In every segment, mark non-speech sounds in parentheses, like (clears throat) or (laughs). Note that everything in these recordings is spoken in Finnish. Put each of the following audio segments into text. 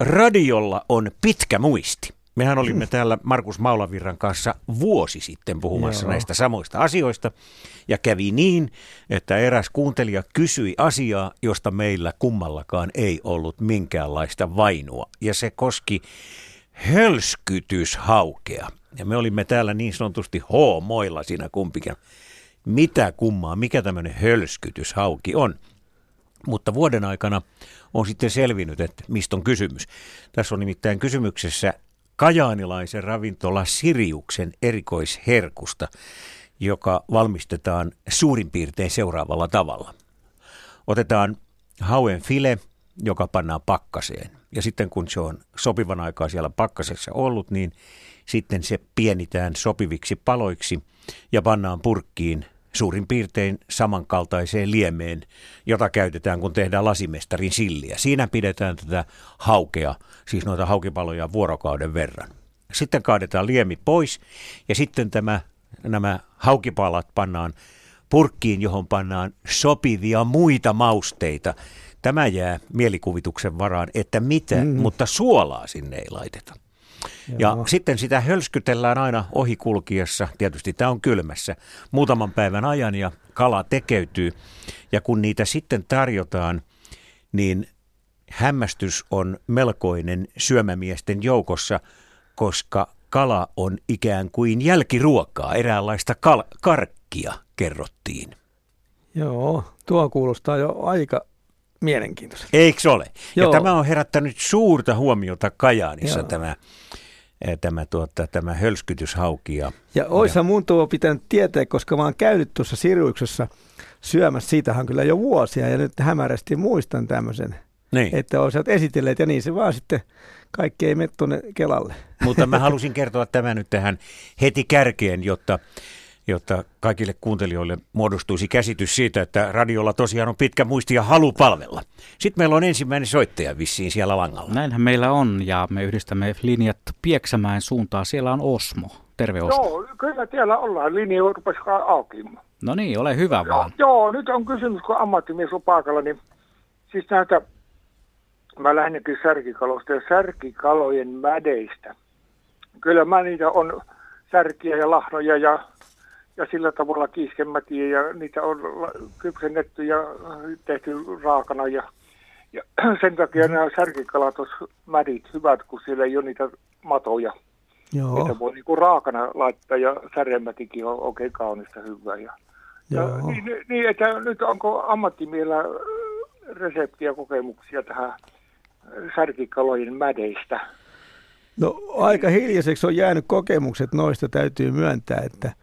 radiolla on pitkä muisti. Mehän olimme täällä Markus Maulavirran kanssa vuosi sitten puhumassa Joo. näistä samoista asioista. Ja kävi niin, että eräs kuuntelija kysyi asiaa, josta meillä kummallakaan ei ollut minkäänlaista vainua. Ja se koski hölskytyshaukea. Ja me olimme täällä niin sanotusti h-moilla siinä kumpikin. Mitä kummaa, mikä tämmöinen hölskytyshauki on. Mutta vuoden aikana on sitten selvinnyt, että mistä on kysymys. Tässä on nimittäin kysymyksessä kajaanilaisen ravintola Siriuksen erikoisherkusta, joka valmistetaan suurin piirtein seuraavalla tavalla. Otetaan hauen file, joka pannaan pakkaseen. Ja sitten kun se on sopivan aikaa siellä pakkasessa ollut, niin sitten se pienitään sopiviksi paloiksi ja pannaan purkkiin suurin piirtein samankaltaiseen liemeen, jota käytetään, kun tehdään lasimestarin silliä. Siinä pidetään tätä haukea, siis noita haukipaloja vuorokauden verran. Sitten kaadetaan liemi pois ja sitten tämä, nämä haukipalat pannaan purkkiin, johon pannaan sopivia muita mausteita. Tämä jää mielikuvituksen varaan, että mitä, mm. mutta suolaa sinne ei laiteta. Ja sitten sitä hölskytellään aina ohikulkiessa. Tietysti tämä on kylmässä muutaman päivän ajan ja kala tekeytyy. Ja kun niitä sitten tarjotaan, niin hämmästys on melkoinen syömämiesten joukossa, koska kala on ikään kuin jälkiruokaa, eräänlaista kal- karkkia kerrottiin. Joo, tuo kuulostaa jo aika mielenkiintoista. Eikö ole? Joo. Ja tämä on herättänyt suurta huomiota Kajaanissa Joo. tämä Eh, tämä, tuota, tämä hölskytyshauki. Ja, ja oissa mun tuo pitänyt tietää, koska mä oon käynyt tuossa Siriuksessa syömässä, siitähän kyllä jo vuosia, ja nyt hämärästi muistan tämmöisen, niin. että olisit esitelleet, ja niin se vaan sitten kaikki ei mene tuonne Kelalle. Mutta mä (laughs) halusin kertoa tämän nyt tähän heti kärkeen, jotta jotta kaikille kuuntelijoille muodostuisi käsitys siitä, että radiolla tosiaan on pitkä muisti ja halu palvella. Sitten meillä on ensimmäinen soittaja vissiin siellä langalla. Näinhän meillä on ja me yhdistämme linjat Pieksämäen suuntaan. Siellä on Osmo. Terve Osmo. Joo, kyllä siellä ollaan. Linja rupesi auki. No niin, ole hyvä joo, vaan. Joo, nyt on kysymys, kun ammattimies on paikalla, niin siis näitä, mä lähdenkin särkikalosta ja särkikalojen mädeistä. Kyllä mä niitä on särkiä ja lahnoja ja ja sillä tavalla kiiskemätiä ja niitä on kypsennetty ja tehty raakana ja, ja (clears throat) sen takia nämä särkikalat mädit hyvät, kun siellä ei ole niitä matoja. Joo. Niitä voi niin raakana laittaa ja särjemätikin on oikein kaunista hyvää. Ja, ja niin, niin, että nyt onko ammattimiellä reseptiä kokemuksia tähän särkikalojen mädeistä? No aika hiljaiseksi on jäänyt kokemukset noista, täytyy myöntää, että –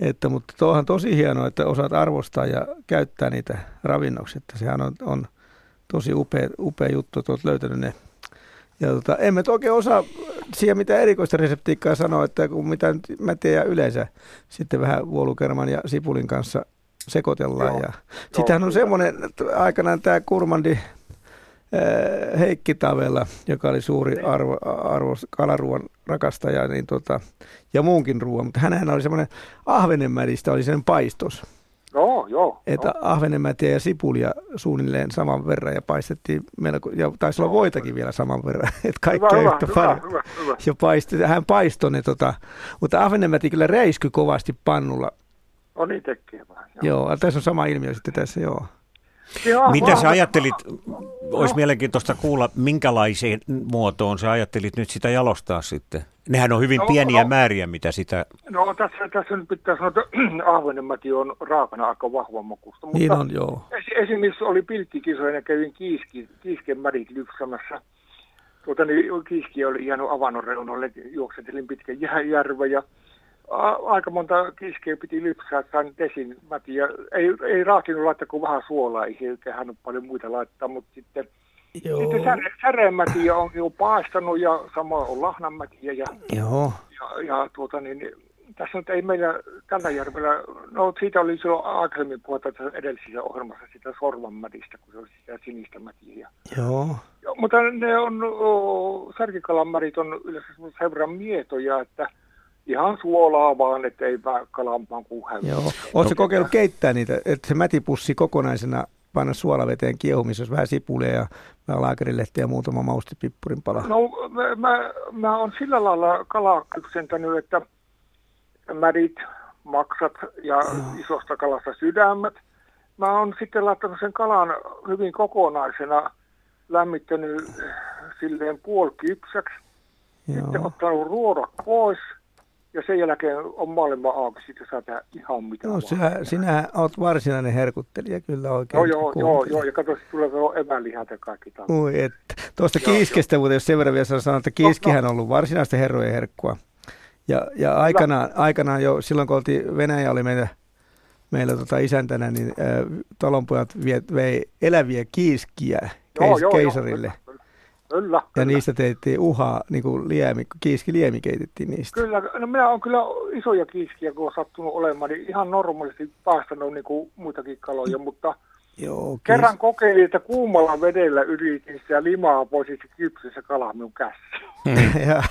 että, mutta tuohan tosi hienoa, että osaat arvostaa ja käyttää niitä ravinnoksi. Että sehän on, on tosi upea, upea juttu, että olet löytänyt ne. Ja tota, emme oikein osaa siihen mitä erikoista reseptiikkaa sanoa, että kun mitä nyt mä teen yleensä sitten vähän vuolukerman ja sipulin kanssa sekoitellaan. Joo. Ja sittenhän on semmoinen, aikanaan tämä kurmandi Heikki Tavella, joka oli suuri niin. arvo, arvo kalaruoan rakastaja niin tota, ja muunkin ruoan, mutta hänhän oli semmoinen ahvenemädistä, oli sen paistos. Joo, joo. Että joo. ahvenemätiä ja sipulia suunnilleen saman verran ja paistettiin melko, ja taisi olla voitakin vielä saman verran, (laughs) että kaikkea hyvä, yhtä hyvä, paljon. Hyvä, hyvä. Ja paisti, hän paistoi ne, tota, mutta ahvenemäti kyllä räisky kovasti pannulla. On niin tekee vaan. Joo. joo, tässä on sama ilmiö sitten tässä, joo. Joo, Mitä sä ajattelit, olisi mielenkiintoista kuulla, minkälaiseen muotoon sä ajattelit nyt sitä jalostaa sitten? Nehän on hyvin no, pieniä no, määriä, mitä sitä... No tässä, tässä nyt pitää sanoa, että (clears throat) ahvenemmäti on raakana aika vahvan makusta. Mutta niin on, joo. Esimerkiksi oli pilkkikisoja ja kävin kiiski, kiisken märit lypsämässä. Tuota, niin kiiski oli jäänyt avannon reunalle, juoksetelin pitkän järven ja aika monta kiskeä piti lypsää, sain desin mätiä. Ei, ei raakinut laittaa kuin vähän suolaa, ei hän paljon muita laittaa, mutta sitten, Joo. sitten säre, säremätiä on jo paastanut ja sama on lahnanmätiä. Ja, Joo. ja, ja tuota, niin, tässä nyt ei meillä tällä järvellä, no siitä oli silloin aikaisemmin puhuta tässä edellisessä ohjelmassa sitä sorvanmätistä, kun se oli sitä sinistä mätiä. Joo. Ja, mutta ne on, oh, särkikalanmärit on yleensä sen verran mietoja, että – Ihan suolaa vaan, ettei kalampaan kuin Joo. Oletko no, kokeillut keittää niitä, että se mätipussi kokonaisena panna suolaveteen kiehumisessa vähän sipulia ja vähän laakerilehtiä ja muutama maustipippurin pala? No mä, mä, mä oon sillä lailla kalaa kypsentänyt, että mädit, maksat ja isosta kalasta sydämet. Mä oon sitten laittanut sen kalan hyvin kokonaisena, lämmittänyt silleen puolikypsäksi. Sitten ottanut ruodot pois ja sen jälkeen on maailma auki, sitten saa tehdä ihan mitä No vaan. sinä, sinä olet varsinainen herkuttelija kyllä oikein. Joo, joo, joo, kuuntelin. joo, ja sitten tulee vielä evälihat ja kaikki. Ui, että. Tuosta Joo, kiiskestä, mutta jos sen verran vielä sanon, että kiiskihän on ollut varsinaista herrojen herkkua. Ja, ja aikanaan, aikanaan jo, silloin kun oltiin, Venäjä oli meillä, meillä tota isäntänä, niin äh, talonpojat vie, vei eläviä kiiskiä keis, keisarille. Kyllä, kyllä, ja kyllä. niistä tehtiin uhaa, niin kuin liemi, kiiski liemi keitettiin niistä. Kyllä, no minä olen kyllä isoja kiiskiä, kun on sattunut olemaan, niin ihan normaalisti päästänyt niin kuin muitakin kaloja, mutta Joo, kerran kokeilin, että kuumalla vedellä yritin sitä limaa pois, se kypsy se kala minun käsissä. (laughs) ja,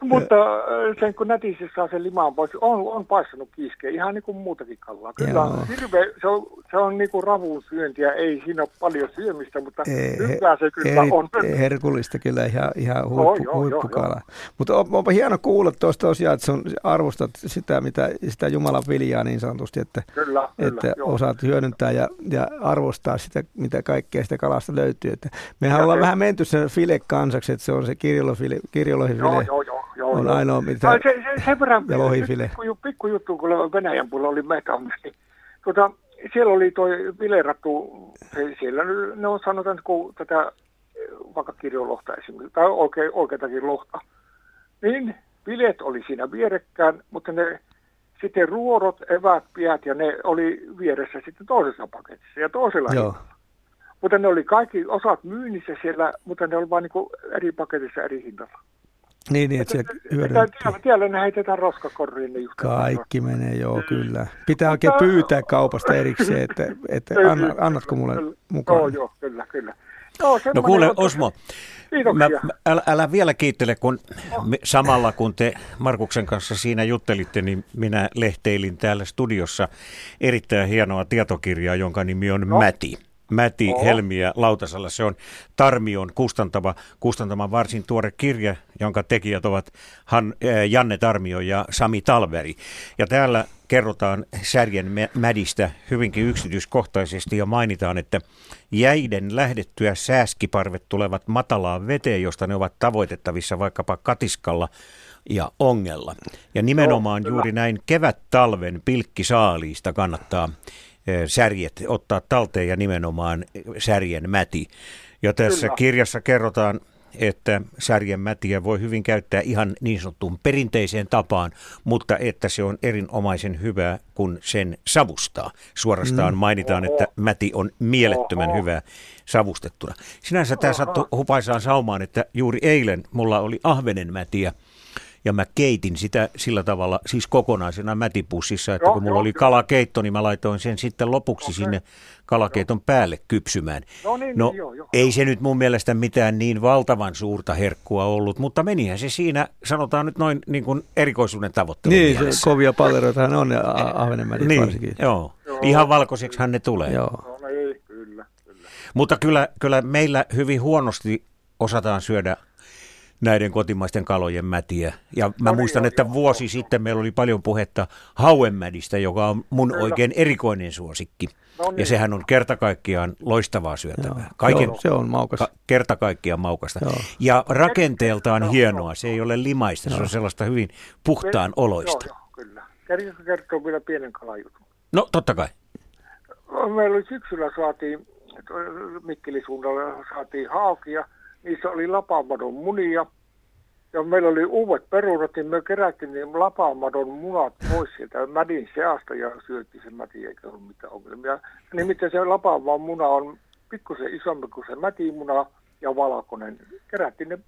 mutta äh, sen kun nätissä saa sen limaan pois, on, on paistanut kiiskeä ihan niin kuin muutakin kalaa. Kyllä hirve, se on, se on niin kuin ravun syöntiä, ei siinä ole paljon syömistä, mutta Eh, hyvää se kyllä eri, on. herkullista kyllä, ihan, ihan huippu, joo, huippukala. Mutta on, onpa hieno kuulla tuosta tosiaan, että sun arvostat sitä, mitä, sitä Jumalan viljaa niin sanotusti, että, Kyllä, kyllä, että joo. osaat hyödyntää ja, ja arvostaa sitä, mitä kaikkea sitä kalasta löytyy. Että mehän Ja ollaan se- vähän menty sen file kansaksi, että se on se kirjolofile, kirjolohifile. Joo, joo, joo, joo, on joo. ainoa, mitä- Ai, se, se, sen verran, ja (laughs) lohifile. Pikku, pikku juttu, kun Venäjän puolella oli metämys, niin tuota, siellä oli toi vilerattu, se, siellä ne on sanotaan, kun tätä eh, vaikka kirjolohta esimerkiksi, tai oikein, oikeatakin lohta, niin bileet oli siinä vierekkään, mutta ne sitten ruorot, evät, piät ja ne oli vieressä sitten toisessa paketissa ja toisella Joo. Mutta ne oli kaikki osat myynnissä siellä, mutta ne oli vain niin eri paketissa eri hinnalla. Niin, niin että se Täällä, hyödyntää. täällä ne heitetään roskakoriin. Niin Kaikki menee, joo, kyllä. Pitää oikein pyytää kaupasta erikseen, että, että anna, annatko mulle mukaan. Joo, joo, kyllä, kyllä. Joo, No semmoinen kuule on- Osmo, Kiitoksia. mä, mä, älä, älä vielä kiittele, kun me, samalla kun te Markuksen kanssa siinä juttelitte, niin minä lehteilin täällä studiossa erittäin hienoa tietokirjaa, jonka nimi on No. Mäti. Mäti Oho. Helmiä Lautasella. Se on Tarmion kustantama, kustantama varsin tuore kirja, jonka tekijät ovat Han, äh, Janne Tarmio ja Sami Talveri. Ja täällä kerrotaan särjen mä- mädistä hyvinkin yksityiskohtaisesti ja mainitaan, että jäiden lähdettyä sääskiparvet tulevat matalaan veteen, josta ne ovat tavoitettavissa vaikkapa katiskalla ja ongella. Ja nimenomaan kyllä. juuri näin kevät-talven pilkkisaaliista kannattaa särjet ottaa talteen ja nimenomaan särjen mäti. Ja tässä Kyllä. kirjassa kerrotaan, että särjen mätiä voi hyvin käyttää ihan niin sanottuun perinteiseen tapaan, mutta että se on erinomaisen hyvää, kun sen savustaa. Suorastaan mainitaan, että mäti on mielettömän Oho. hyvää savustettuna. Sinänsä tämä sattui hupaisaan saumaan, että juuri eilen mulla oli ahvenenmätiä ja mä keitin sitä sillä tavalla, siis kokonaisena mätipussissa, että Joo, kun mulla joo, oli kyllä. kalakeitto, niin mä laitoin sen sitten lopuksi Okei. sinne kalakeiton päälle kypsymään. No niin, no niin, joo, joo. ei se nyt mun mielestä mitään niin valtavan suurta herkkua ollut, mutta menihän se siinä, sanotaan nyt noin niin kuin erikoisuuden tavoittelun Niin, mielessä. se kovia palleroitahan on, ja A- Ahvenenmärit niin, varsinkin. joo. Joo. Ihan valkoiseksihan ne tulee. Joo. No ei, kyllä, kyllä. Mutta kyllä, kyllä meillä hyvin huonosti osataan syödä näiden kotimaisten kalojen mätiä. Ja mä No niin, muistan, joo, että joo, vuosi joo, sitten meillä oli paljon puhetta hauenmädistä, joka on mun Kyllä. oikein erikoinen suosikki. No niin. Ja sehän on kerta kaikkiaan loistavaa Joo. syötävää. Se, Kaiken, on, se on maukas. ka, kerta kaikkiaan maukasta. Joo. Ja rakenteeltaan Joo, hienoa. joo. Se ei ole limaista, se on sellaista hyvin puhtaan Joo, oloista. joo, kyllä. Kerjäkö kertoo vielä pienen kalajutun? No totta kai. Meillä oli syksyllä saatiin, Mikkelin suunnalla saatiin haukia, niissä oli lapamadon munia. Ja meillä oli uudet perunat, niin me kerättiin ne lapamadon munat pois sieltä mädin seasta ja syötiin se mäti, eikä ollut mitään ongelmia. Nimittäin se lapavan muna on pikkusen isompi kuin se mätimuna ja valkoinen. Kerättiin ne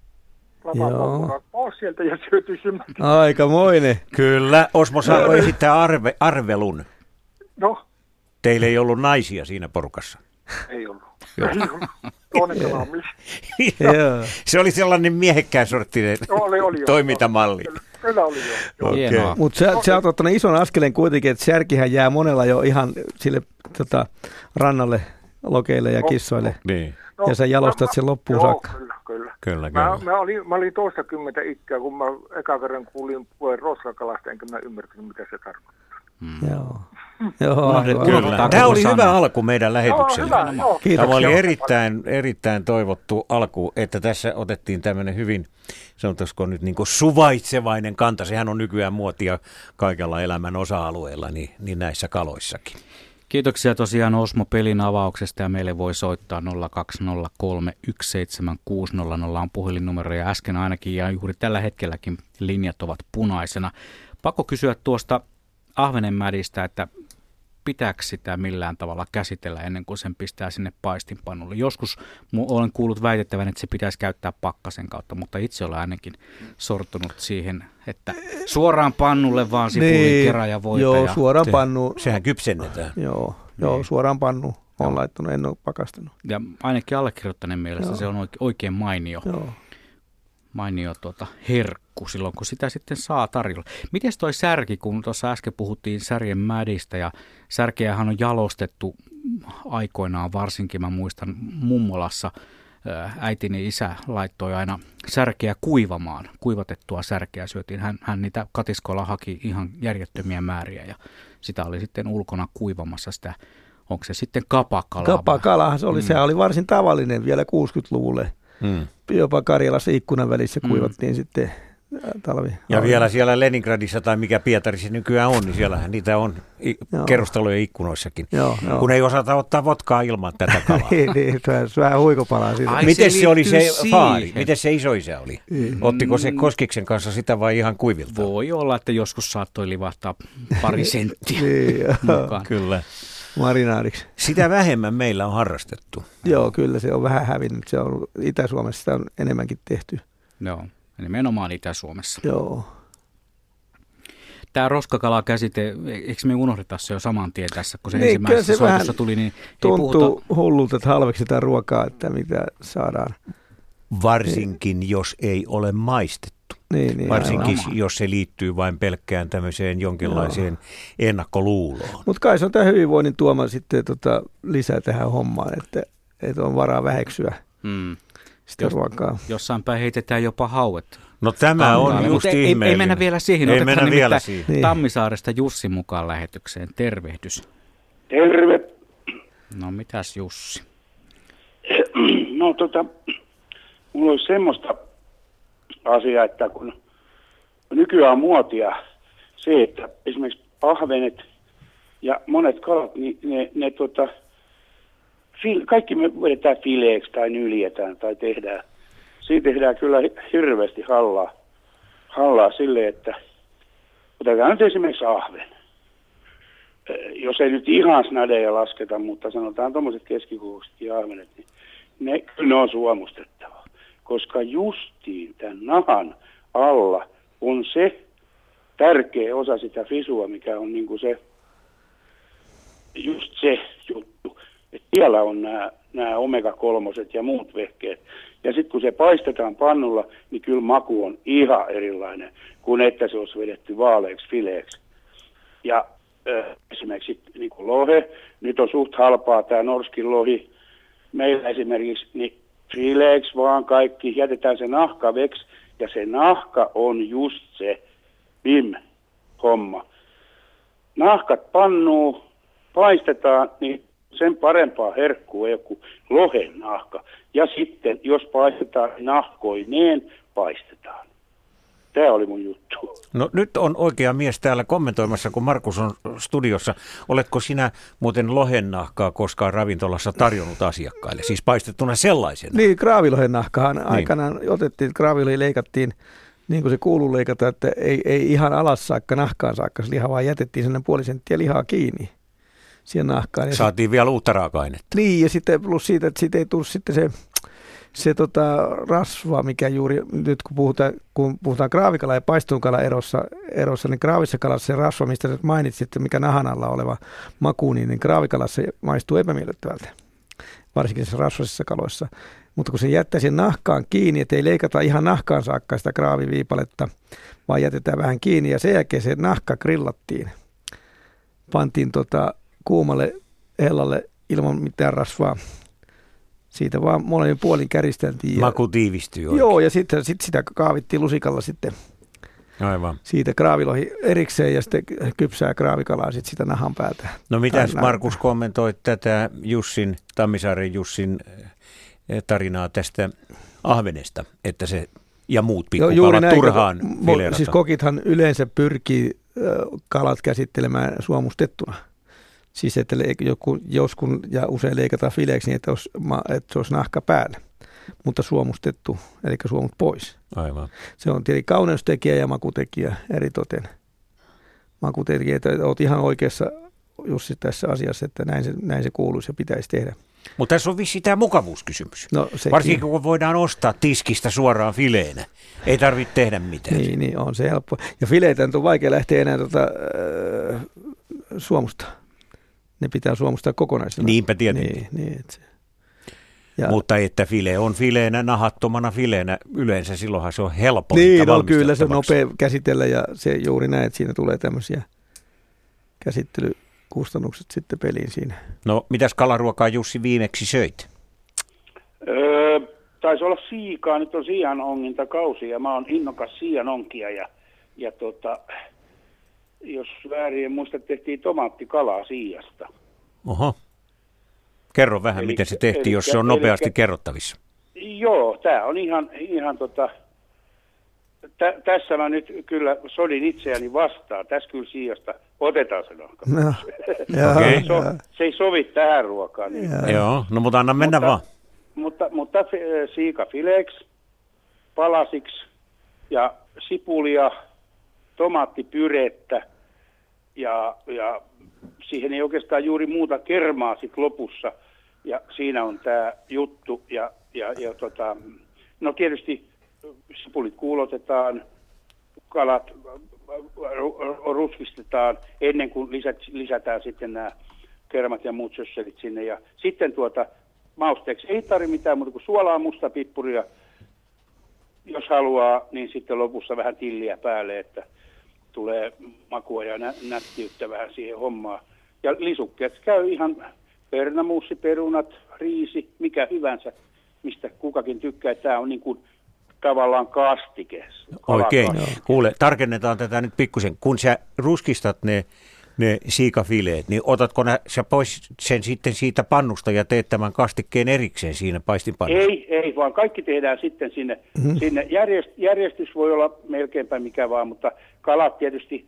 Joo. pois sieltä ja syötiin se mäti. Aikamoinen. Kyllä, Osmo saa esittää arve, arvelun. No, Teillä ei ollut naisia siinä porukassa. ei ollut. (laughs) Joo. Se oli sellainen miehekkään sorttinen Oli, oli jo. toimintamalli. Kyllä, kyllä oli jo. Hienoa. Mutta sä, sä oot ottanut ison askeleen kuitenkin, että särkihän jää monella jo ihan sille tota, rannalle lokeille ja kissoille. Niin, No, Ja sä jalostat mä- sen loppuun joo, saakka. Kyllä, kyllä. kyllä, Mä, kyllä. mä, olin, mä olin toistakymmentä ikää, kun mä eka kerran kuulin puheen roskakalasta, enkä mä ymmärtänyt, mitä se tarkoittaa. Joo. Joo, aivan. Kyllä. Tämä oli sana. hyvä alku meidän Joo, lähetykselle. hyvä, joo. Kiitoksia. Tämä oli erittäin, erittäin toivottu alku, että tässä otettiin tämmöinen hyvin, sanotaanko nyt niin kuin suvaitsevainen kanta. Sehän on nykyään muotia kaikella elämän osa-alueella, niin, niin näissä kaloissakin. Kiitoksia tosiaan Osmo pelin avauksesta ja meille voi soittaa 020317600 on puhelinnumero ja äsken ainakin ja juuri tällä hetkelläkin linjat ovat punaisena. Pakko kysyä tuosta Ahvenenmädistä, että pitääkö sitä millään tavalla käsitellä ennen kuin sen pistää sinne paistinpannulle. Joskus olen kuullut väitettävän, että se pitäisi käyttää pakkasen kautta, mutta itse olen ainakin sortunut siihen, että suoraan pannulle vaan sipulin niin, kerran ja voita. Joo, ja suoraan pannu. Sehän kypsennetään. Joo, joo suoraan pannu. On laittanut, en ole pakastanut. Ja ainakin allekirjoittaneen mielestä Joo. se on oike- oikein mainio, Joo. mainio tuota herkku silloin, kun sitä sitten saa tarjolla. Miten toi särki, kun tuossa äsken puhuttiin särjen mädistä ja särkeähän on jalostettu aikoinaan varsinkin, mä muistan mummolassa ää, äitini isä laittoi aina särkeä kuivamaan, kuivatettua särkeä syötiin. Hän, hän niitä katiskoilla haki ihan järjettömiä määriä ja sitä oli sitten ulkona kuivamassa sitä, onko se sitten kapakalaa? vai? Kapakalahan se oli, mm. sehän oli varsin tavallinen vielä 60-luvulle. Hmm. Jopa Karjalassa ikkunan välissä Mm. kuivattiin sitten ää, talvi. Ja vielä siellä Leningradissa tai mikä Pietarissa nykyään on, niin siellähän niitä on i- Joo. kerrostalojen ikkunoissakin. Joo, joo. Kun ei osata ottaa votkaa ilman tätä (laughs) kalaa. niin, niin, se on vähän huikopalaa siitä. Ai, Miten se se, oli se faari? siihen. Miten se isoisä oli? Niin. Ottiko se koskiksen kanssa sitä vai ihan kuivilta? Voi olla, että joskus saattoi livahtaa pari senttiä Niin, mukaan. Kyllä. marinaadiksi. Sitä vähemmän meillä on harrastettu. Joo, kyllä se on vähän hävinnyt. Se on Itä-Suomessa sitä on enemmänkin tehty. Joo, nimenomaan Itä-Suomessa. Joo. Tämä roskakala-käsite, eikö me unohdeta se jo saman tien tässä, kun se Niin, ensimmäisessä se soitossa tuli, niin Tuntuu puhuta, hullulta, että halveksitaan ruokaa, että mitä saadaan. Varsinkin jos ei ole maistettu. Niin, niin, Varsinkin aivan. jos se liittyy vain pelkkään tämmöiseen jonkinlaiseen ennakkoluuloon. Mutta kai se on tämä hyvinvoinnin tuoma sitten tota, lisää tähän hommaan, että, että on varaa väheksyä mm, sitä Jos- ruokaa. jossain päin heitetään jopa hauet. No tämä on just ei, ei, mennä vielä siihen. Ei Otetaan mennä vielä siihen. Niin. Tammisaaresta Jussi mukaan lähetykseen. Tervehdys. Terve. No mitäs Jussi? No tota, mulla olisi semmoista asiaa, että kun nykyään on muotia se, että esimerkiksi ahvenet ja monet kalat, niin ne, ne tota, fil, kaikki me vedetään fileeksi tai nyljetään tai tehdään. Siitä tehdään kyllä hirveästi hallaa, hallaa sille, että otetaan nyt esimerkiksi ahven. Eh, Jos ei nyt ihan snadeja lasketa, mutta sanotaan tuommoiset keskikokoiset ahvenet, niin ne, ne on suomustettava. Koska justiin tämän nahan alla on se tärkeä osa sitä fisua, mikä on niin kuin se, just se juttu. Että siellä on nämä, nämä omega-kolmoset ja muut vehkeet. Ja sitten kun se paistetaan pannulla, niin kyllä maku on ihan erilainen kuin että se olisi vedetty vaaleeksi fileeksi. Ja äh, esimerkiksi niin kuin lohe, nyt on suht halpaa tämä norskin lohi. Meillä esimerkiksi niin fileeksi vaan kaikki, jätetään se nahka veksi, ja se nahka on just se bim homma. Nahkat pannuu, paistetaan, niin sen parempaa herkkua ei ole kuin lohen nahka. Ja sitten, jos paistetaan nahkoineen, paistetaan. Tämä oli mun juttu. No nyt on oikea mies täällä kommentoimassa, kun Markus on studiossa. Oletko sinä muuten lohennahkaa koskaan ravintolassa tarjonnut asiakkaille? Siis paistettuna sellaisena? Niin, kraavilohen nahkahan niin. aikanaan otettiin, että kraavilohi leikattiin niin kuin se kuuluu leikata, että ei, ei ihan alas saakka nahkaan saakka se liha, vaan jätettiin sellainen puoli senttiä lihaa kiinni siihen nahkaan. Ja Saatiin vielä uutta raaka-ainetta. Niin, ja sitten plus siitä, että siitä ei tule sitten se, se tota rasva, mikä juuri nyt kun puhutaan, kun puhutaan kraavikala ja paistunkala erossa, erossa, niin kraavissa kalassa se rasva, mistä nyt mainitsit, mikä nahan alla oleva maku, niin, niin kraavikalassa se maistuu epämiellyttävältä, varsinkin se rasvaisissa kaloissa. Mutta kun se jättää sen nahkaan kiinni, että ei leikata ihan nahkaan saakka sitä kraaviviipaletta, vaan jätetään vähän kiinni ja sen jälkeen se nahka grillattiin. Pantiin tota kuumalle hellalle ilman mitään rasvaa. Siitä vaan molemmin puolin käristeltiin. Maku tiivistyy oikein. joo, ja sitten sit sitä kaavittiin lusikalla sitten Aivan. siitä kraavilohi erikseen ja sitten kypsää kraavikalaa sitten sitä nahan päältä. No mitäs Markus kommentoit tätä Jussin, Tammisaaren Jussin eh, tarinaa tästä ahvenesta, että se ja muut Joo, pikkukalat näin, turhaan fileerataan. Siis kokithan yleensä pyrkii ö, kalat käsittelemään suomustettuna. Siis että joku, joskun ja usein leikataan fileeksi niin, että, olisi, että se olisi nahka päällä, mutta suomustettu, eli suomut pois. Aivan. Se on tietenkin kauneustekijä ja makutekijä eritoten. Makutekijä, että olet ihan oikeassa Jussi tässä asiassa, että näin se, näin se kuuluisi ja pitäisi tehdä. Mutta tässä on vissi tämä mukavuuskysymys. No, sekin. Varsinkin kun voidaan ostaa tiskistä suoraan fileenä. Ei tarvitse tehdä mitään. Niin, niin, on se helppo. Ja fileitä on vaikea lähteä enää tota, äh, suomusta. Ne pitää suomustaa kokonaisena. Niinpä tietenkin. Niin, niin, et se. Ja, Mutta että file on fileenä, nahattomana fileenä, yleensä silloinhan se on helppo. niin, no, kyllä se on nopea käsitellä ja se juuri näin, että siinä tulee tämmöisiä käsittelykustannukset sitten peliin siinä. No, mitäs kalaruokaa Jussi viimeksi söit? Öö, taisi olla siikaa, nyt on siian ongintakausi ja mä oon innokas siian onkia ja, ja tota, jos väärin en muista, tehtiin tomaattikalaa siijasta. Oho. Kerro vähän, Elikkä- miten se tehtiin, jos se on nopeasti elikkä- kerrottavissa. Joo, tämä on ihan, ihan tota, tä, tässä mä nyt kyllä sodin itseäni vastaan. Tässä kyllä siijasta otetaan (laughs) se nahka. No, jaha, Okei. Se, ei sovi tähän ruokaan. Niin. Joo, no mutta anna mennä Mutta- vaan. Mutta, mutta fi- siika fileeksi, palasiksi ja sipulia, tomaattipyrettä ja, ja siihen ei oikeastaan juuri muuta kermaa sit lopussa. Ja siinä on tämä juttu ja, ja, ja tota, no tietysti sipulit kuulotetaan, kalat ru- ruskistetaan ennen kuin lisät, lisätään sitten nämä kermat ja muut sösselit sinne. Ja sitten tuota mausteeksi ei tarvitse mitään muuta kuin suolaa, musta pippuria. Jos haluaa, niin sitten lopussa vähän tilliä päälle, että tulee makua ja nä- nättiyttä vähän siihen hommaan. Ja lisukkeet käy ihan pernamuussi, perunat, riisi, mikä hyvänsä, mistä kukakin tykkää. Tämä on niin kuin tavallaan kastike. Oikein. Kuule, tarkennetaan tätä nyt pikkusen. Kun sä ruskistat ne, ne siikafileet, niin otatko nä, sä pois sen sitten siitä pannusta ja teet tämän kastikkeen erikseen siinä paistinpannussa? Ei, ei, vaan kaikki tehdään sitten sinne. Mm-hmm. sinne. Järjest, järjestys voi olla melkeinpä mikä vaan, mutta kalat tietysti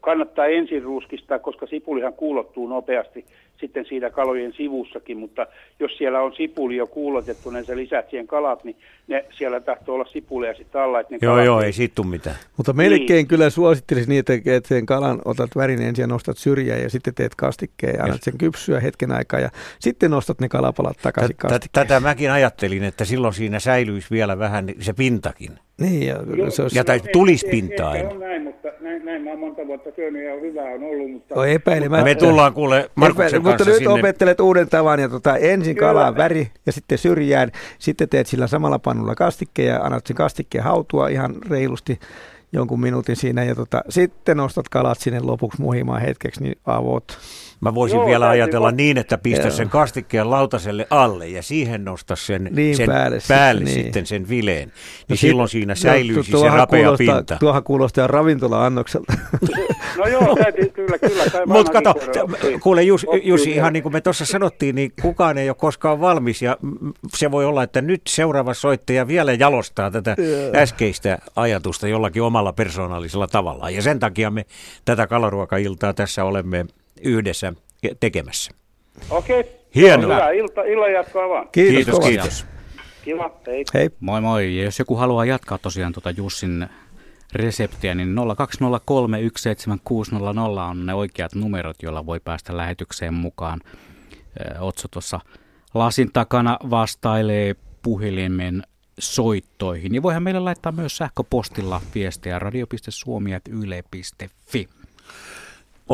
kannattaa ensin ruskistaa, koska sipulihan kuulottuu nopeasti sitten siinä kalojen sivussakin, mutta jos siellä on sipuli jo kuulotettu, niin sä lisät siihen kalat, niin ne, siellä tahtoo olla sipulia sitten alla. Että ne Joo, kalat joo, ei siitä tule mitään. Mutta melkein kyllä suosittelisin niin, että, että sen kalan otat värin ensin ja nostat syrjään ja sitten teet kastikkeen ja annat sen kypsyä hetken aikaa ja sitten nostat ne kalapalat takaisin. Tätä mäkin ajattelin, että silloin siinä säilyisi vielä vähän se pintakin. Niin, ja se olisi, Ja tai tulisi pintaa Ehkä ennen. on näin, mutta näin, näin mä oon monta vuotta syönyt ja hyvä on ollut, mutta... on epäilemättä. Me tullaan kuule Markuksen Epäile- Mutta nyt sinne. opettelet uuden tavan ja tota, ensin Kyllä. kalaan väri ja sitten syrjään. Sitten teet sillä samalla pannulla kastikkeen ja annat sen kastikkeen hautua ihan reilusti jonkun minuutin siinä. Ja tota, sitten nostat kalat sinne lopuksi muhimaan hetkeksi, niin avot. Mä voisin Joo, vielä ajatella va- niin, että pistä Joo. sen kastikkeen lautaselle alle ja siihen nosta sen, Niin, sen päälle päälle, sitten, niin. sitten sen vileen. Niin No silloin sit- siinä no, säilyisi tu- se rapea pinta. Tuohan kuulostaa ravintola-annokselta. (laughs) No joo, täytyy, kyllä, kyllä. Mutta kato, kuule Jussi, vielä. ihan niin kuin me tuossa sanottiin, niin kukaan ei ole koskaan valmis ja se voi olla, että nyt seuraava soittaja vielä jalostaa tätä äskeistä ajatusta jollakin omalla persoonallisella tavalla. Ja sen takia me tätä kalaruokailtaa tässä olemme yhdessä tekemässä. Okei. Hienoa. Hyvää ilta, illan jatkoa vaan. Kiitos, Kiitos, kiitos. Kiva, hei. Hei. Moi moi. Ja jos joku haluaa jatkaa tosiaan tuota Jussin reseptiä, niin 020317600 on ne oikeat numerot, joilla voi päästä lähetykseen mukaan. Otso tuossa lasin takana vastailee puhelimen soittoihin. Ja voihan meille laittaa myös sähköpostilla viestejä radio.suomi.yle.fi.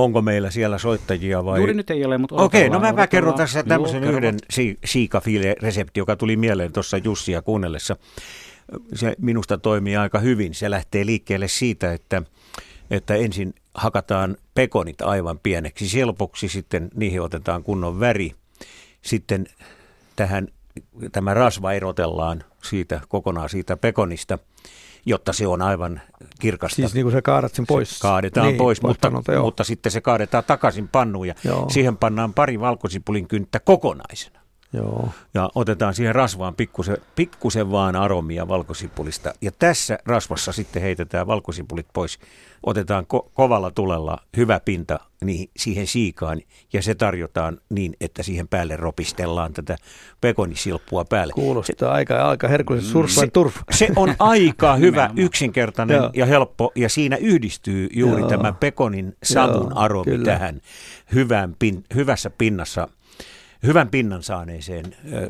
Onko meillä siellä soittajia vai? Juuri nyt ei ole, mutta Okei, no odotellaan, mä, mä kerron tässä Joo, tämmöisen kerro yhden si- siikafile-resepti, joka tuli mieleen tuossa Jussia kuunnellessa. Se minusta toimii aika hyvin. Se lähtee liikkeelle siitä, että, että ensin hakataan pekonit aivan pieneksi silpuksi, sitten niihin otetaan kunnon väri sitten tähän, tämä rasva erotellaan siitä kokonaan siitä pekonista, jotta se on aivan kirkasta. Siis niin kuin sä kaadat sen pois. Se kaadetaan niin, pois, pois mutta, joo. mutta sitten se kaadetaan takaisin pannuun ja Joo. siihen pannaan pari valkosipulin kynttä kokonaisena. Joo. Ja otetaan siihen rasvaan pikkusen, pikkusen vaan aromia valkosipulista. Ja tässä rasvassa sitten heitetään valkosipulit pois. Otetaan ko- kovalla tulella hyvä pinta niin, siihen siikaan ja se tarjotaan niin, että siihen päälle ropistellaan tätä pekonisilppua päälle. Kuulostaa aika, aika herkullisesti surf vai Se- turf. Se on aika (laughs) hyvä, yksinkertainen Joo. ja helppo, ja siinä yhdistyy juuri Joo. tämä pekonin savun Joo, aromi kyllä. tähän hyvän pin, hyvässä pinnassa, hyvän pinnan saaneeseen ö,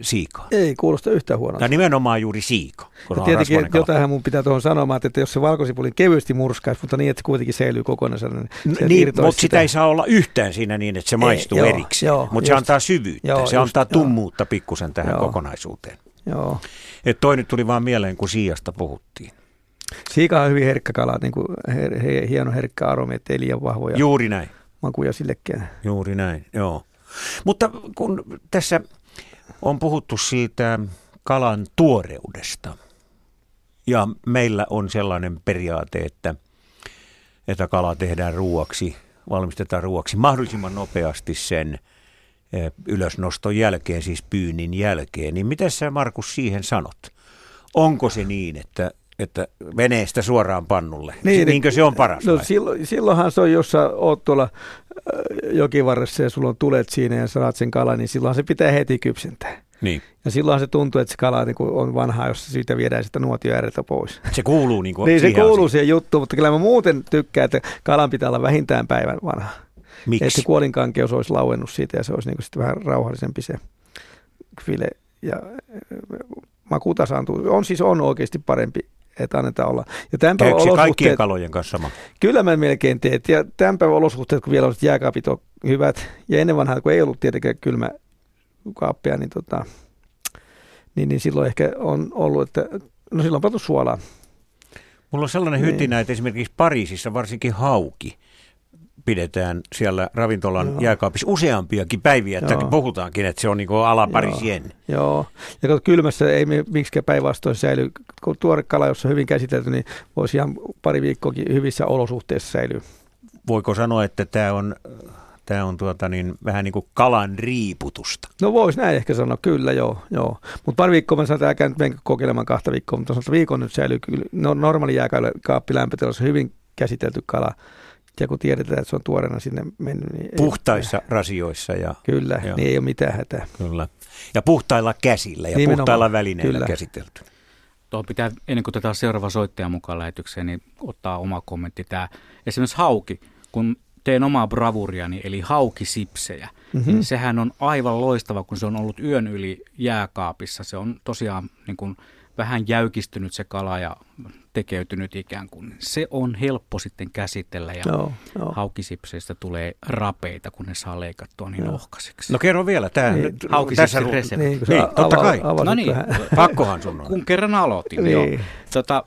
siikaan. Ei kuulosta yhtään huonolta. Tai nimenomaan juuri siika, Ja on tietenkin jotain mun pitää tuohon sanomaan, että jos se valkosipulin kevyesti murskaisi, mutta niin, että se kuitenkin säilyy kokonaisena, niin, Niin, mutta sitä ei saa olla yhtään siinä niin, että se maistuu joo, erikseen. joo, Mutta se antaa syvyyttä, Joo, se just, antaa joo. tummuutta pikkusen tähän Joo. kokonaisuuteen. Joo. Et toi nyt tuli vaan mieleen, kun siijasta puhuttiin. Siika on hyvin herkkä kala, niin kuin her, he, hieno herkkä aromi, ettei liian vahvoja Juuri näin. makuja sillekään. Juuri näin, joo. Mutta kun tässä on puhuttu siitä kalan tuoreudesta, ja meillä on sellainen periaate, että, että kala tehdään ruuaksi, valmistetaan ruuaksi mahdollisimman nopeasti sen eh, ylösnoston jälkeen, siis pyynnin jälkeen, niin mitä sä Markus siihen sanot? Onko se niin, että, että veneestä suoraan pannulle? Niin, Niinkö se on paras No vai? silloin, silloinhan se on, jos sä oot tuolla äh, jokivarressa ja sulla on tulet siinä ja saat sen kalan, niin silloin se pitää heti kypsentää. Niin. Ja silloin se tuntuu, että se kala niin on vanha, jos siitä viedään sitä nuotio ääreltä pois. Se kuuluu niin kuin Niin se kuuluu asiaan. siihen juttuun, mutta kyllä mä muuten tykkään, että kalan pitää olla vähintään päivän vanha. Että Miksi? se kuolinkankeus olisi lauennut siitä ja se olisi niin kuin sitten vähän rauhallisempi se file. Ja äh, maku tasaantuu. On siis on oikeasti parempi, että annetaan olla. Ja tämän päivän se kaikkien olosuhteet, kalojen kanssa sama? kyllä mä melkein teet. Ja tämän päivän olosuhteet, kun vielä on jääkaapit on hyvät. Ja ennen vanhaa, kun ei ollut tietenkään kylmä kaappia, niin, tota, niin, niin silloin ehkä on ollut, että no silloin on pantu suolaa. Mulla on sellainen Niin. hytinä, että esimerkiksi Pariisissa varsinkin hauki pidetään siellä ravintolan Joo. jääkaapissa useampiakin päiviä, että Joo. puhutaankin, että se on niin kuin alaparisien. Joo, ja kun kylmässä ei miksikään päinvastoin säily. Kun tuore kala, jos on hyvin käsitelty, niin voisi ihan pari viikkoakin hyvissä olosuhteissa säilyä. Voiko sanoa, että tämä on, tämä on tuota niin, vähän niin kuin kalan riiputusta? No voisi näin ehkä sanoa, kyllä joo. joo. Mutta pari viikkoa mä sanoin, että älkää nyt menkö kokeilemaan kahta viikkoa, mutta että viikon nyt säilyy kyllä. No, normaali jääkaappi lämpötilassa hyvin käsitelty kala. Ja kun tiedetään, että se on tuoreena sinne mennyt, niin ei- Puhtaissa rasioissa ja Kyllä, Joo. niin ei ole mitään hätää. kyllä. Ja puhtailla käsillä ja Nimenomaan. puhtailla välineillä Kyllä. käsitelty. Tuohon pitää, ennen kuin tätä seuraava soittaja mukaan lähetykseen, niin ottaa oma kommentti. Tämä, esimerkiksi hauki, kun teen omaa bravuriani, eli haukisipsejä, mm-hmm. niin sehän on aivan loistava, kun se on ollut yön yli jääkaapissa. Se on tosiaan niin kuin vähän jäykistynyt se kala ja tekeytynyt ikään kuin. Se on helppo sitten käsitellä ja Joo, joo. haukisipseistä tulee rapeita, kun ne saa leikattua niin ohkaiseksi. No kerro vielä, tämä Niin, nyt haukisipsin ru- resepti. Niin, Niin, totta ava- kai. avasit No niin. (laughs) Pakkohan sun on. Kun kerran aloitin, Niin. niin. joo. Tota,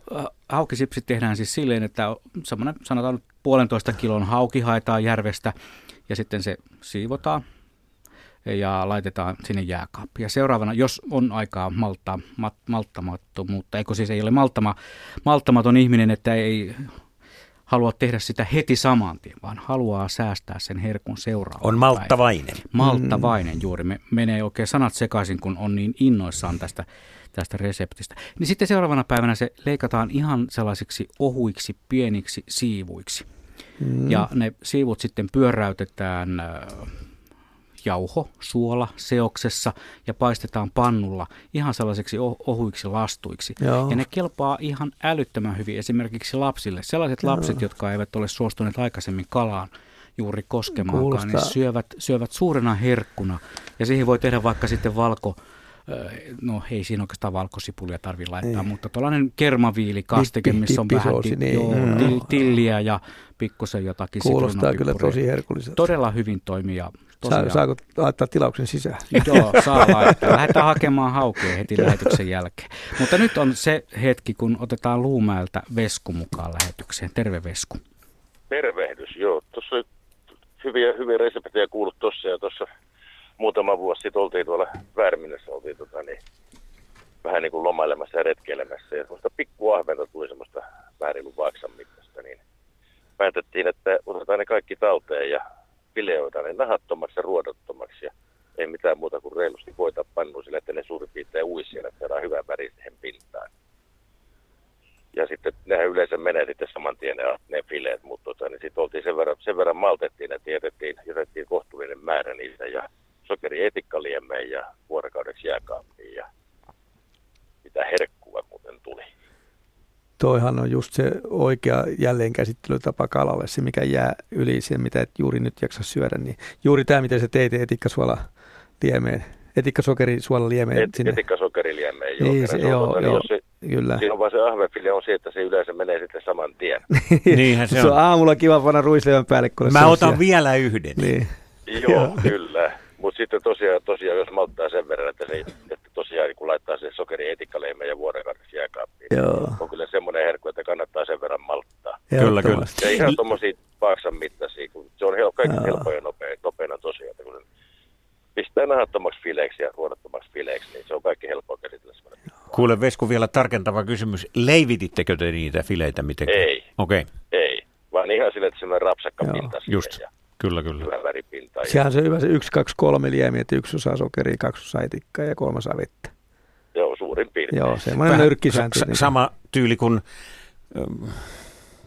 haukisipsit tehdään siis silleen, että semmoinen sanotaan puolentoista kilon hauki haetaan järvestä ja sitten se siivotaan ja laitetaan sinne jääkaappiin. Ja seuraavana, jos on aikaa malttaa, mat, malttamattomuutta, eikö siis ei ole malttama, malttamaton ihminen, että ei halua tehdä sitä heti saman tien, vaan haluaa säästää sen herkun seuraavaksi. On malttavainen. Malttavainen juuri. Me menee oikein sanat sekaisin, kun on niin innoissaan tästä, tästä reseptistä. Niin sitten seuraavana päivänä se leikataan ihan sellaisiksi ohuiksi, pieniksi siivuiksi. Mm. Ja ne siivut sitten pyöräytetään äh, jauho, suola, seoksessa ja paistetaan pannulla ihan sellaiseksi oh- ohuiksi lastuiksi. Joo. Ja ne kelpaa ihan älyttömän hyvin esimerkiksi lapsille. Sellaiset lapset, jotka eivät ole suostuneet aikaisemmin kalaan juuri koskemaankaan, niin syövät, syövät suurena herkkuna. Ja siihen voi tehdä vaikka sitten valko, no ei siinä oikeastaan valkosipulia tarvitse laittaa, Ei. mutta tuollainen kermaviilikastike, missä on vähän di- niin. joo, Mm. til- tilliä ja pikkusen jotakin Kuulostaa kyllä tosi herkulliselta. Todella hyvin toimia. Saa, Tosiaan. saako laittaa tilauksen sisään? Joo, saa (laughs) laittaa. Lähdetään hakemaan haukia heti lähetyksen jälkeen. Mutta nyt on se hetki, kun otetaan Luumäeltä Vesku mukaan lähetykseen. Terve Vesku. Tervehdys, joo. Tuossa oli hyviä, hyviä reseptejä kuullut tuossa ja tuossa muutama vuosi sitten oltiin tuolla Värminössä, oltiin tota, niin, vähän niin kuin lomailemassa ja retkeilemässä. Ja semmoista pikkuahventa tuli semmoista vähän niin kuin vaaksan mittaista, niin päätettiin, että otetaan ne kaikki talteen ja fileoidaan ne nahattomaksi ja ruodottomaksi. Ja ei mitään muuta kuin reilusti voita pannu sille, että ne suurin piirtein uisi siellä, että saadaan hyvä väri siihen pintaan. Ja sitten nehän yleensä menee sitten saman tien ne, ne fileet, mutta tota, niin sitten oltiin sen verran, sen verran maltettiin, että jätettiin, jätettiin kohtuullinen määrä niitä ja sokerietikaliemeen ja vuorokaudeksi jääkaappiin ja mitä herkkua muuten tuli. Toihan on just se oikea jälleenkäsittelytapa kalalle, se mikä jää yli sen, mitä et juuri nyt jaksa syödä. Niin juuri tämä, miten se teit etikkasuola liemeen, etikkasokeri suola liemeen. Et, sinne. Etikkasokeri liemeen, joo. Niin, se, kerran. joo, niin joo, jos se, kyllä. Siinä on vaan se ahvefile on se, että se yleensä menee sitten saman tien. (laughs) Niinhän se se on on. aamulla kiva panna ruisleivän päälle, kun Mä se on otan siellä. vielä yhden. Niin. Joo, (laughs) kyllä. Mutta sitten tosiaan, tosiaan, jos malttaa sen verran, että, se, että tosiaan niin kun laittaa sen sokeri etikkaleimeen ja vuorokaudeksi jääkaappiin, Joo. on kyllä semmoinen herkku, että kannattaa sen verran malttaa. Kyllä, kyllä. Ehdottomasti. Ja ihan tuommoisia paaksan mittaisia, kun se on hel- kaikki Joo. helppoja ja nopea, nopeana tosiaan. Että kun pistää nahattomaksi fileeksi ja ruodattomaksi fileeksi, niin se on kaikki helppoa käsitellä. semmoinen. Kuule Vesku vielä tarkentava kysymys. Leivitittekö te niitä fileitä mitenkään? Ei. Okei, okay. Ei, vaan ihan sille, että semmoinen rapsakka Joo, pinta siihen just. ja Kyllä, kyllä. hyvä väripinta. Sehän on se hyvä se yksi, kaksi, kolme liemiä, että yksi osaa sokeria, kaksi osaa etikkaa ja kolmas osaa vettä. joo, suurin piirtein. Joo, semmoinen nyrkkisääntö. sa- niin- sama tyyli kuin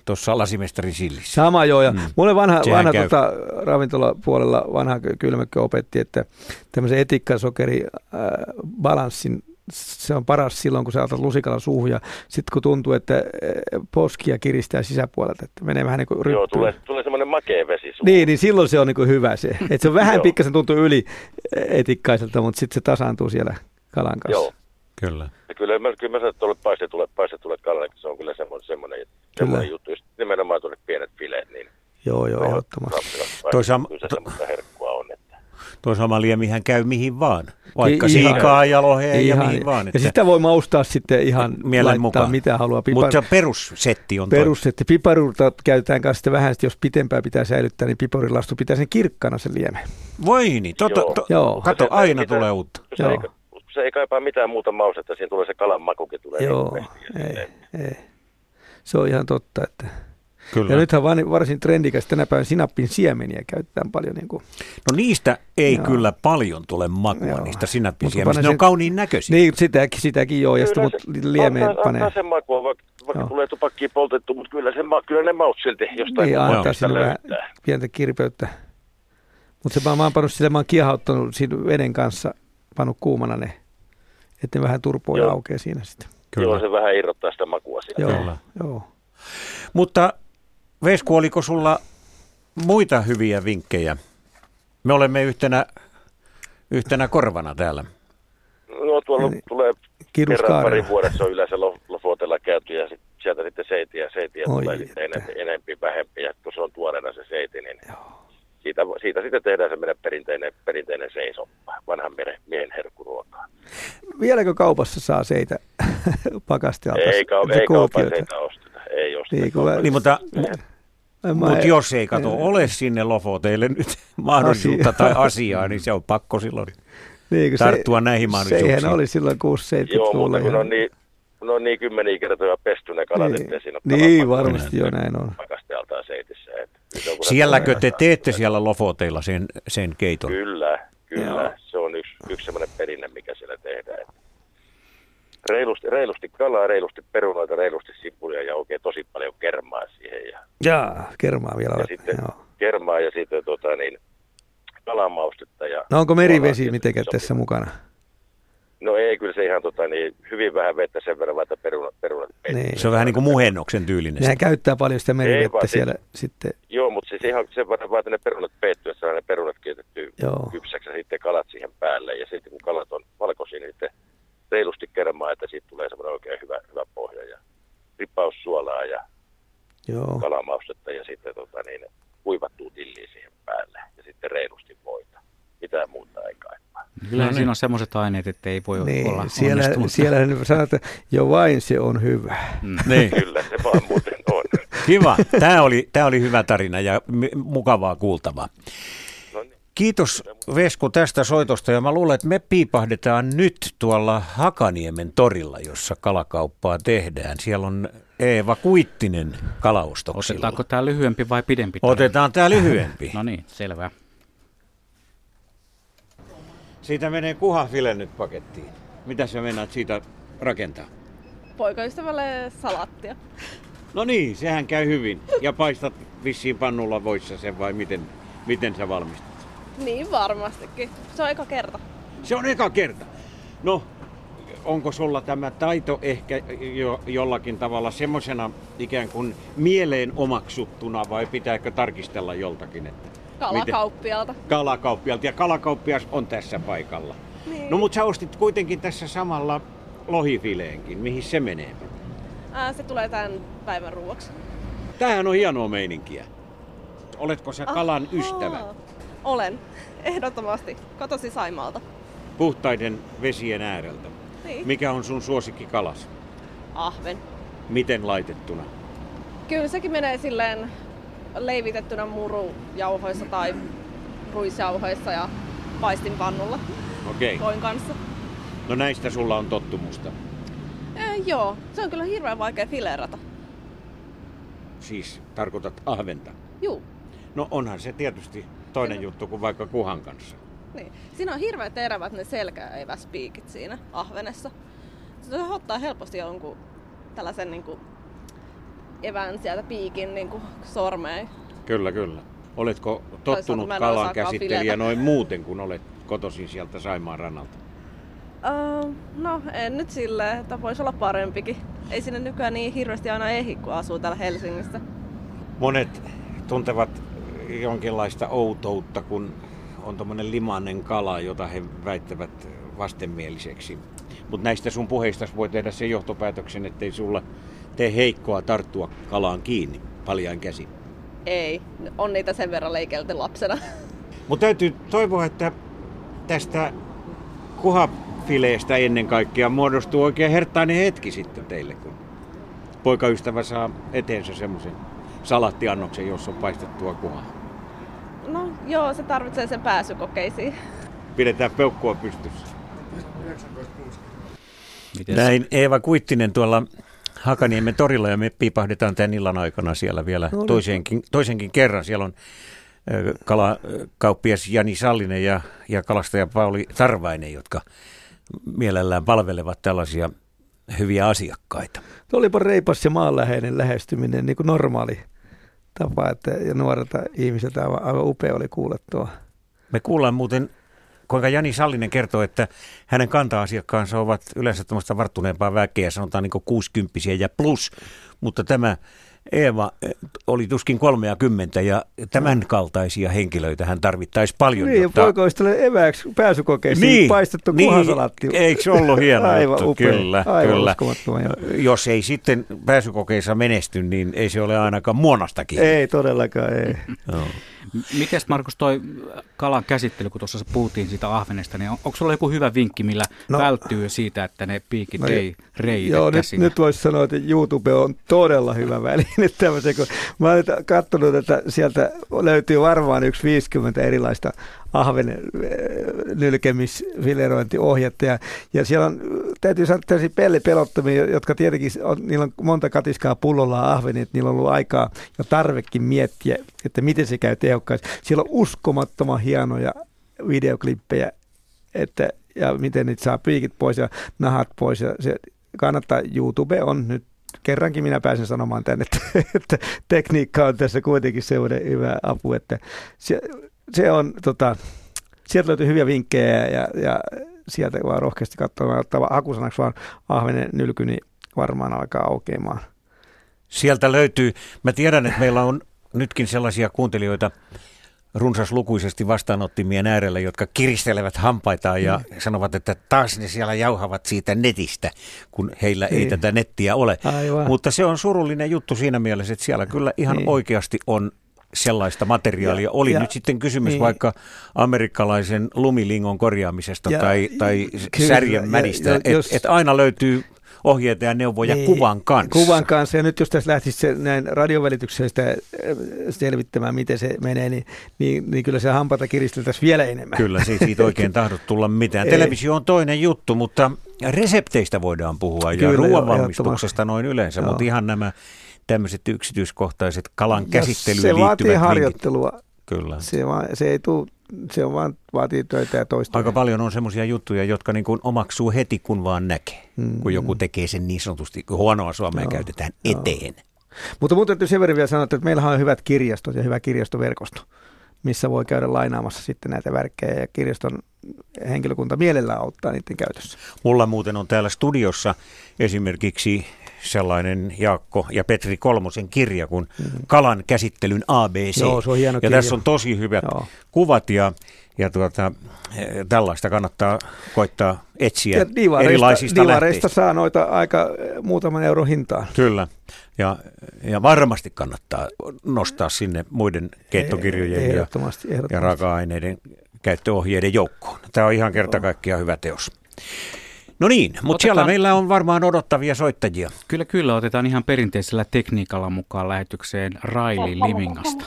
tuossa lasimestari Sillissä. Sama joo, ja Mm. mulle vanha, Sehän vanha käy. tota, ravintolapuolella vanha ky- kylmäkkö opetti, että tämmöisen etikkasokeri äh, balanssin se on paras silloin, kun sä otat lusikalla suuhun ja sitten kun tuntuu, että äh, poskia kiristää sisäpuolelta, että menee vähän niin kuin Joo, ryppyyn. tulee, tulee semmoinen makea vesi suuhun. Niin, niin silloin se on niin kuin hyvä se. Että se on vähän Joo. pikkasen tuntuu yli äh, etikkaiselta, mutta sitten se tasaantuu siellä kalan kanssa. Joo. Kyllä. Ja kyllä mä, kyllä mä sanon, että tuolle paistetulle, paistetulle kalalle, se on kyllä semmoinen, semmoinen, semmoinen juttu. Just nimenomaan tuonne pienet fileet, niin joo, joo ehdottomasti. rapsikat Toi sam- kyllä se to- semmoista herkkua on. Että. Tuo sama liemihän käy mihin vaan. Vaikka Ihan- siikaa ja lohea ja Ihan- mihin vaan. ja sitä voi maustaa sitten ihan (laughs) Mielen mukaan. mitä haluaa. Pipar- Mutta perussetti on. Perussetti. Piparuuta käytetään kanssa sitten vähän, sitten jos pitempään pitää säilyttää, niin piparilastu pitää sen kirkkana sen liemen. Voi niin, totta, Joo. to, Joo. kato, Se- aina tulee uutta. Se, Joo. ei, se ei kaipaa mitään muuta maustetta, siinä tulee se kalan makukin tulee Joo, ja ei, ei. Se on ihan totta. Että. Kyllä. Ja nythän van- varsin trendikäs tänä päivänä sinappin siemeniä käytetään paljon. Niin kuin. No niistä ei Joo. kyllä paljon tule makua Joo. niistä Mut sinappisiemistä. kun Ne on sen- kauniin näköisiä. Niin, sitäkin, sitäkin joo, ja sitten Kyllä mut se- liemeen antaa, panee. Antaa sen makua, vaikka, vaikka Joo. tulee tupakkiin poltettu, mutta kyllä, se, ma- kyllä ne maut silti jostain Niin, antaa sille vähän pientä kirpeyttä. Mutta se mä, mä oon pannut sille, mä oon kiehauttanut siinä veden kanssa, pannut kuumana ne, että ne vähän turpoa ja Joo. aukeaa siinä sitten. Joo, se vähän irrottaa sitä makua siitä. Joo, Kyllä. joo. Mutta Vesku, oliko sulla muita hyviä vinkkejä? Me olemme yhtenä, yhtenä korvana täällä. No tuolla Eli tulee kerran pari vuodessa on yleensä Lo- Lofotella käyty ja sit, sieltä sitten seitiä, seitiä Oi tulee sitten enempi, enempi, vähempi ja kun se on tuoreena se seiti, niin siitä, siitä sitten tehdään semmoinen perinteinen, perinteinen seisoppa, vanhan miehen, miehen herkkuruokaa. Vieläkö kaupassa saa seitä (laughs) pakastialta? Ei, kau- ei kaupan seitä osteta, ei osteta. Niin, mä- Niin, mutta En mä- Mutta jos ei kato ole sinne lofoteille nyt (laughs) mahdollisuutta Asiaa. tai asiaa, niin se on pakko silloin. niin, tarttua näihin mahdollisuuksiin. Sehän oli silloin 6 Joo, 70-luvulla. mutta on niin, kun on niin kymmeniä kertoja pesty ne kalat, niin, ettei siinä ole niin varmasti jo näin on. pakastealtaan seitissä. että se on, se Sielläkö te teette siellä lofoteilla sen, sen keiton? Kyllä, kyllä. Joo. Se on yksi, yksi semmoinen perinne, mikä siellä tehdään. Että Reilusti, reilusti kalaa, reilusti perunoita, reilusti sipulia ja oikein tosi paljon kermaa siihen. Ja, Jaa, kermaa vielä. ja olet, sitten joo. kermaa ja sitten tota, niin, kalamaustetta. Ja No onko merivesi mitenkään tässä sopii. mukana? No ei, kyllä se ihan tota, niin, hyvin vähän vettä sen verran, vaan että perunat, perunat. Niin. Se on vähän niin kuin muhennoksen tyylinen. Nehän käyttää paljon sitä merivettä vaan siis- siellä sitten. Joo, mutta siis ihan sen verran vaan, että ne perunat peittyy, että ne perunat keitettyä Joo. kypsäksi ja sitten kalat siihen päälle. Ja sitten kun kalat on valkoisia, niin sitten reilusti kermaa, että siitä tulee semmoinen oikein hyvä, hyvä pohja. Ja ripaus suolaa ja Joo. kalamaustetta ja sitten tota, niin, kuivattuu tilliä siihen päälle. Ja sitten reilusti voita. Mitään muuta ei kaipaa. Kyllä No niin. siinä on semmoiset aineet, että ei voi olla Niin, siellä, onnistunut. siellä ne sanoo, että jo vain se on hyvä. Mm. Niin. (laughs) Kyllä se vaan muuten on. Kiva. Tämä oli, tämä oli hyvä tarina ja mukavaa kuultavaa. Kiitos Vesku tästä soitosta ja mä luulen, että me piipahdetaan nyt tuolla Hakaniemen torilla, jossa kalakauppaa tehdään. Siellä on Eeva Kuittinen kalaostoksilla. Otetaanko tämä lyhyempi vai pidempi? Otetaan tämä lyhyempi. (laughs) no niin, selvä. Siitä menee kuhafile nyt pakettiin. Mitä sä meinaat siitä rakentaa? Poikaystävälle salattia. No niin, sehän käy hyvin. Ja paistat vissiin pannulla voissa sen vai miten, miten sä valmistat? Niin varmastikin. Se on eka kerta. Se on eka kerta. No, onko sulla tämä taito ehkä jo, jollakin tavalla semmoisena ikään kuin mieleen omaksuttuna vai pitääkö tarkistella joltakin? Että Kalakauppialta. Miten? Kalakauppialta ja kalakauppias on tässä paikalla. Niin. No mutta sä ostit kuitenkin tässä samalla lohifileenkin. Mihin se menee? Ää, se tulee tämän päivän ruuaksi. Tämähän on hienoa meininkiä. Oletko sä kalan Ahaa. ystävä? Olen. Ehdottomasti. Kotosi Saimaalta. Puhtaiden vesien ääreltä. Niin. Mikä on sun suosikkikalas? Ahven. Miten laitettuna? Kyllä sekin menee silleen leivitettynä murujauhoissa tai ruisjauhoissa ja paistinpannulla Okei. voin kanssa. No näistä sulla on tottumusta. Ee, joo, se on kyllä hirveän vaikea fileerata. Siis tarkoitat ahventa. Juu, No onhan se tietysti toinen juttu kuin vaikka kuhan kanssa. niin. Siinä on hirveän terävät ne selkäeväspiikit siinä ahvenessa. Se ottaa helposti jonkun tällaisen niin kuin evän sieltä piikin niin kuin sormeen. Kyllä, kyllä. Oletko tottunut kalan käsittelijä noin muuten, kun olet kotoisin sieltä Saimaan rannalta? Uh, no, en nyt silleen, että voisi olla parempikin. Ei sinne nykyään niin hirveästi aina ehdi, kun asuu täällä Helsingissä. Monet tuntevat jonkinlaista outoutta, kun on tuommoinen limainen kala, jota he väittävät vastenmieliseksi. Mutta näistä sun puheista voi tehdä sen johtopäätöksen, ettei sulla tee heikkoa tarttua kalaan kiinni paljain käsi. Ei, on niitä sen verran leikelty lapsena. (laughs) Mutta täytyy toivoa, että tästä kuhafileestä ennen kaikkea muodostuu oikein herttainen hetki sitten teille, kun poikaystävä saa eteensä semmoisen salattiannoksen, jossa on paistettua kuhaa. Joo, se tarvitsee sen pääsykokeisiin. Pidetään peukkua pystyssä. Mites? Näin Eeva Kuittinen tuolla Hakaniemen torilla ja me piipahdetaan tämän illan aikana siellä vielä No toisenkin, toisenkin kerran. Siellä on kalakauppias Jani Sallinen ja, ja kalastaja Pauli Tarvainen, jotka mielellään palvelevat tällaisia hyviä asiakkaita. Se olipa reipas ja maanläheinen lähestyminen, niin kuin normaali tapa, että ja nuorelta ihmiseltä aivan, aivan upea oli kuulla tuo. Me kuullaan muuten, kuinka Jani Sallinen kertoo, että hänen kanta-asiakkaansa ovat yleensä tämmöistä varttuneempaa väkeä, sanotaan niin 60 ja plus, mutta tämä Eeva eh, oli tuskin 30 ja tämän kaltaisia henkilöitä hän tarvittaisi paljon. Niin, jotta- poika olisi tälle evääksi pääsykokeisiin niin, paistettu niin, kuhasalatti. Eikö se ollut hieno (laughs) Aivan juttu? upea, Kyllä, aivan kyllä. hieno. Jos ei sitten pääsykokeissa menesty, niin ei se ole ainakaan muonastakin. Ei todellakaan, ei. Joo. Miten Markus toi kalan käsittely, kun tuossa puhuttiin siitä ahvenesta, niin on, onko sulla joku hyvä vinkki, millä No. välttyy siitä, että ne piikit No ei reitä Joo, nyt, nyt voisi sanoa, että YouTube on todella hyvä väline (laughs) tämmöisen, kun mä olen katsonut, että sieltä löytyy varmaan yksi 50 erilaista ahven äh, nylkemisfilerointiohjetta ja, ja siellä on, täytyy sanoa tällaisia pellipelottomia, jotka tietenkin, on, niillä on monta katiskaa pullolla ahveni, että niillä on ollut aikaa ja tarvekin miettiä, että miten se käy tehokkaasti. Siellä on uskomattoman hienoja videoklippejä, että, ja miten niitä saa piikit pois ja nahat pois. Ja se kannattaa, YouTube on nyt, kerrankin minä pääsen sanomaan tänne, että, että tekniikka on tässä kuitenkin semmoinen hyvä apu, että se, se on, tota, sieltä löytyy hyviä vinkkejä ja, ja sieltä vaan rohkeasti katsomaan, ottaa hakusanaksi vaan ahvenen nylky, niin varmaan alkaa aukeamaan. Sieltä löytyy, mä tiedän, että meillä on nytkin sellaisia kuuntelijoita runsaslukuisesti vastaanottimien äärellä, jotka kiristelevät hampaitaan ja Mm. sanovat, että taas ne siellä jauhavat siitä netistä, kun heillä ei Niin. tätä nettiä ole. Aivan. Mutta se on surullinen juttu siinä mielessä, että siellä kyllä ihan Niin. oikeasti on sellaista materiaalia. Ja- Oli ja- nyt sitten kysymys niin. vaikka amerikkalaisen lumilingon korjaamisesta Ja- tai, tai kyllä, särjen ja- mädistä. ja Että et aina löytyy ohjeita ja neuvoja Niin, kuvan kanssa. Kuvan kanssa. Ja nyt jos tässä lähtisi se, näin radiovälityksessä sitä äh, selvittämään, miten se menee, niin, niin, niin kyllä se hampata kiristeltäisiin vielä enemmän. Kyllä, se ei siitä (laughs) oikein tahdo tulla mitään. Ei. Televisio on toinen juttu, mutta resepteistä voidaan puhua ja Kyllä, joo, ruoanvalmistuksesta noin yleensä, Joo. mutta ihan nämä tämmöiset yksityiskohtaiset kalan käsittelyyn se vaatii harjoittelua. Kyllä. Se, vaan, se ei tuu, se on vaan vaatii töitä ja toista. Aika paljon on semmoisia juttuja, jotka niin kuin omaksuu heti, kun vaan näkee. Mm. Kun joku tekee sen niin sanotusti, kun huonoa suomea Joo, käytetään joo. eteen. Mutta mun täytyy sen verran vielä sanoa, että meillähän on hyvät kirjastot ja hyvä kirjastoverkosto, missä voi käydä lainaamassa sitten näitä verkkejä ja kirjaston henkilökunta mielellään auttaa niiden käytössä. Mulla muuten on täällä studiossa esimerkiksi sellainen Jaakko ja Petri Kolmosen kirja kuin Kalan käsittelyn ABC. Mm. Joo, se on hieno ja kirja. tässä on tosi hyvät Joo. kuvat ja, ja tuota, eh, tällaista kannattaa koittaa etsiä Ja erilaisista divareista saa noita aika eh, muutaman euron hintaan. Kyllä. Ja, ja varmasti kannattaa nostaa sinne muiden keittokirjojen ja, Ehdottomasti, ja ehdottomasti. raaka-aineiden käyttöohjeiden joukkoon. Tämä on ihan kerta kaikkiaan hyvä teos. No niin, mutta Otetaan- siellä meillä on varmaan odottavia soittajia. Kyllä, kyllä. Otetaan ihan perinteisellä tekniikalla mukaan lähetykseen Raili Limingasta.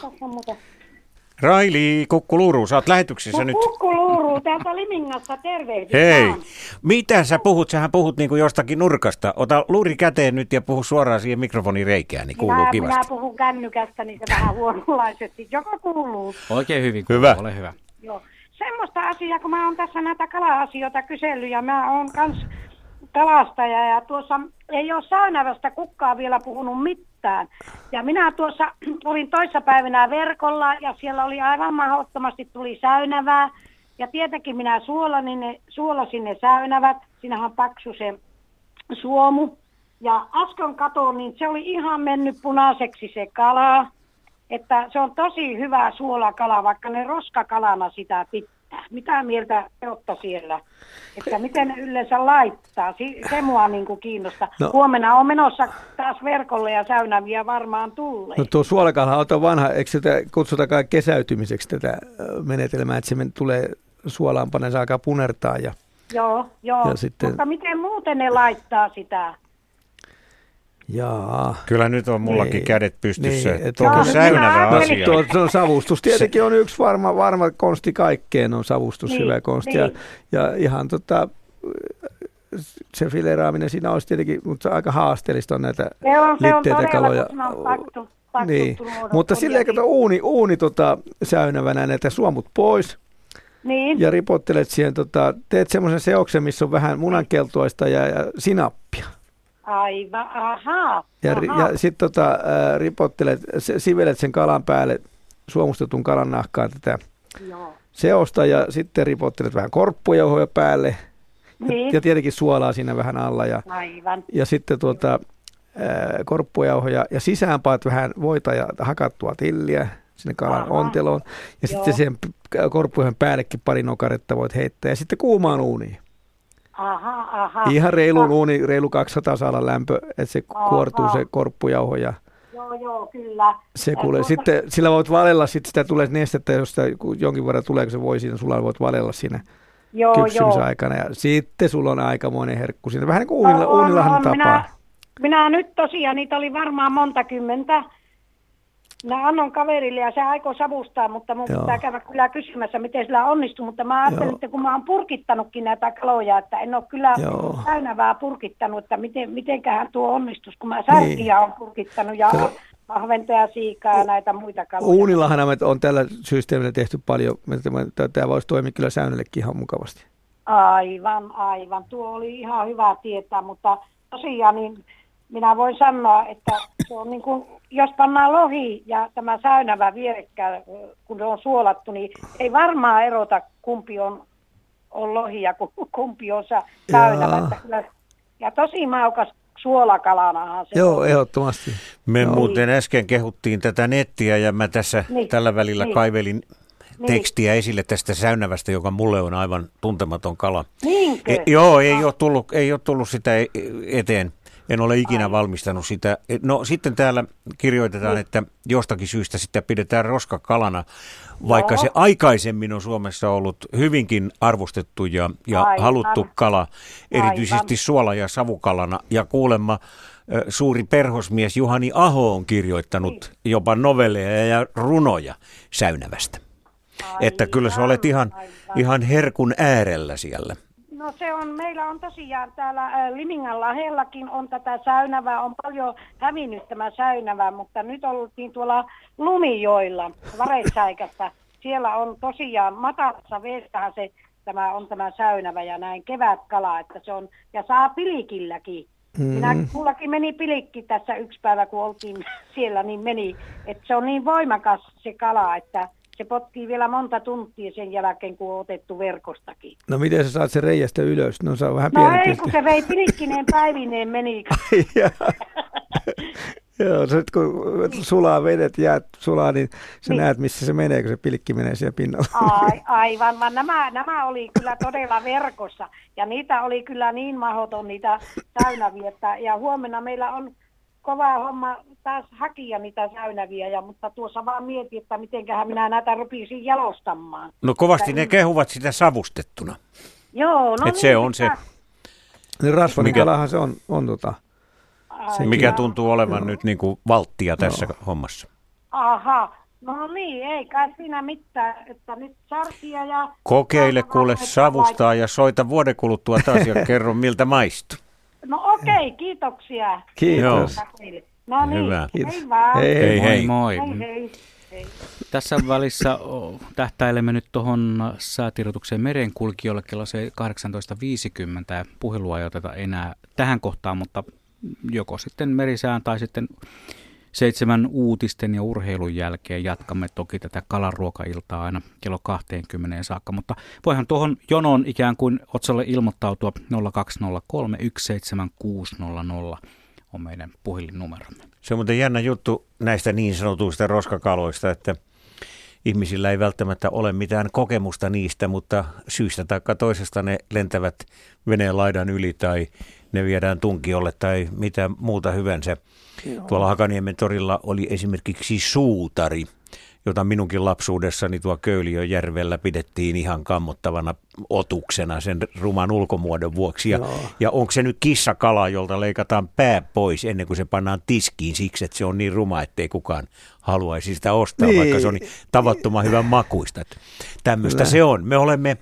Raili Kukkuluuru, sä oot lähetyksessä nyt. Kukku luuruu täältä Limingasta, tervehdys Hei, vaan. mitä sä puhut? Sähän puhut niin kuin jostakin nurkasta. Ota luuri käteen nyt ja puhu suoraan siihen mikrofonin reikään, niin kuuluu minä, kivasti. minä puhun kännykästä, niin se vähän huonolaisesti. Joko kuuluu? Oikein hyvin. Hyvä. kuuluu, Ole hyvä. Joo. Semmoista asiaa, kun mä oon tässä näitä kala-asioita kysellyt ja mä oon kans kalastaja ja tuossa ei ole Saunavasta kukaan vielä puhunut mitään. Ja minä tuossa (clears throat) olin toissapäivänä verkolla ja siellä oli aivan mahdottomasti tuli säynävää. Ja tietenkin minä suolasin ne, suolasin ne säynävät. Siinähän on paksu se suomu. Ja äsken katoin, niin se oli ihan mennyt punaiseksi se kala. Että se on tosi hyvä suolakala, vaikka ne roskakalana sitä pitää. Mitä mieltä te olette siellä? Että miten ne yleensä laittaa? Se mua niin kuin kiinnostaa. No. Huomenna on menossa taas verkolle ja säynäviä varmaan tulee. No tuo suolakala on vanha, eikö sitä kutsutakaan kesäytymiseksi tätä menetelmää, että se tulee suolaampana, se alkaa punertaa ja Joo, joo. Ja sitten- Mutta miten muuten ne laittaa sitä? Jaa. Kyllä nyt on mullakin Niin. kädet pystyssä. Niin, et- Tuo on säynävä No, asia. tuo, tuo savustus tietenkin on yksi varma, varma konsti kaikkeen, on savustus Niin, hyvä konsti. niin. Ja, ja ihan tota, se fileraaminen siinä olisi tietenkin, mutta aika haasteellista on näitä Se on, se on litteitä kaloja. on paksu Niin. Mutta silleen, kato uuni, uuni tota, säynävänä näitä suomut pois Niin, ja ripottelet siihen, tota, teet semmoisen seoksen, missä on vähän munankeltuaista ja, ja sinappia. Aivan, ahaa. Ja, ahaa. ja sitten tota, ripottelet, sivelet sen kalan päälle, suomustetun kalan nahkaan tätä Joo. seosta ja sitten ripottelet vähän korppujauhoja päälle Niin, ja tietenkin suolaa siinä vähän alla ja, aivan. ja sitten tuota, korppujauhoja ja sisään paat vähän voita ja hakattua tilliä sinne kalan Aha. onteloon ja Joo. sitten sen p- korppujauhojen päällekin pari nokaretta voit heittää ja sitten kuumaan uuniin. Aha, aha. Ihan reiluun uuni, reilu 200 saada lämpö, että se Aha. kuortuu se korppujauho ja Joo, joo, kyllä. se kuule. tuota- Sitten sillä voit valella, sitten sitä tulee nestettä, jos sitä jonkin verran tulee, kun se voi siinä sulaa, voit valella siinä joo, kypsymisen joo. aikana. Ja sitten sulla on aikamoinen herkku siinä, vähän niin kuin uunilla, No, on, uunilahan on. tapaa. Minä, minä nyt tosiaan, niitä oli varmaan monta kymmentä. Minä annon kaverille ja se aikoo savustaa, mutta mun Joo. pitää käydä kyllä kysymässä, miten sillä onnistuu. Mutta mä ajattelin, Joo. että kun mä oon purkittanutkin näitä kaloja, että en ole kyllä Joo. täynnävää purkittanut, että miten, mitenköhän tuo onnistus, kun mä särkiä on purkittanut ja ja siikaa ja näitä muita kaloja. Uunilahan me on tällä systeemillä tehty paljon. Tämä voisi toimia kyllä säännöllekin ihan mukavasti. Aivan, aivan. Tuo oli ihan hyvä tietää, mutta tosiaan niin minä voin sanoa, että se on niin kuin, jos pannaan lohi ja tämä säynävä vierekkäin, kun se on suolattu, niin ei varmaan erota kumpi on, on lohi ja ku- kumpi on sä- säynävä. Että kyllä, ja tosi maukas suolakalanahan se Joo, on. ehdottomasti. Me Joo. muuten äsken kehuttiin tätä nettiä ja mä tässä Niin, tällä välillä niin. kaivelin Niin. tekstiä esille tästä säynävästä, joka mulle on aivan tuntematon kala. Niinkö? E, joo, ei ole, tullut, ei ole tullut sitä e- eteen. En ole ikinä valmistanut sitä. No sitten täällä kirjoitetaan, että jostakin syystä sitä pidetään roskakalana, vaikka Joo. se aikaisemmin on Suomessa ollut hyvinkin arvostettu ja, ja Aivan. haluttu kala, erityisesti Aivan. suola- ja savukalana. Ja kuulemma ö, suuri perhosmies Juhani Aho on kirjoittanut jopa novelleja ja runoja Säynävästä. Että kyllä sä olet ihan, aivan. ihan herkun äärellä siellä. No se on, meillä on tosiaan täällä Limingan lahellakin on tätä säynävää, on paljon hävinnyt tämä säynävä, mutta nyt oltiin tuolla Lumijoilla, Varesäikässä. Siellä on tosiaan matalassa vedestähän se, tämä on tämä säynävä ja näin kevätkala, että se on, ja saa pilikilläkin. Mm. Minä, mullakin meni pilikki tässä yksi päivä, kun oltiin siellä, niin meni, että se on niin voimakas se kala, että se potkii vielä monta tuntia sen jälkeen, kun on otettu verkostakin. No miten sä saat sen reiästä ylös? No se on vähän No ei, kun se vei pilikkineen päivineen meni. (laughs) Joo, se, kun sulaa vedet, jäät sulaa, niin sä Niin. näet, missä se menee, kun se pilkki menee siellä pinnalla. Ai, (laughs) aivan, vaan nämä, nämä oli kyllä todella verkossa. Ja niitä oli kyllä niin mahdoton niitä säynäviä, että, ja huomenna meillä on kova homma taas hakia niitä säynäviä, ja, mutta tuossa vaan mietin, että mitenköhän minä näitä rupisin jalostamaan. No kovasti ne kehuvat sitä savustettuna. Joo, no Et se on se. Niin rasvainen Mikä- kalahan se on, on tota, Ai, Mikä joo. tuntuu olevan nyt niin kuin valttia tässä hommassa. Aha, no niin, ei kai siinä mitään, että nyt sarkia ja... Kokeile kuule savustaa ja soita vuoden kuluttua taas ja (laughs) kerro miltä maistuu. No okei, kiitoksia. kiitos. No niin, Hyvä. Kiitos. hei vaan. Hei, Hei hei. hei. Moi. Hei hei. hei. Tässä välissä tähtäilemme nyt tuohon säätiedotukseen merenkulkijoille kello se 18.50 ja puhelua ei oteta enää tähän kohtaan, mutta joko sitten merisään tai sitten seitsemän uutisten ja urheilun jälkeen jatkamme toki tätä kalaruokailtaa aina kello 20 saakka, mutta voihan tuohon jonon ikään kuin otsalle ilmoittautua 0203 17600 on meidän puhelinnumeromme. Se on muuten jännä juttu näistä niin sanotuista roskakaloista, että ihmisillä ei välttämättä ole mitään kokemusta niistä, mutta syystä tai toisesta ne lentävät veneen laidan yli tai ne viedään tunkiolle tai mitä muuta hyvänsä. Tuolla Hakaniemen torilla oli esimerkiksi suutari, jota minunkin lapsuudessani tuo Köyliöjärvellä pidettiin ihan kammottavana otuksena sen ruman ulkomuodon vuoksi. Ja, Joo. ja onko se nyt kissakala, jolta leikataan pää pois ennen kuin se pannaan tiskiin siksi, että se on niin ruma, ettei kukaan haluaisi sitä ostaa, Niin. vaikka se on niin tavattoman hyvän makuista. Tämmöistä se on. Me olemme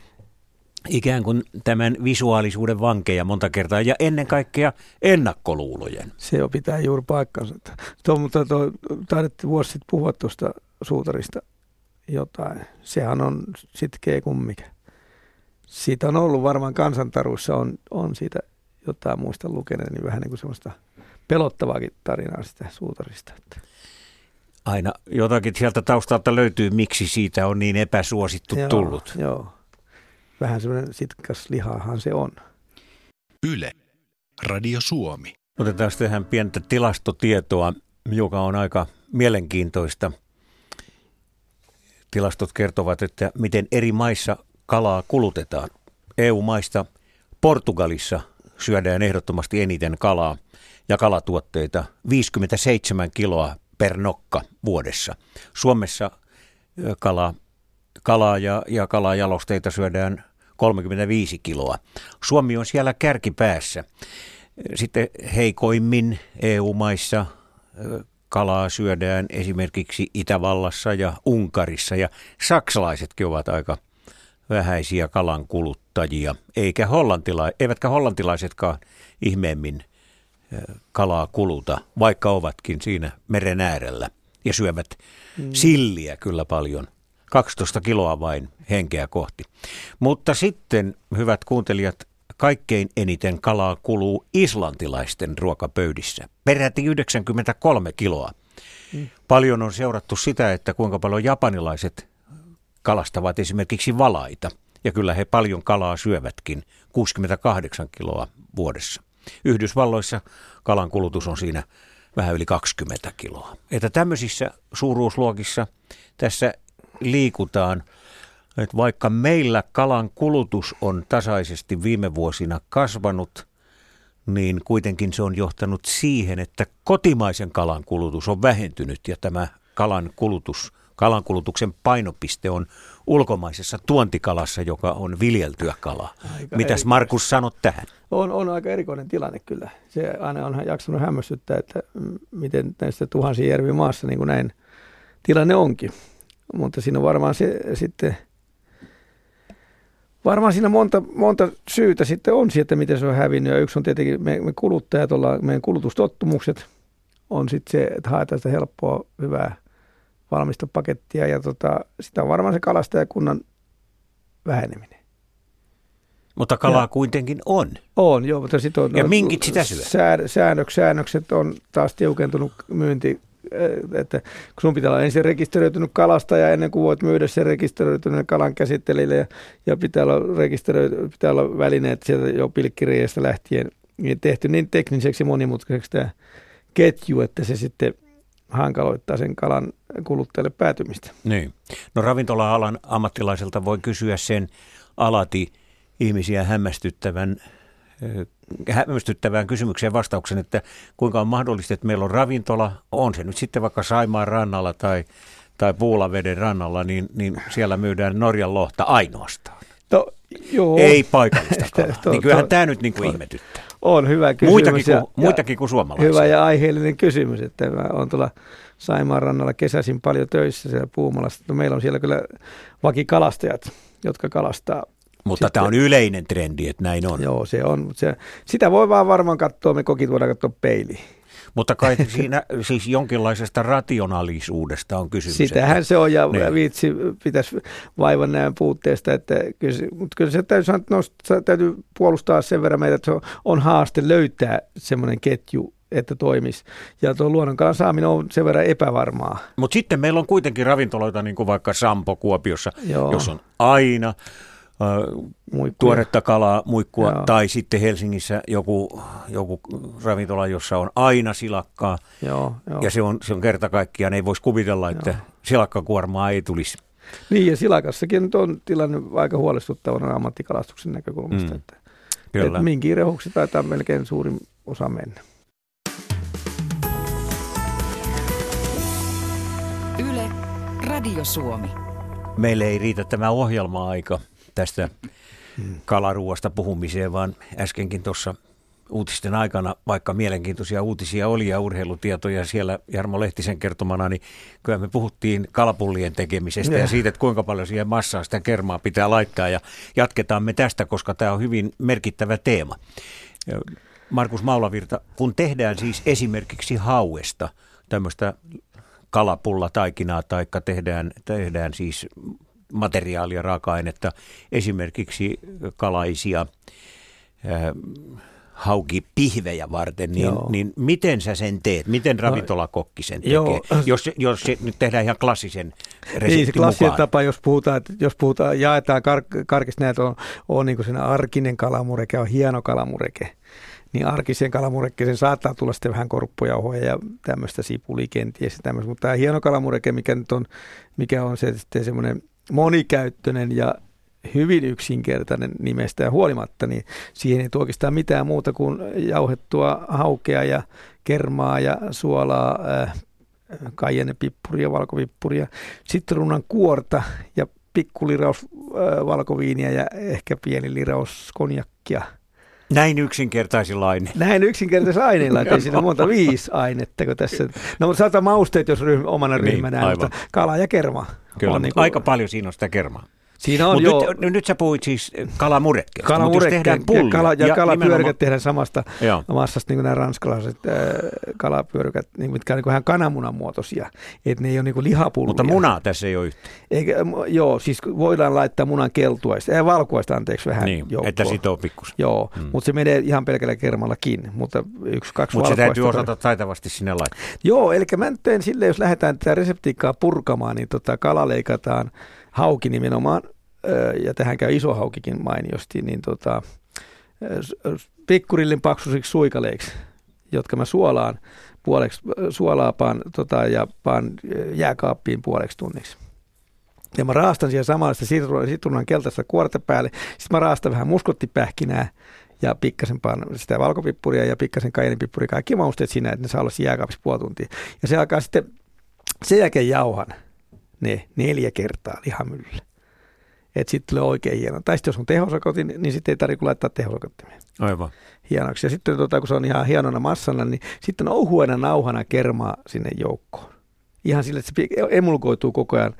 ikään kuin tämän visuaalisuuden vankeja monta kertaa ja ennen kaikkea ennakkoluulojen. Se jo pitää juuri paikkansa. Tuo, mutta tuo, taidettiin vuosi sitten puhua tuosta suutarista jotain. Sehän on sitkeä kummikä. Siitä on ollut varmaan kansantaruissa on, on siitä jotain muista lukeneen, niin vähän niin kuin semmoista pelottavaakin tarinaa sitä suutarista. Että. Aina jotakin sieltä taustalta löytyy, miksi siitä on niin epäsuosittu Joo, tullut. Joo. Vähän semmoinen sitkas lihahan se on. Yle. Radio Suomi. Otetaan tähän pientä tilastotietoa, joka on aika mielenkiintoista. Tilastot kertovat, että miten eri maissa kalaa kulutetaan. EU-maista Portugalissa syödään ehdottomasti eniten kalaa ja kalatuotteita 57 kiloa per nokka vuodessa. Suomessa ö, kala, kalaa ja, ja kalajalosteita syödään 35 kiloa. Suomi on siellä kärkipäässä. Sitten heikoimmin EU-maissa kalaa syödään esimerkiksi Itävallassa ja Unkarissa ja saksalaisetkin ovat aika vähäisiä kalan kuluttajia, eikä hollantila, eivätkä hollantilaisetkaan ihmeemmin kalaa kuluta, vaikka ovatkin siinä meren äärellä ja syövät silliä kyllä paljon. 12 kiloa vain henkeä kohti. Mutta sitten, hyvät kuuntelijat, kaikkein eniten kalaa kuluu islantilaisten ruokapöydissä. Peräti 93 kiloa. Paljon on seurattu sitä, että kuinka paljon japanilaiset kalastavat esimerkiksi valaita. Ja kyllä he paljon kalaa syövätkin, 68 kiloa vuodessa. Yhdysvalloissa kalan kulutus on siinä vähän yli 20 kiloa. Että tämmöisissä suuruusluokissa tässä liikutaan, että vaikka meillä kalan kulutus on tasaisesti viime vuosina kasvanut, niin kuitenkin se on johtanut siihen, että kotimaisen kalan kulutus on vähentynyt ja tämä kalan kulutus, kalan kulutuksen painopiste on ulkomaisessa tuontikalassa, joka on viljeltyä kalaa. Aika Mitäs eri... Markus sanot tähän? On, on aika erikoinen tilanne kyllä. Se aina on jaksanut hämmästyttää, että miten näistä tuhansia järvi maassa niin kuin näin tilanne onkin. Mutta siinä on varmaan se sitten, varmaan siinä monta, monta syytä sitten on että miten se on hävinnyt. Ja yksi on tietenkin me, me kuluttajat, ollaan, meidän kulutustottumukset on sitten se, että haetaan sitä helppoa, hyvää valmista pakettia ja tota, sitä on varmaan se kalastajakunnan väheneminen. Mutta kalaa ja, kuitenkin on. On, joo, mutta sitten on... Ja minkit sitä syö? Säännökset, säännökset on taas tiukentunut myynti, että kun sun pitää olla ensin rekisteröitynyt kalastaja ennen kuin voit myydä sen rekisteröityneen kalan käsittelijälle ja, ja pitää, olla pitää olla välineet sieltä jo pilkkiriiasta lähtien niin tehty niin tekniseksi monimutkaiseksi tämä ketju, että se sitten hankaloittaa sen kalan kuluttajalle päätymistä. Niin. No ravintola-alan ammattilaiselta voi kysyä sen alati ihmisiä hämmästyttävän hämmästyttävään kysymykseen vastauksen, että kuinka on mahdollista, että meillä on ravintola, on se nyt sitten vaikka Saimaan rannalla tai, tai Puulaveden rannalla, niin, niin siellä myydään Norjan lohta ainoastaan. To, joo. Ei paikallista (laughs) kalaa. to, niin kyllähän to, tämä nyt niin kuin ihmetyttää. On hyvä kysymys. Muitakin kuin, ja, muitakin kuin suomalaisia. Hyvä ja aiheellinen kysymys, että mä olen tuolla Saimaan rannalla kesäisin paljon töissä siellä Puumalassa. No, meillä on siellä kyllä vakikalastajat, jotka kalastaa. Mutta Sitten, tämä on yleinen trendi, että näin on. Joo, se on. Se, sitä voi vaan varmaan katsoa, me kokit voidaan katsoa peiliin. Mutta kai siinä siis jonkinlaisesta rationaalisuudesta on kysymys. Sitähän että, se on ja niin. viitsi pitäisi vaivan näin puutteesta, että kyllä, mutta kyllä se täytyy, sanoa, no, täytyy puolustaa sen verran meitä, että se on, on haaste löytää semmoinen ketju, että toimisi. Ja tuo luonnonkalan saaminen on sen verran epävarmaa. Mutta sitten meillä on kuitenkin ravintoloita, niin kuin vaikka Sampo Kuopiossa, Joo. jos on aina Muikkuja. tuoretta kalaa, muikkua, Joo. tai sitten Helsingissä joku, joku ravintola, jossa on aina silakkaa. Joo, jo. Ja se on, se on kerta kaikkiaan, ei voisi kuvitella, että Joo. silakkakuormaa ei tulisi. Niin, ja silakassakin on tilanne aika huolestuttavana ammattikalastuksen näkökulmasta. Mm. Että, Kyllä. Että minkin rehuksi taitaa melkein suurin osa mennä. Yle, Radio Suomi. Meille ei riitä tämä ohjelma-aika tästä kalaruuasta puhumiseen, vaan äskenkin tuossa uutisten aikana, vaikka mielenkiintoisia uutisia oli ja urheilutietoja siellä Jarmo Lehtisen kertomana, niin kyllä me puhuttiin kalapullien tekemisestä ja, ja siitä, että kuinka paljon siihen massaa sitä kermaa pitää laittaa ja jatketaan me tästä, koska tämä on hyvin merkittävä teema. Markus Maulavirta, kun tehdään siis esimerkiksi hauesta tämmöistä kalapullataikinaa tai tehdään, tehdään siis materiaalia, raaka-ainetta, esimerkiksi kalaisia hauki pihvejä varten, niin, niin miten sä sen teet? Miten no, ravintolakokki sen tekee? Joo. Jos, jos se nyt tehdään ihan klassisen reseptin Niin, se klassinen mukaan. tapa, jos puhutaan, että jos puhutaan, jaetaan kar- karkista näitä on, on niin kuin arkinen kalamureke, on hieno kalamureke niin arkiseen kalamurekkeen saattaa tulla sitten vähän korppujauhoja ja tämmöistä sipulia kenties tämmöistä. Mutta tämä hieno kalamureke, mikä nyt on, mikä on se sitten semmoinen monikäyttöinen ja hyvin yksinkertainen nimestä ja huolimatta, niin siihen ei tule oikeastaan mitään muuta kuin jauhettua haukea ja kermaa ja suolaa, äh, kaiennepippuria, valkovippuria, sitruunan kuorta ja pikkuliraus äh, valkoviiniä ja ehkä pieni liraus konjakkia – näin yksinkertaisilla aineilla. Näin yksinkertaisilla aineilla, että siinä monta viisi ainetta. Kun tässä. No mutta saattaa mausteet, jos ryhmä, omana niin, ryhmänä, mutta kala ja kerma. Kyllä, on niin kuin... aika paljon siinä on sitä kermaa. Siinä on jo... nyt, nyt sä puhuit siis kalamurekkeesta, kalamurekke, mutta tehdään pullia. Kala, ja, ja kalapyörykät tehdään samasta joo. massasta, niin kuin nämä ranskalaiset äh, kalapyörykät, niin, mitkä on niin vähän kananmunan muotoisia. Että ne ei ole niin lihapullia. Mutta munaa tässä ei ole yhtä. Eikä, joo, siis voidaan laittaa munan keltuaista, ei valkuaista anteeksi vähän Niin, joukkoon. että sitoo pikkusen. Joo, hmm. mutta se menee ihan pelkällä kermallakin, mutta yksi, kaksi Mutta se täytyy osata taitavasti sinne laittaa. Joo, eli mä nyt teen silleen, jos lähdetään tätä reseptiikkaa purkamaan, niin tota, kala leikataan hauki nimenomaan ja tähän käy iso haukikin mainiosti, niin tota, pikkurillin paksusiksi suikaleiksi, jotka mä suolaan puoleksi, suolaa paan, tota, ja paan jääkaappiin puoleksi tunniksi. Ja mä raastan siihen samalla sitä sitruunan keltaista kuorta päälle. Sitten mä raastan vähän muskottipähkinää ja pikkasen pan, sitä valkopippuria ja pikkasen kajenipippuria, kaikki mausteet siinä, että ne saa olla siinä jääkaapissa puoli tuntia. Ja se alkaa sitten, sen jälkeen jauhan ne neljä kertaa lihamyllylle. Että sitten tulee oikein hieno. Tai sitten jos on tehosakoti, niin sitten ei tarvitse laittaa tehosakottimia Aivan. hienoksi. Ja sitten tota, kun se on ihan hienona massana, niin sitten ohuena nauhana kermaa sinne joukkoon. Ihan sille, että se emulkoituu koko ajan,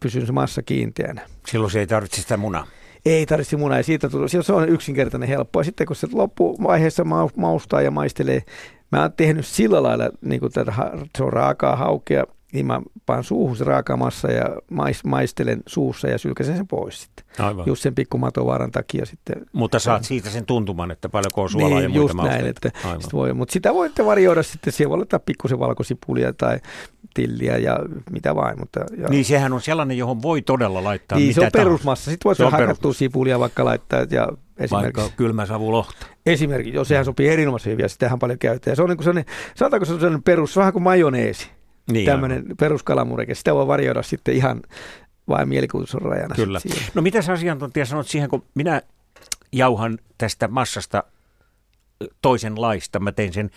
pysyy se massa kiinteänä. Silloin se ei tarvitse sitä munaa. Ei tarvitse munaa, ja siitä tulee, se on yksinkertainen helppo. Ja sitten kun se loppuvaiheessa maustaa ja maistelee, mä oon tehnyt sillä lailla, niin kuin tätä, se on raakaa haukea, niin mä paan suuhun se raakamassa ja mais, maistelen suussa ja sylkäsen sen pois sitten. Aivan. Just sen pikkumatovaaran takia sitten. Mutta saat siitä sen tuntuman, että paljonko on suolaa niin, ja muita just mausteita. näin, että sit voi, mutta sitä voitte varjoida sitten, siellä voi laittaa pikkusen valkosipulia tai tilliä ja mitä vain. Mutta, ja, Niin sehän on sellainen, johon voi todella laittaa niin mitä se on tahansa. perusmassa. Sitten voit hakattua sipulia vaikka laittaa ja esimerkiksi. Vaikka kylmäsavulohta. Esimerkiksi, jos sehän sopii erinomaisen hyvin ja sitähän paljon käytetään. Ja se on niin kuin sellainen, sanotaanko se on sellainen perus, vähän kuin majoneesi. Niin, tämmöinen peruskalamureke. Sitä voi varjoida sitten ihan vain mielikuvitus on rajana. Kyllä. No mitä sä asiantuntija sanot siihen, kun minä jauhan tästä massasta toisenlaista. Mä tein sen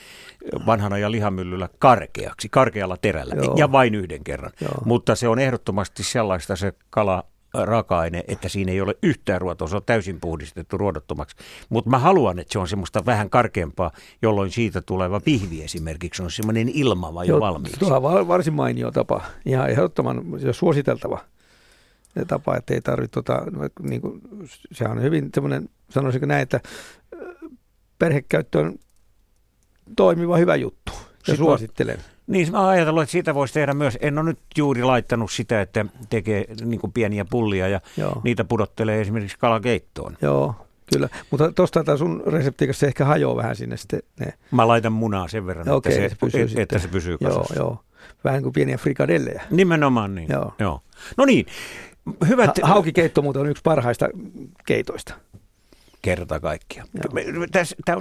vanhana ja lihamyllyllä karkeaksi, karkealla terällä Joo. ja vain yhden kerran. Joo. Mutta se on ehdottomasti sellaista se kala raaka-aine, että siinä ei ole yhtään ruotoa, se on täysin puhdistettu ruodottomaksi. Mutta mä haluan, että se on semmoista vähän karkeampaa, jolloin siitä tuleva pihvi esimerkiksi on semmoinen ilmava jo valmiiksi. Tuo on va- varsin mainio tapa. Ihan ehdottoman ja suositeltava tapa, että ei tarvitse, tota, niin kuin, sehän on hyvin semmoinen, sanoisinko näin, että perhekäyttö on toimiva hyvä juttu. Ja suosittelen. Niin, mä ajatellut, että siitä voisi tehdä myös, en ole nyt juuri laittanut sitä, että tekee niin pieniä pullia ja Joo. niitä pudottelee esimerkiksi kalakeittoon. Joo, kyllä. Mutta tuosta tämä sun reseptiikassa se ehkä hajoaa vähän sinne sitten ne. Mä laitan munaa sen verran, Okei, että, se, se pysyy että, että se pysyy Joo, kasassa. joo. Vähän kuin pieniä frikadellejä. Nimenomaan niin. Joo. Joo. No niin, hyvät Ha- haukikeitto muuten on yksi parhaista keitoista. Kerta kaikkiaan. Joo.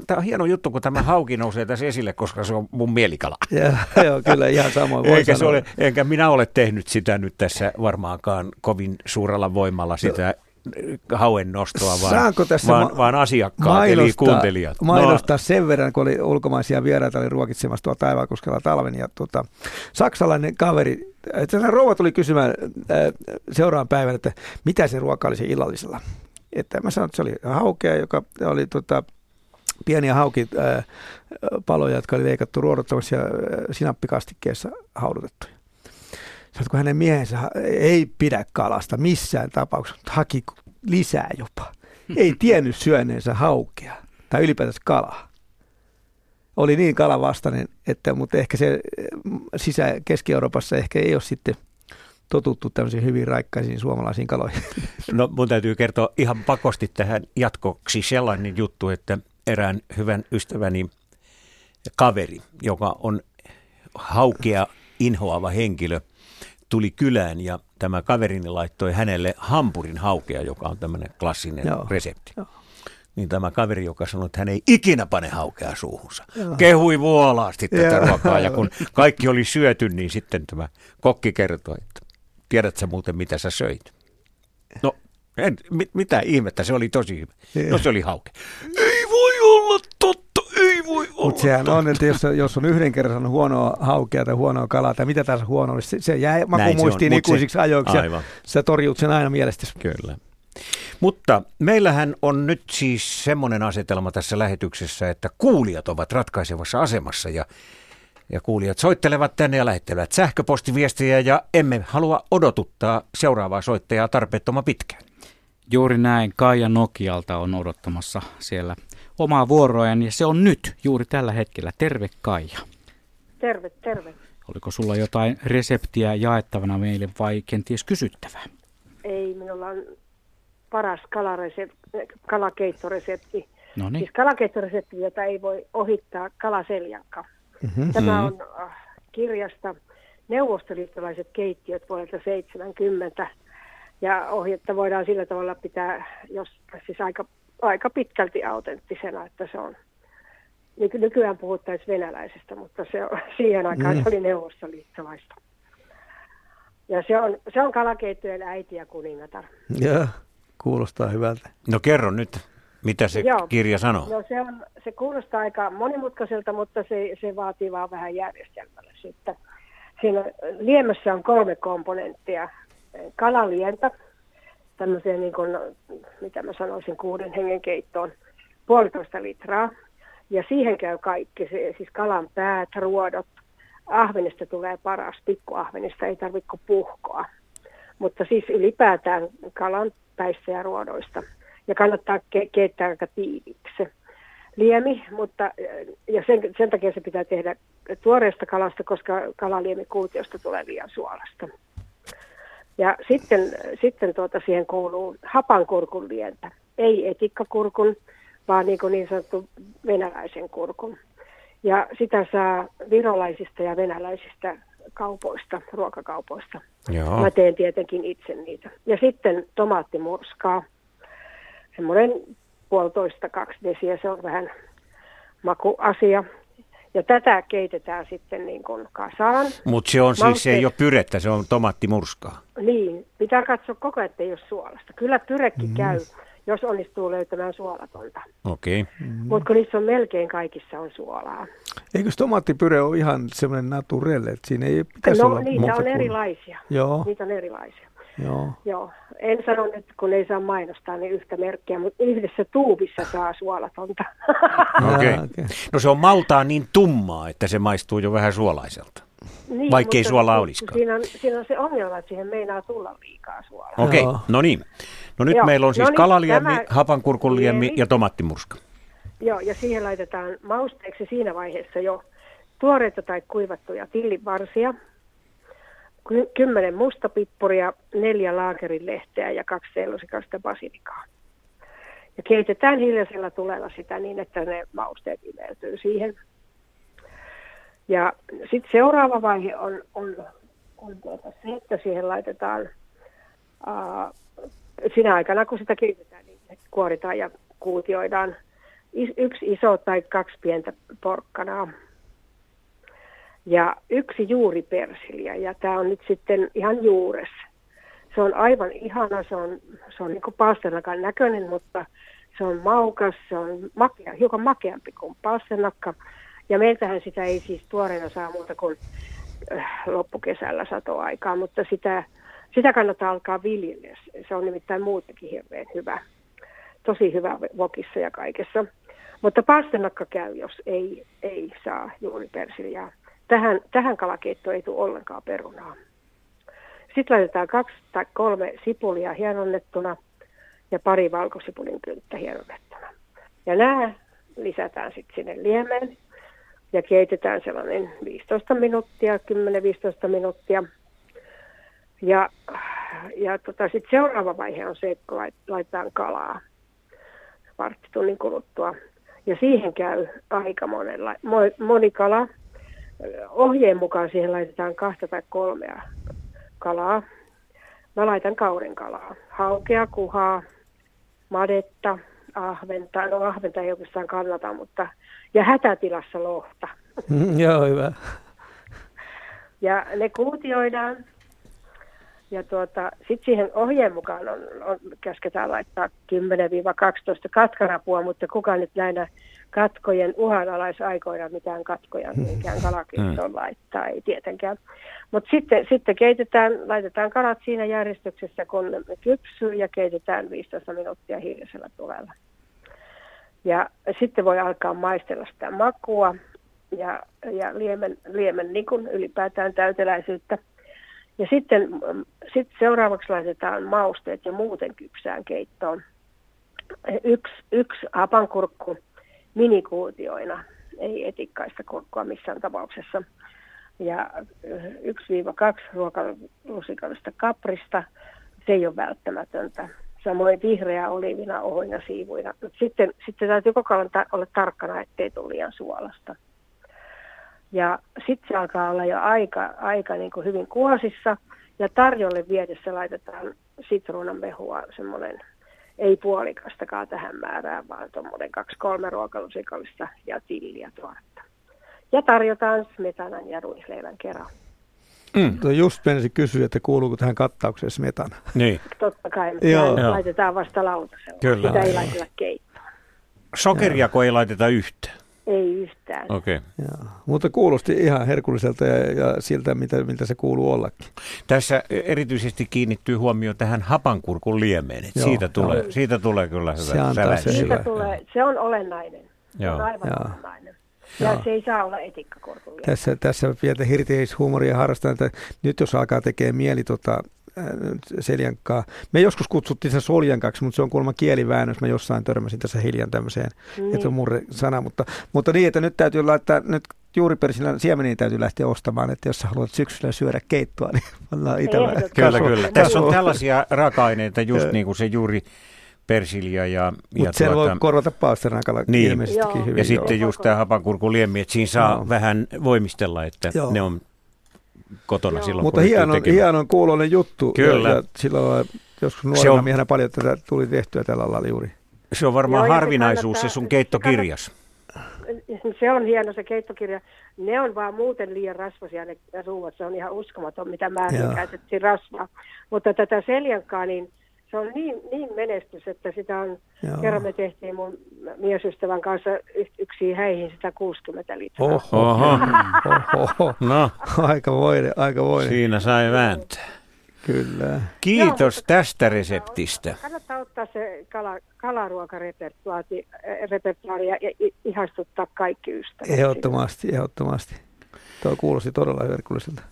Tämä on hieno juttu, kun tämä hauki nousee tässä esille, koska se on mun mielikala. (laughs) Ja, joo, kyllä ihan samoin voi Eikä, se sanoa. ole, enkä minä ole tehnyt sitä nyt tässä varmaankaan kovin suurella voimalla sitä hauen nostoa, vaan, Saanko tässä vaan, ma- vaan asiakkaat, eli kuuntelijat. No, Mainostaa sen verran, kun oli ulkomaisia vieraita, oli ruokitsemassa tuolla Taivaankoskella talven. Ja tuota, saksalainen kaveri, että se rouva tuli kysymään äh, seuraavan päivän, että mitä se ruoka oli se illallisella. Että mä sanoin, että se oli haukea, joka oli tota, pieniä haukipaloja, jotka oli leikattu ruodottomassa ja äh, sinappikastikkeessa haudutettuja. Sanoit, kun hänen miehensä ei pidä kalasta missään tapauksessa, mutta haki lisää jopa. Ei (laughs) tiennyt syöneensä haukea tai ylipäätänsä kalaa. Oli niin kalavastainen, että, mutta ehkä se mm, sisä Keski-Euroopassa ehkä ei ole sitten totuttu tämmöisiin hyvin raikkaisiin suomalaisiin kaloihin. (laughs) No mun täytyy kertoa ihan pakosti tähän jatkoksi sellainen juttu, että erään hyvän ystäväni kaveri, joka on haukea inhoava henkilö, tuli kylään ja tämä kaverini laittoi hänelle hampurin haukea, joka on tämmöinen klassinen Joo, resepti. joo. Niin tämä kaveri, joka sanoi, että hän ei ikinä pane haukea suuhunsa, kehui vuolaasti tätä Joo. ruokaa. Ja kun kaikki oli syöty, niin sitten tämä kokki kertoi, että tiedätkö sä muuten, mitä sä söit? No, en, mit, mitä ihmettä, se oli tosi hyvä. No se oli hauke. Ei voi olla totta, ei voi olla Mutta sehän totta. on, että jos, jos on yhden kerran saanut huonoa haukea tai huonoa kalaa tai mitä tahansa huonoa, niin se, se jää makumuistiin mut se- ikuisiksi ajoiksi aivan. ja sä torjut sen aina mielestäsi. Kyllä. Mutta meillähän on nyt siis semmoinen asetelma tässä lähetyksessä, että kuulijat ovat ratkaisevassa asemassa ja, ja kuulijat soittelevat tänne ja lähettelevät sähköpostiviestejä ja emme halua odotuttaa seuraavaa soittajaa tarpeettoman pitkään. Juuri näin. Kaija Nokialta on odottamassa siellä omaa vuoroaan ja se on nyt, juuri tällä hetkellä. Terve Kaija. Terve, terve. Oliko sulla jotain reseptiä jaettavana meille vai kenties kysyttävää? Ei, minulla on paras kalakeittoresepti. No niin. Siis kalakeittoresepti, jota ei voi ohittaa kalaseljanka. Mm-hmm. Tämä Mhm. on äh, kirjasta Neuvostoliittolaiset keittiöt vuodelta 70. Ja ohjetta voidaan sillä tavalla pitää jos, siis aika, aika pitkälti autenttisena, että se on nyky- nykyään puhuttaisiin venäläisestä, mutta se on, (laughs) siihen aikaan Mm. se oli neuvostoliittolaista. Ja se on, se on kalakeittojen äiti ja kuningatar. Joo, kuulostaa hyvältä. No kerro nyt, Mitä se Joo. kirja sanoo? No se, on, se kuulostaa aika monimutkaiselta, mutta se, se vaatii vaan vähän järjestelmällisyyttä. Siinä liemessä on kolme komponenttia. Kalalientä, tämmöiseen niin kuin, mitä mä sanoisin, kuuden hengen keittoon, puolitoista litraa. Ja siihen käy kaikki, se, siis kalan päät, ruodot. Ahvenista tulee paras, pikkuahvenista ei tarvitse puhkoa. Mutta siis ylipäätään kalan päistä ja ruodoista. Ja kannattaa ke- keittää aika tiiviksi liemi, mutta ja sen, sen takia se pitää tehdä tuoreesta kalasta, koska kalaliemi kuutiosta tulee liian suolasta. Ja sitten, sitten tuota siihen kuuluu hapankurkun lientä, ei etikkakurkun, vaan niin, kuin niin sanottu venäläisen kurkun. Ja sitä saa virolaisista ja venäläisistä kaupoista, ruokakaupoista. Joo. Mä teen tietenkin itse niitä. Ja sitten tomaattimurskaa, semmoinen puolitoista, kaksi desiä, se on vähän makuasia. Ja tätä keitetään sitten niin kuin kasaan. Mutta se on siis, se ei ole pyrettä, se on tomaattimurskaa. Niin, pitää katsoa koko ajan, että ei ole suolasta. Kyllä pyrekki mm. käy, jos onnistuu löytämään suolatonta. Okei. Okay. Mm. Mutta kun niissä on melkein kaikissa on suolaa. Eikö tomaattipyre ole ihan semmoinen naturelle, että siinä ei pitäisi no olla niitä muuta on kuin- erilaisia. Joo, Niitä on erilaisia. Joo. Joo. En sano nyt, kun ei saa mainostaa, niin yhtä merkkiä, mutta yhdessä tuubissa saa suolatonta. (laughs) Okei. Jaa, okei. No se on maltaan niin tummaa, että se maistuu jo vähän suolaiselta. niin, Vaikkei suolaa olisikaan. Siinä on, siinä on se ongelma, että siihen meinaa tulla liikaa suolaa. Okei, Joo. no niin. No nyt Joo. meillä on siis No niin, kalaliemi, tämä- hapankurkunliemi liemi. ja tomattimurska. Joo, ja siihen laitetaan mausteeksi siinä vaiheessa jo tuoreita tai kuivattuja tillivarsia, kymmenen mustapippuria, neljä laakerinlehteä ja kaksi sellusikasta basilikaa. Ja keitetään hiljaisella tulella sitä niin, että ne mausteet imeytyy siihen. Ja sitten seuraava vaihe on, on, on tuota se, että siihen laitetaan aa, sinä aikana, kun sitä keitetään, niin kuoritaan ja kuutioidaan yksi iso tai kaksi pientä porkkanaa ja yksi juuripersiliä. Ja tämä on nyt sitten ihan juures. Se on aivan ihana, se on, se on niin kuin pasternakan näköinen, mutta se on maukas, se on makea, hiukan makeampi kuin pasternakka. Ja meiltähän sitä ei siis tuoreena saa muuta kuin äh, loppukesällä satoaikaa, mutta sitä, sitä kannattaa alkaa viljellä. Se on nimittäin muutenkin hirveän hyvä. Tosi hyvä vokissa ja kaikessa. Mutta pasternakka käy, jos ei, ei saa juuri persiljaa. Tähän, tähän kalakeittoon ei tule ollenkaan perunaa. Sitten laitetaan kaksi tai kolme sipulia hienonnettuna ja pari valkosipulin kynttä hienonnettuna. Ja nämä lisätään sitten sinne liemeen ja keitetään sellainen 15 minuuttia, 10-15 minuuttia. Ja, ja tota, sitten seuraava vaihe on se, että laitetaan kalaa varttitunnin kuluttua. Ja siihen käy aika monella, mo- moni kala. Ohjeen mukaan siihen laitetaan kahta tai kolmea kalaa. Mä laitan kauden kalaa. Haukea, kuhaa, madetta, ahventa. No ahventa ei oikeastaan kannata, mutta... Ja hätätilassa lohta. Mm, Joo, hyvä. Ja ne kuutioidaan. Ja tuota, sitten siihen ohjeen mukaan on, on, käsketään laittaa 10-12 katkarapua, mutta kuka nyt näinä katkojen uhanalaisaikoina mitään katkoja mihinkään kalakeittoon laittaa, ei tietenkään. Mutta sitten, sitten keitetään, laitetaan kalat siinä järjestyksessä, kun ne kypsyy ja keitetään 15 minuuttia hiljaisella tulella. Ja sitten voi alkaa maistella sitä makua ja, ja liemen, liemen niin kuin ylipäätään täyteläisyyttä. Ja sitten sit seuraavaksi laitetaan mausteet ja muuten kypsään keittoon. Yksi, yksi hapankurkku minikuutioina, ei etikkaista kurkkua missään tapauksessa. Ja yksi 2 ruokalusikallista kaprista, se ei ole välttämätöntä. Samoin vihreä olivina, ohoina, siivuina. Sitten, sitten täytyy koko ajan ta- olla tarkkana, ettei tule liian suolasta. Ja sitten se alkaa olla jo aika, aika niin kuin hyvin kuosissa. Ja tarjolle viedessä laitetaan sitruunanmehua, semmoinen ei puolikastakaan tähän määrään, vaan tuommoinen kaksi-kolme ruokalusikallista ja tilliä tuoretta. Ja tarjotaan smetanan ja ruisleivän kerran. Mm. Tuo just menisin kysyä, että kuuluuko tähän kattaukseen smetana. Niin. Totta kai Joo. Joo. Joo. laitetaan vasta lautasella. Kyllä. Sitä ei laiteta keittoon. Sokeriako ei laiteta yhtään? Ei yhtään. Okei. Joo. Mutta kuulosti ihan herkulliselta ja, ja siltä, mitä, miltä se kuuluu ollakin. Tässä erityisesti kiinnittyy huomio tähän hapankurkun liemeen. Joo, siitä, tulee, joo. siitä tulee kyllä hyvä Se antaa se Siitä hyvä. tulee, se on olennainen. Se Joo. on aivan Joo. olennainen. Ja Joo. se ei saa olla etikkakorkulia. Tässä, tässä pientä hirteishuumoria harrastan, että nyt jos alkaa tekee mieli tota, äh, seljankkaa. Me joskus kutsuttiin se soljankaksi, mutta se on kuulemma kieliväännös. Mä jossain törmäsin tässä hiljan tämmöiseen, Niin. että on murre sana. Mutta, mutta niin, että nyt täytyy laittaa, nyt juuripersilän siemeniä täytyy lähteä ostamaan, että jos haluat syksyllä syödä keittoa, niin (laughs) vähän Ehdottomasti. Kyllä, kyllä. Tässä on tällaisia raaka-aineita, just niin kuin se juuri persilja ja, ja, Mutta sen voi korvata paasternakalla Niin. ilmeisestikin Joo. hyvin. ja joo. sitten just tämä hapankurkun liemi, että siinä saa Joo. vähän voimistella, että Joo. ne on kotona Joo. silloin, Mutta hienon, hienon kuuloinen juttu. Kyllä. Ja, ja silloin lailla joskus Se nuorena on- miehenä paljon tätä tuli tehtyä tällä lailla juuri. Se on varmaan Joo, ja se harvinaisuus se kannattaa- sun se keittokirjas. (laughs) Se on hieno se keittokirja. Ne on vaan muuten liian rasvasia ne ruuat. Se on ihan uskomaton, mitä määrin Joo. käytettiin rasvaa. Mutta tätä seljankkaa, niin se on niin, niin menestys, että sitä on, Joo. kerran me tehtiin mun miesystävän kanssa y- yksiin häihin 160 litraa. Oho, Oho, oho. no Aika voinen, aika voinen. siinä sai vääntää. Kyllä. Kiitos tästä reseptistä. Kannattaa ottaa se kala, kalaruokarepertuaari repertuaari ja, ihastuttaa kaikki ystävät. Ehdottomasti, ehdottomasti. Tuo kuulosti todella herkulliselta.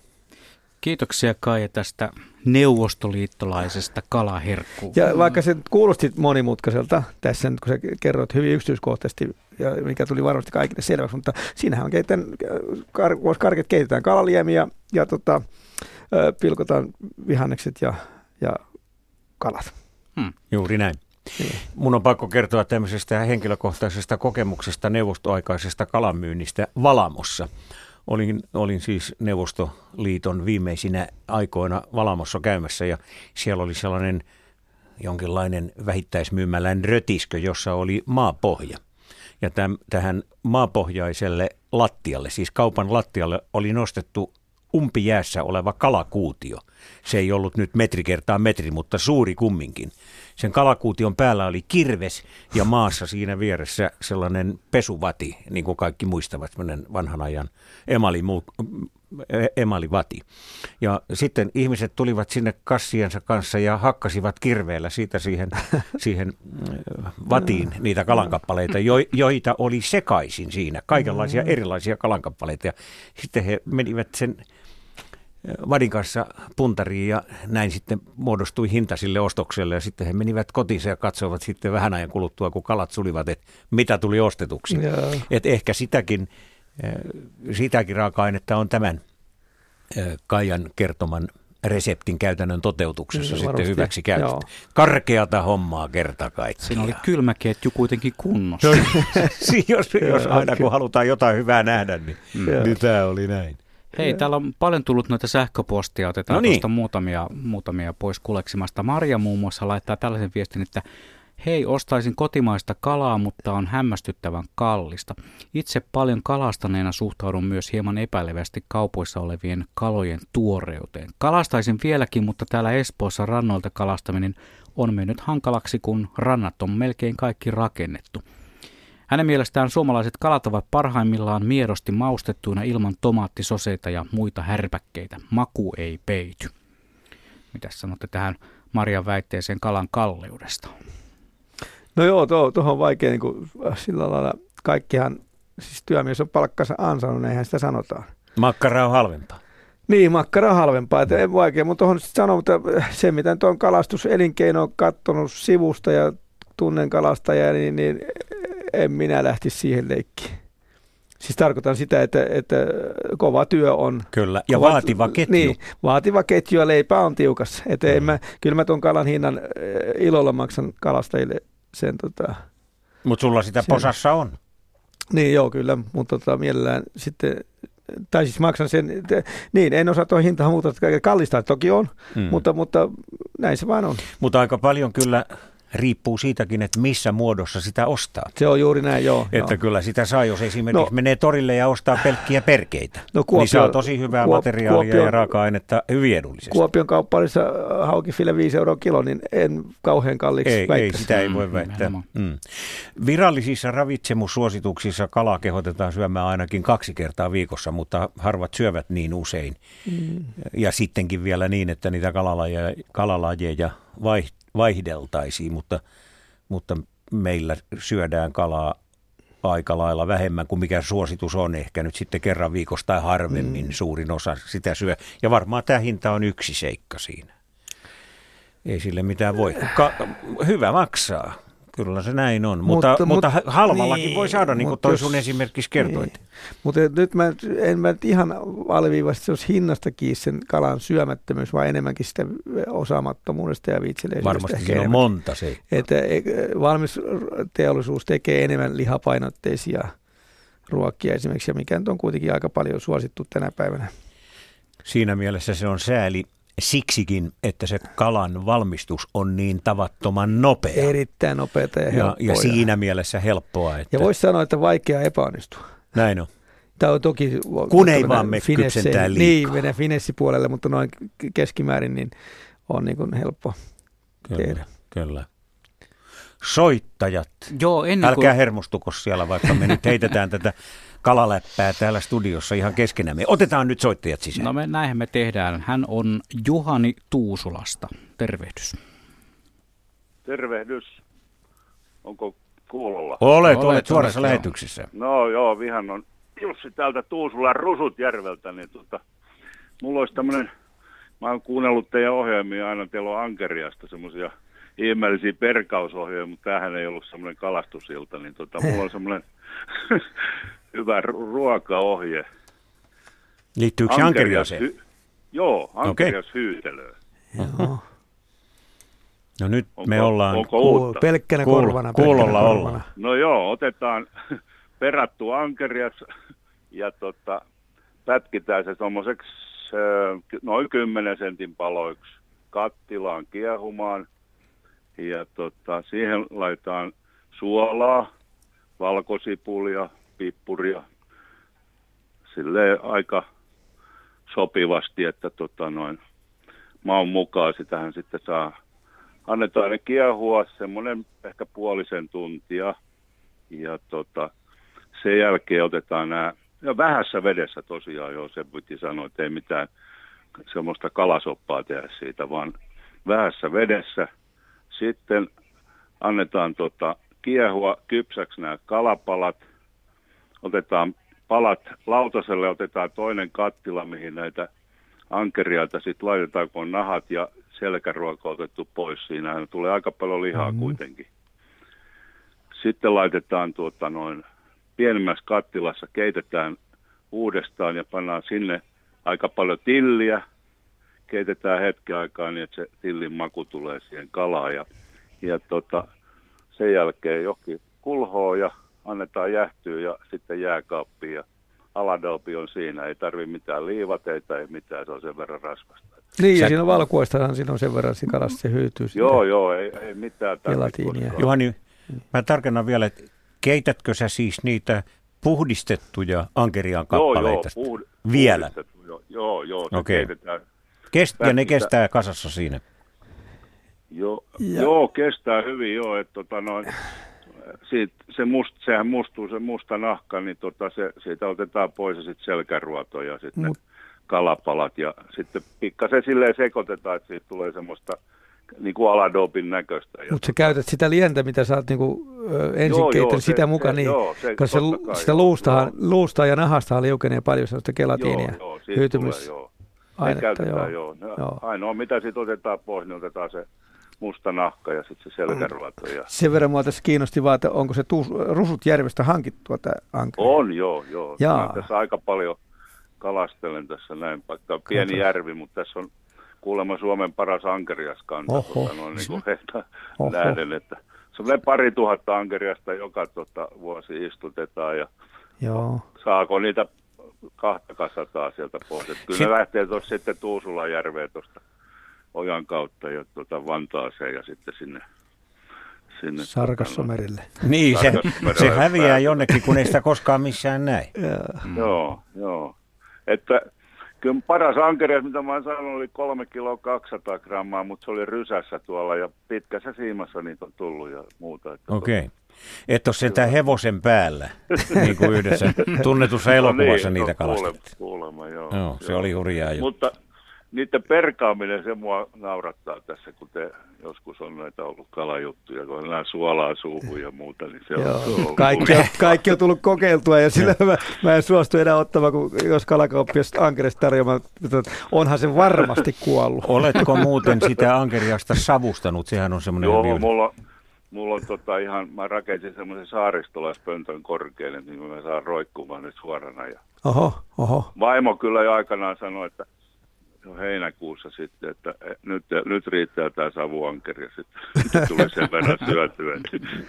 Kiitoksia Kaija tästä neuvostoliittolaisesta kalaherkkuun. Ja vaikka se kuulosti monimutkaiselta tässä nyt, kun sä kerroit hyvin yksityiskohtaisesti, ja mikä tuli varmasti kaikille selväksi, mutta siinähän on keitän, kar, karket keitetään kalaliemiä ja tota, pilkotaan vihannekset ja, ja kalat. Juuri näin. Niin. Mun on pakko kertoa tämmöisestä henkilökohtaisesta kokemuksesta neuvostoaikaisesta kalamyynnistä Valamossa. Olin, olin siis Neuvostoliiton viimeisinä aikoina Valamossa käymässä ja siellä oli sellainen jonkinlainen vähittäismyymälän rötiskö, jossa oli maapohja. Ja täm, tähän maapohjaiselle lattialle, siis kaupan lattialle, oli nostettu umpijäässä oleva kalakuutio. Se ei ollut nyt metri kertaa metri, mutta suuri kumminkin. Sen kalakuution päällä oli kirves ja maassa siinä vieressä sellainen pesuvati, niin kuin kaikki muistavat, sellainen vanhan ajan emali, emalivati. Ja sitten ihmiset tulivat sinne kassiensa kanssa ja hakkasivat kirveellä siitä siihen, (laughs) siihen äh, vatiin niitä kalankappaleita, jo, joita oli sekaisin siinä, kaikenlaisia erilaisia kalankappaleita. Ja sitten he menivät sen vadin kanssa puntariin ja näin sitten muodostui hinta sille ostokselle ja sitten he menivät kotiinsa ja katsoivat sitten vähän ajan kuluttua, kun kalat sulivat, että mitä tuli ostetuksi. Joo. Et ehkä sitäkin, eh, sitäkin raaka-ainetta on tämän eh, Kaijan kertoman reseptin käytännön toteutuksessa Kyllä, sitten hyväksi Joo. käytetty. Karkeata hommaa kerta kaikkiaan. Siinä oli kylmäketju kuitenkin kunnossa. (laughs) Jos, jos aina kun halutaan jotain hyvää nähdä, niin, niin tämä oli näin. Hei, täällä on paljon tullut noita sähköpostia. Otetaan No niin. tuosta muutamia, muutamia pois kuleksimasta. Maria muun muassa laittaa tällaisen viestin, että hei, ostaisin kotimaista kalaa, mutta on hämmästyttävän kallista. Itse paljon kalastaneena suhtaudun myös hieman epäilevästi kaupoissa olevien kalojen tuoreuteen. Kalastaisin vieläkin, mutta täällä Espoossa rannoilta kalastaminen on mennyt hankalaksi, kun rannat on melkein kaikki rakennettu. Hänen mielestään suomalaiset kalat ovat parhaimmillaan miedosti maustettuina ilman tomaattisoseita ja muita härpäkkeitä. Maku ei peity. Mitä sanotte tähän Marian väitteeseen kalan kalleudesta? No joo, tuohon tuo on vaikea niin kuin, sillä lailla. Kaikkihan, siis työmies on palkkansa ansainnut, näinhän sitä sanotaan. Makkara on halvempaa. Niin, makkara on halvempaa, että en vaikea, mutta tuohon sitten sanoa, mutta se mitä nyt on kalastuselinkeino on kattonut sivusta ja tunnen kalastajia, niin, niin en minä lähtisi siihen leikkiin. Siis tarkoitan sitä, että, että kova työ on. Kyllä, ja Kova- vaativa ketju. Niin, vaativa ketju ja leipä on tiukassa. Että en mä, kyllä mä tuon kalan hinnan eh, ilolla maksan kalastajille sen tota, Mutta sulla sitä Siellä. posassa on. niin joo kyllä, mutta tota, mielellään sitten, tai siis maksan sen, te, niin en osaa tuo hintaa muuta, että kallista toki on, Mm. mutta, mutta näin se vaan on. Mutta aika paljon kyllä riippuu siitäkin, että missä muodossa sitä ostaa. Se on juuri näin, joo. Että joo. kyllä sitä saa, jos esimerkiksi no, menee torille ja ostaa pelkkiä perkeitä. No, Kuopio, niin saa tosi hyvää Kuop, materiaalia Kuopio, ja raaka-ainetta hyvin edullisesti. Kuopion kaupparissa haukifile 5 euroa kilo, niin en kauhean kalliiksi Ei, ei sitä ei voi väittää. Mm. Virallisissa ravitsemussuosituksissa kalaa kehotetaan syömään ainakin kaksi kertaa viikossa, mutta harvat syövät niin usein. Mm. Ja sittenkin vielä niin, että niitä kalalajeja, kalalajeja vaihdeltaisiin, mutta, mutta meillä syödään kalaa aika lailla vähemmän kuin mikä suositus on. Ehkä nyt sitten kerran viikossa tai harvemmin mm. suurin osa sitä syö. Ja varmaan tämä hinta on yksi seikka siinä. Ei sille mitään voi. Ka- hyvä maksaa. Kyllä se näin on, mutta, mutta, mutta halvallakin niin, voi saada, niin kuin toi jos, sun esimerkiksi kertoit. Niin. Mutta nyt mä en mä ihan alviivasti, se olisi hinnasta kiinni sen kalan syömättömyys, vaan enemmänkin sitä osaamattomuudesta ja viitseleisyydestä. Varmasti siinä on monta se. Että e, valmis teollisuus tekee enemmän lihapainotteisia ruokia esimerkiksi, ja mikä nyt on kuitenkin aika paljon suosittu tänä päivänä. Siinä mielessä se on sääli, siksikin, että se kalan valmistus on niin tavattoman nopea. Erittäin nopeata ja helppoa. Ja, ja siinä mielessä helppoa. Että... Ja voisi sanoa, että vaikea epäonnistua. Näin on. Tämä on toki... Kun ei vaan me kypsentää liikaa. Niin, finessipuolelle, mutta noin keskimäärin niin on niin kuin helppo kyllä, tehdä. Kyllä. Soittajat. Joo, ennen Älkää kuin... hermostuko siellä, vaikka me nyt heitetään tätä kalaläppää täällä studiossa ihan keskenämme. Otetaan nyt soittajat sisään. No me, näinhän me tehdään. Hän on Juhani Tuusulasta. Tervehdys. Tervehdys. Onko kuulolla? Olet, olet, olet suorassa olet, lähetyksessä. Joo. No joo, vihan on Jussi täältä Tuusulan Rusutjärveltä, niin tota, mulla olisi tämmöinen, mä oon kuunnellut teidän ohjelmia aina, teillä on Ankeriasta semmoisia ihmeellisiä perkausohjelmia, mutta tämähän ei ollut semmoinen kalastusilta, niin tota, mulla on (laughs) semmoinen hyvä ruokaohje. Liittyykö se ankeriaseen? Hy- joo, ankerias okay. hyytelöön. Joo. No nyt onko, me ollaan onko uutta? pelkkänä kuul, korvana. Kuulolla ollaan. No joo, otetaan (laughs) perattu ankerias ja tota, pätkitään se tuommoiseksi noin 10 sentin paloiksi kattilaan kiehumaan. Ja tota, siihen laitetaan suolaa, valkosipulia, pippuria. Sille aika sopivasti, että tota noin, maun mukaan sitähän sitten saa, annetaan ne kiehua semmoinen ehkä puolisen tuntia. Ja tota, sen jälkeen otetaan nämä, ja vähässä vedessä tosiaan jo, se piti sanoa, että ei mitään semmoista kalasoppaa tehdä siitä, vaan vähässä vedessä. Sitten annetaan tota, kiehua kypsäksi nämä kalapalat – otetaan palat lautaselle, otetaan toinen kattila, mihin näitä ankerialta sitten laitetaan, kun on nahat ja selkäruoka otettu pois. Siinähän tulee aika paljon lihaa mm-hmm. kuitenkin. Sitten laitetaan tuota noin pienemmässä kattilassa, keitetään uudestaan ja pannaan sinne aika paljon tilliä. Keitetään hetken aikaa niin, että se tillin maku tulee siihen kalaan ja, ja tota, sen jälkeen jokin kulhoo ja annetaan jähtyä ja sitten jääkaappiin ja aladolpi on siinä. Ei tarvi mitään liivateita, ei mitään, se on sen verran raskasta. Niin, ja siinä on valkuaistahan siinä on sen verran sikalasta se hyytyy. Joo, joo, ei, ei mitään Gelatiinia. Juhani, mä tarkennan vielä, että keitätkö sä siis niitä puhdistettuja ankeriaan kappaleita? Joo, joo, puhd- vielä? Joo, joo, joo se okay. keitetään. Kest- ja ne kestää kasassa siinä? Joo, ja. joo kestää hyvin, joo. Että tota noin, siitä, se must, sehän mustuu se musta nahka, niin tota se, siitä otetaan pois ja sitten selkäruoto ja sitten Mut. kalapalat ja sitten pikkasen silleen sekoitetaan, että siitä tulee semmoista niin kuin aladobin näköistä. Mutta sä käytät sitä lientä, mitä sä oot niin kuin, ensin keittänyt sitä mukaan, niin, joo, se, koska se, kai, sitä luustahan, joo. luusta ja nahasta liukenee paljon sellaista gelatiinia. Joo, joo, hyytymys. Tulee, joo. Ainetta, joo. joo. No, joo. Ainoa mitä siitä otetaan pois, niin otetaan se musta nahka ja sitten se selkäruoto. Ja... Sen verran mua tässä kiinnosti vaan, että onko se tuus, Rusutjärvestä hankittua tämä ankeri? On, joo, joo. Jaa. tässä aika paljon kalastelen tässä näin, vaikka pieni Kato. järvi, mutta tässä on kuulemma Suomen paras ankeriaskanta. Tuota, noin niin kuin heitä nähden, että semmoinen pari tuhatta ankeriasta joka tota, vuosi istutetaan ja Joo. saako niitä kahta kasataa sieltä pois. Että kyllä Sit... ne lähtee tuossa sitten Tuusulan järveen tuosta ojan kautta ja tuota Vantaaseen ja sitten sinne sinne. Sarkassomerille. Niin, se, se häviää jonnekin, kun ei sitä koskaan missään näe. Joo. Joo, joo. Että kyllä paras ankeri, mitä mä oon saanut, oli 3 kiloa 200 grammaa, mutta se oli rysässä tuolla ja pitkässä siimassa niitä on tullut ja muuta. Että Okei. Okay. Et ole sentään hevosen päällä, niin kuin yhdessä (laughs) tunnetussa elokuvassa no niitä no, kalastettiin. Kuulemma, joo. Joo, se oli hurjaa juttu. Mutta niiden perkaaminen, se mua naurattaa tässä, kun te joskus on näitä ollut kalajuttuja, kun on nämä suolaa suuhun ja muuta, niin se on, se on Kaikki, on, kaikki on tullut kokeiltua ja sillä mä, mä en suostu enää ottamaan, kun jos kalakauppias ankerista tarjoamaan, että onhan se varmasti kuollut. Oletko muuten sitä ankeriasta savustanut? Sehän on semmoinen Joo, hyvin- mulla, on- mulla on tota ihan, mä rakensin semmoisen saaristolaispöntön korkealle, niin mä saan roikkumaan nyt suorana. Ja Oho, oho. vaimo kyllä jo aikanaan sanoi, että jo heinäkuussa sitten, että eh, nyt, nyt riittää tämä savuankeri ja sitten (laughs) tuli sen verran syötyä.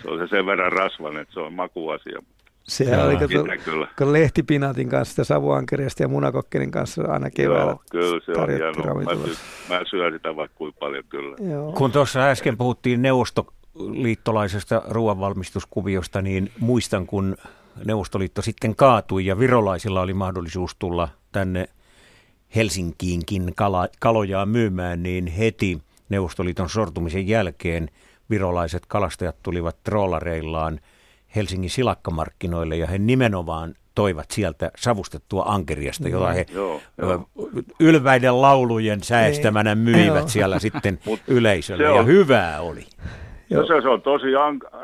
Se on se sen verran rasvainen, että se on makuasia. Sehän oli kato, kun lehtipinaatin kanssa sitä savuankeriasta ja munakokkelin kanssa aina keväällä Joo, kyllä se on hienoa. Mä, sy- mä syön sitä vaikka kuinka paljon kyllä. Joo. Kun tuossa äsken puhuttiin neuvostoliittolaisesta ruoanvalmistuskuviosta, niin muistan, kun Neuvostoliitto sitten kaatui ja virolaisilla oli mahdollisuus tulla tänne Helsinkiinkin kala, kalojaa myymään, niin heti Neuvostoliiton sortumisen jälkeen virolaiset kalastajat tulivat trollareillaan Helsingin silakkamarkkinoille ja he nimenomaan toivat sieltä savustettua ankeriasta, jota he Joo, joo. ylväiden laulujen säestämänä Niin. myivät Joo. siellä sitten (laughs) Mut yleisölle se ja on- hyvää oli. No se, se on tosi an, äh,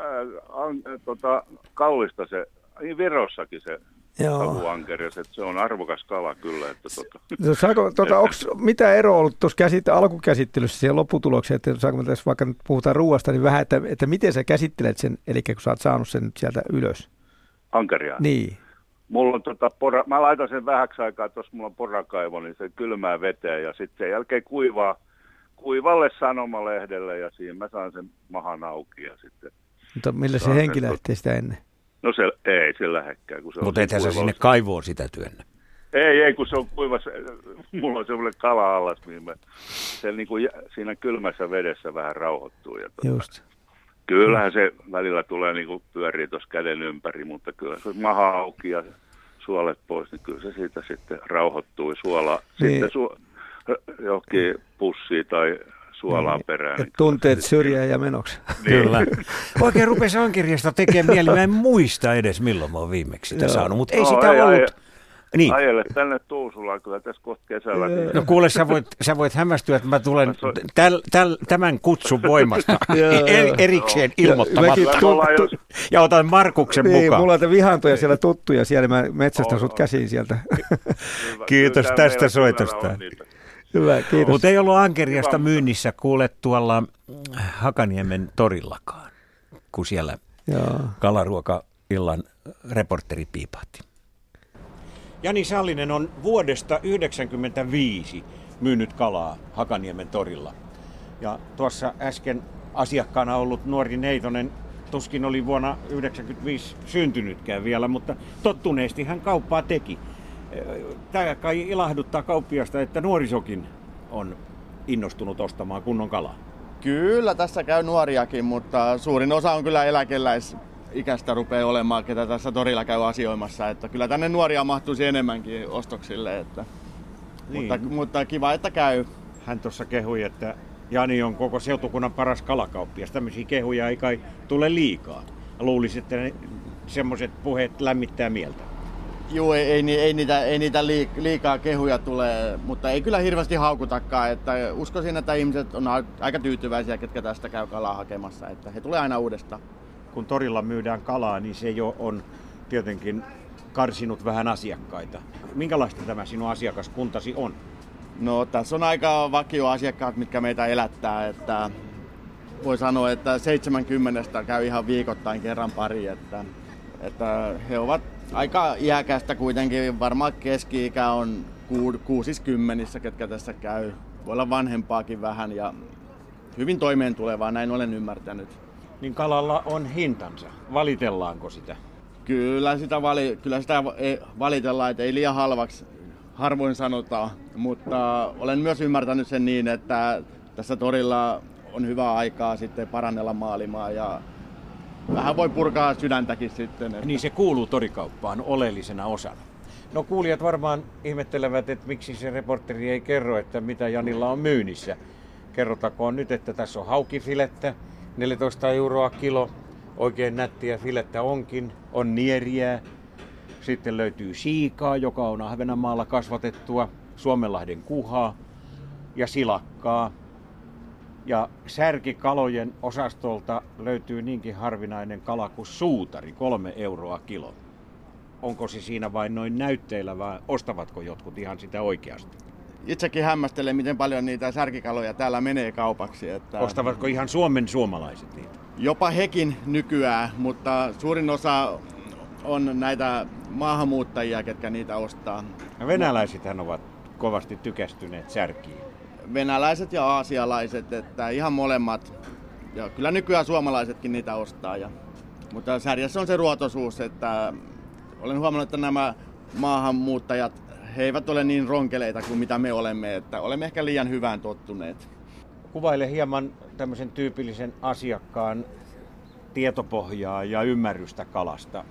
an, äh, tota, kallista se, niin Virossakin se Joo. savuankeri, että se on arvokas kala kyllä. Että tota. No Saako, tuota, onks, mitä ero ollut tuossa käsit, alkukäsittelyssä siihen lopputulokseen, että saanko mä tässä vaikka nyt puhutaan ruoasta, niin vähän, että, että miten sä käsittelet sen, eli kun sä oot saanut sen nyt sieltä ylös. Ankeria. Niin. Mulla on tota pora, mä laitan sen vähäksi aikaa, tuossa mulla on porakaivo, niin se kylmää veteen ja sitten sen jälkeen kuivaa kuivalle sanomalehdelle ja siinä mä saan sen mahan auki ja sitten, Mutta millä se henki sen lähtee sitä ennen? No se ei se lähekkää, kun se Mutta ethän sä sinne kaivoon sitä työnnä. Ei, ei, kun se on kuiva, se, (laughs) mulla on semmoinen kala-allas, mihin mä, se niin kuin siinä kylmässä vedessä vähän rauhoittuu. Ja tota, Just. Kyllähän se välillä tulee niin kuin pyörii tuossa käden ympäri, mutta kyllä se maha auki ja suolet pois, niin kyllä se siitä sitten rauhoittuu suola. Niin. Sitten su, johonkin pussiin tai suolaan Niin. perään. Et Niin tunteet syrjään ja menoksi. (laughs) Kyllä. (laughs) Oikein rupesi ankeriasta tekemään mieli. Mä en muista edes milloin mä oon viimeksi sitä Joo. saanut, mutta ei No, sitä ei, ollut. ei. Niin. Ajele tänne Tuusulaan kyllä tässä kohta kesällä. Niin No kuule, sä voit, sä voit hämmästyä, että mä tulen täl, täl, tämän kutsun voimasta er, (laughs) joo. erikseen Ja ilmoittamatta. tu- jos- Ja otan Markuksen Niin, mukaan. mulla on vihantoja siellä tuttuja siellä, mä metsästän On, sut käsiin sieltä. Hyvä. Kiitos tästä soitosta. Hyvä, kiitos. Mutta ei ollut ankeriasta Kiva. myynnissä kuule tuolla Hakaniemen torillakaan, kun siellä Joo. kalaruoka-illan reporteri piipahti. Jani Sallinen on vuodesta 1995 myynyt kalaa Hakaniemen torilla. Ja tuossa äsken asiakkaana ollut nuori Neitonen tuskin oli vuonna 1995 syntynytkään vielä, mutta tottuneesti hän kauppaa teki. Tämä kai ilahduttaa kauppiasta, että nuorisokin on innostunut ostamaan kunnon kalaa. Kyllä, tässä käy nuoriakin, mutta suurin osa on kyllä eläkeläisikäistä rupeaa olemaan, ketä tässä torilla käy asioimassa. Että kyllä tänne nuoria mahtuisi enemmänkin ostoksille. Että. Niin. Mutta, mutta kiva, että käy. Hän tuossa kehui, että Jani on koko seutukunnan paras kalakauppias. Tämmöisiä kehuja ei kai tule liikaa. Luulisin, että semmoiset puheet lämmittää mieltä. Juu, ei, ei, ei, niitä, ei niitä liik- liikaa kehuja tule, mutta ei kyllä hirveästi haukutakaan. Että uskoisin, että ihmiset on aika tyytyväisiä, ketkä tästä käy kalaa hakemassa. Että he tulee aina uudestaan. Kun torilla myydään kalaa, niin se jo on tietenkin karsinut vähän asiakkaita. Minkälaista tämä sinun asiakaskuntasi on? No tässä on aika vakioasiakkaat, mitkä meitä elättää, että voi sanoa, että 70 käy ihan viikoittain kerran pari, että, että he ovat aika iäkästä kuitenkin, varmaan keski-ikä on ku- kuusikymmenissä, ketkä tässä käy. Voi olla vanhempaakin vähän ja hyvin toimeen tulevaa, näin olen ymmärtänyt. Niin kalalla on hintansa. Valitellaanko sitä? Kyllä sitä, vali, kyllä sitä valitellaan, että ei liian halvaksi harvoin sanotaan, mutta olen myös ymmärtänyt sen niin, että tässä torilla on hyvä aikaa sitten parannella maalimaa ja vähän voi purkaa sydäntäkin sitten. Että. Niin se kuuluu torikauppaan oleellisena osana. No kuulijat varmaan ihmettelevät, että miksi se reporteri ei kerro, että mitä Janilla on myynnissä. Kerrotakoon nyt, että tässä on haukifilettä, 14 euroa kilo. Oikein nättiä filettä onkin. On nieriä. Sitten löytyy siikaa, joka on Ahvenanmaalla kasvatettua. Suomenlahden kuhaa ja silakkaa. Ja särkikalojen osastolta löytyy niinkin harvinainen kala kuin suutari, kolme euroa kilo. Onko se siinä vain noin näytteillä vai ostavatko jotkut ihan sitä oikeasti? Itsekin hämmästelen, miten paljon niitä särkikaloja täällä menee kaupaksi. Että... Ostavatko ihan Suomen suomalaiset niitä? Jopa hekin nykyään, mutta suurin osa on näitä maahanmuuttajia, ketkä niitä ostaa. Ja venäläisethän ovat kovasti tykästyneet särkiin. Venäläiset ja aasialaiset, että ihan molemmat. Ja kyllä nykyään suomalaisetkin niitä ostaa. Ja, mutta särjessä on se ruotosuus, että olen huomannut, että nämä maahanmuuttajat, he eivät ole niin ronkeleita kuin mitä me olemme, että olemme ehkä liian hyvään tottuneet. Kuvaile hieman tämmöisen tyypillisen asiakkaan tietopohjaa ja ymmärrystä kalasta.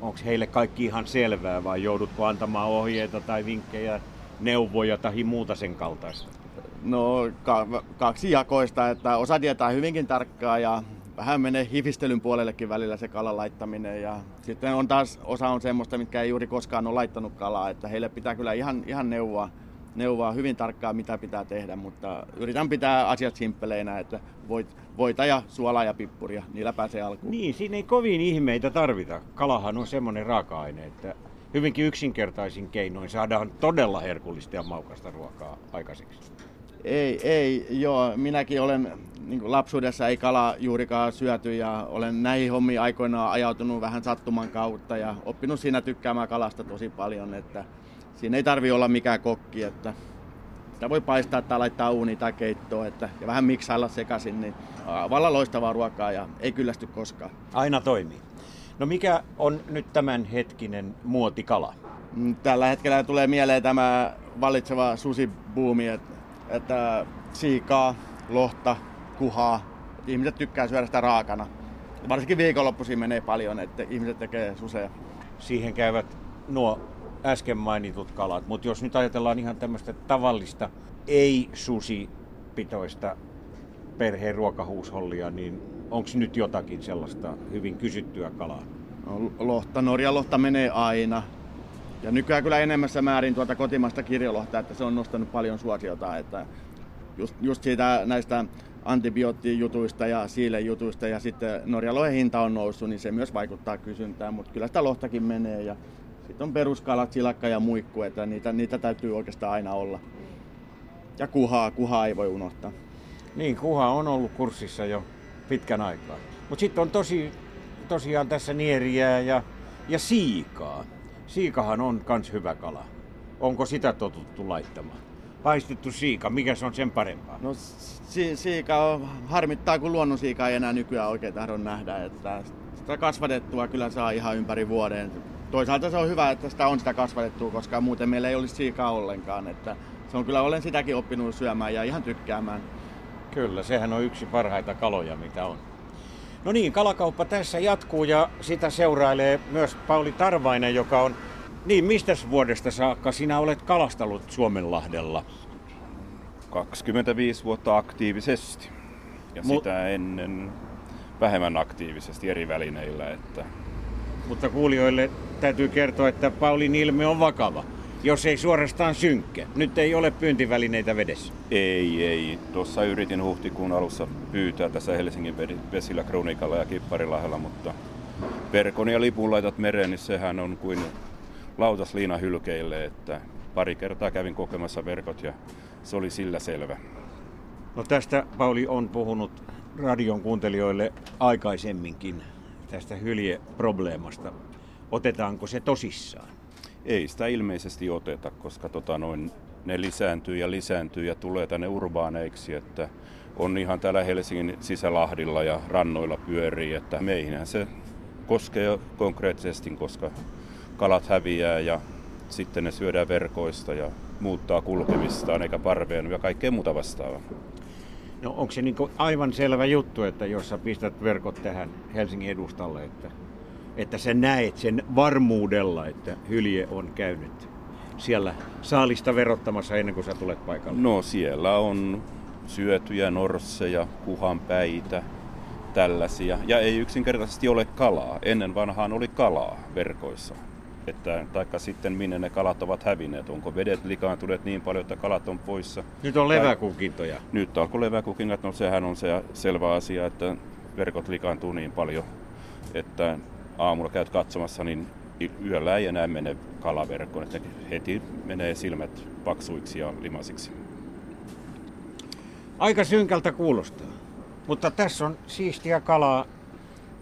Onko heille kaikki ihan selvää vai joudutko antamaan ohjeita tai vinkkejä, neuvoja tai muuta sen kaltaista? No ka- kaksi jakoista, että osa tietää hyvinkin tarkkaa ja vähän menee hifistelyn puolellekin välillä se kalan laittaminen. Ja sitten on taas osa on semmoista, mitkä ei juuri koskaan ole laittanut kalaa, että heille pitää kyllä ihan, ihan neuvoa, neuvoa hyvin tarkkaan, mitä pitää tehdä, mutta yritän pitää asiat simppeleinä, että voit, voita ja suolaa ja pippuria, niillä pääsee alkuun. Niin, siinä ei kovin ihmeitä tarvita. Kalahan on semmoinen raaka-aine, että hyvinkin yksinkertaisin keinoin saadaan todella herkullista ja maukasta ruokaa aikaiseksi. Ei, ei, joo. Minäkin olen niin lapsuudessa ei kala juurikaan syöty ja olen näihin hommiin aikoinaan ajautunut vähän sattuman kautta ja oppinut siinä tykkäämään kalasta tosi paljon, että siinä ei tarvi olla mikään kokki, että sitä voi paistaa tai laittaa uuni tai keittoon että, ja vähän miksailla sekaisin, niin vallan loistavaa ruokaa ja ei kyllästy koskaan. Aina toimii. No mikä on nyt tämän hetkinen muotikala? Mm, tällä hetkellä tulee mieleen tämä vallitseva susibuumi, että, että siikaa, lohta, kuhaa. Ihmiset tykkää syödä sitä raakana. Varsinkin viikonloppuisin menee paljon, että ihmiset tekee suseja. Siihen käyvät nuo äsken mainitut kalat, mutta jos nyt ajatellaan ihan tämmöistä tavallista ei-susipitoista perheen ruokahuushollia, niin onko nyt jotakin sellaista hyvin kysyttyä kalaa? No, lohta, Norja-lohta menee aina. Ja nykyään kyllä enemmässä määrin tuota kotimaista kirjolohta, että se on nostanut paljon suosiota. Että just, just siitä näistä antibioottijutuista ja siilejutuista ja sitten norjalohen hinta on noussut, niin se myös vaikuttaa kysyntään, mutta kyllä sitä lohtakin menee ja sitten on peruskalat, silakka ja muikku, että niitä, niitä täytyy oikeastaan aina olla. Ja kuhaa, kuhaa ei voi unohtaa. Niin, kuha on ollut kurssissa jo pitkän aikaa. Mutta sitten on tosi, tosiaan tässä nieriä ja, ja siikaa. Siikahan on kans hyvä kala. Onko sitä totuttu laittamaan? paistettu siika, mikä se on sen parempaa? No si- siika on, harmittaa, kun luonnon siika ei enää nykyään oikein tahdon nähdä. Että sitä kasvatettua kyllä saa ihan ympäri vuoden. Toisaalta se on hyvä, että sitä on sitä kasvatettua, koska muuten meillä ei olisi siikaa ollenkaan. Että se on kyllä, olen sitäkin oppinut syömään ja ihan tykkäämään. Kyllä, sehän on yksi parhaita kaloja, mitä on. No niin, kalakauppa tässä jatkuu ja sitä seurailee myös Pauli Tarvainen, joka on niin, mistä vuodesta saakka sinä olet kalastellut Suomenlahdella? 25 vuotta aktiivisesti ja Mu- sitä ennen vähemmän aktiivisesti eri välineillä. Että... Mutta kuulijoille täytyy kertoa, että Paulin ilme on vakava, jos ei suorastaan synkkä. Nyt ei ole pyyntivälineitä vedessä. Ei, ei. Tuossa yritin huhtikuun alussa pyytää tässä Helsingin vesillä Kronikalla ja Kipparilahella, mutta verkon ja lipun laitat mereen, niin sehän on kuin lautasliina hylkeille, että pari kertaa kävin kokemassa verkot ja se oli sillä selvä. No tästä Pauli on puhunut radion kuuntelijoille aikaisemminkin tästä hyljeprobleemasta. Otetaanko se tosissaan? Ei sitä ilmeisesti oteta, koska tota noin, ne lisääntyy ja lisääntyy ja tulee tänne urbaaneiksi, että on ihan täällä Helsingin sisälahdilla ja rannoilla pyörii, että meihinhän se koskee konkreettisesti, koska kalat häviää ja sitten ne syödään verkoista ja muuttaa kulkemistaan eikä parveen ja kaikkea muuta vastaavaa. No onko se niin aivan selvä juttu, että jos sä pistät verkot tähän Helsingin edustalle, että, että sä näet sen varmuudella, että hylje on käynyt siellä saalista verottamassa ennen kuin sä tulet paikalle? No siellä on syötyjä norsseja, kuhanpäitä, tällaisia. Ja ei yksinkertaisesti ole kalaa. Ennen vanhaan oli kalaa verkoissa. Että, taikka sitten minne ne kalat ovat hävinneet. Onko vedet likaantuneet niin paljon, että kalat on poissa. Nyt on leväkukintoja. Nyt alkoi leväkukinnat. No sehän on se selvä asia, että verkot likaantuu niin paljon, että aamulla käyt katsomassa, niin yöllä ei enää mene kalaverkkoon, että heti menee silmät paksuiksi ja limasiksi. Aika synkältä kuulostaa. Mutta tässä on siistiä kalaa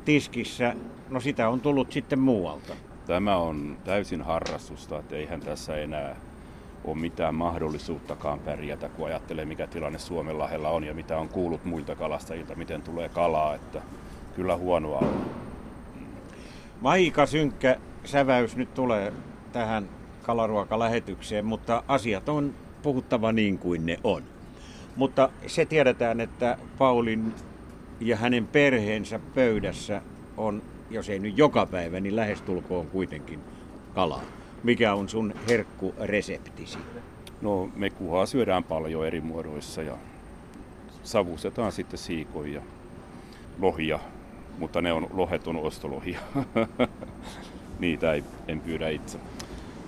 tiskissä. No sitä on tullut sitten muualta. Tämä on täysin harrastusta, että eihän tässä enää ole mitään mahdollisuuttakaan pärjätä, kun ajattelee mikä tilanne Suomenlahdella on ja mitä on kuullut muilta kalastajilta, miten tulee kalaa, että kyllä huonoa on. Aika synkkä säväys nyt tulee tähän kalaruokalähetykseen, mutta asiat on puhuttava niin kuin ne on. Mutta se tiedetään, että Paulin ja hänen perheensä pöydässä on, jos ei nyt joka päivä, niin lähestulkoon kuitenkin kalaa. Mikä on sun herkkureseptisi? No me kuhaa syödään paljon eri muodoissa ja savustetaan sitten siikoja, lohia, mutta ne on, lohet on ostolohia. (laughs) Niitä ei, en pyydä itse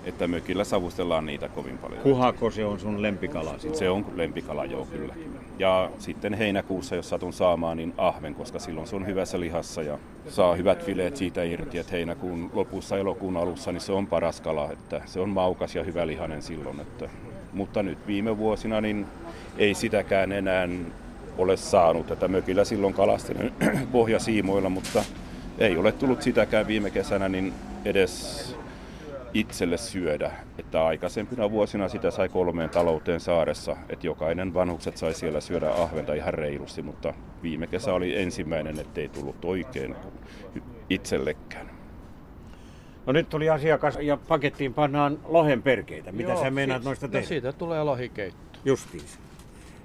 että mökillä savustellaan niitä kovin paljon. Kuhako se on sun lempikala? Sitten? Se on lempikala, joo kyllä. Ja sitten heinäkuussa, jos satun saamaan, niin ahven, koska silloin se on hyvässä lihassa ja saa hyvät fileet siitä irti, että heinäkuun lopussa, elokuun alussa, niin se on paras kala, että se on maukas ja hyvä lihanen silloin. Että, mutta nyt viime vuosina niin ei sitäkään enää ole saanut, että mökillä silloin kalastin (clears throat) pohjasiimoilla, mutta ei ole tullut sitäkään viime kesänä, niin edes itselle syödä. Että aikaisempina vuosina sitä sai kolmeen talouteen saaressa, että jokainen vanhukset sai siellä syödä ahventa ihan reilusti, mutta viime kesä oli ensimmäinen, ettei tullut oikein itsellekään. No nyt tuli asiakas ja pakettiin pannaan lohen perkeitä. Mitä Joo, sä meinaat noista no tehdä? No siitä tulee lohikeitto. Justiinsa.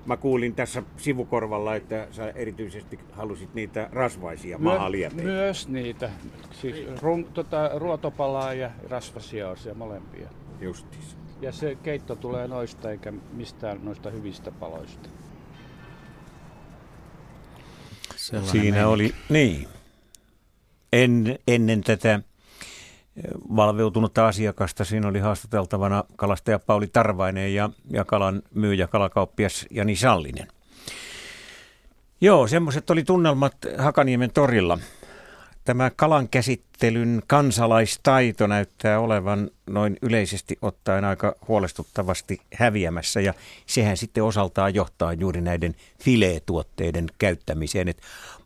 Mä kuulin tässä sivukorvalla, että sä erityisesti halusit niitä rasvaisia My- mahaliepeitä. Myös niitä. Siis rum, tota, ruotopalaa ja rasvasia on siellä molempia. Justiis. Ja se keitto tulee noista eikä mistään noista hyvistä paloista. Sellainen Siinä meininki. oli, niin. En, ennen tätä valveutunutta asiakasta. Siinä oli haastateltavana kalastaja Pauli Tarvainen ja, ja kalan myyjä, kalakauppias Jani Sallinen. Joo, semmoiset oli tunnelmat Hakaniemen torilla. Tämä kalan käsittelyn kansalaistaito näyttää olevan noin yleisesti ottaen aika huolestuttavasti häviämässä ja sehän sitten osaltaan johtaa juuri näiden fileetuotteiden käyttämiseen. Et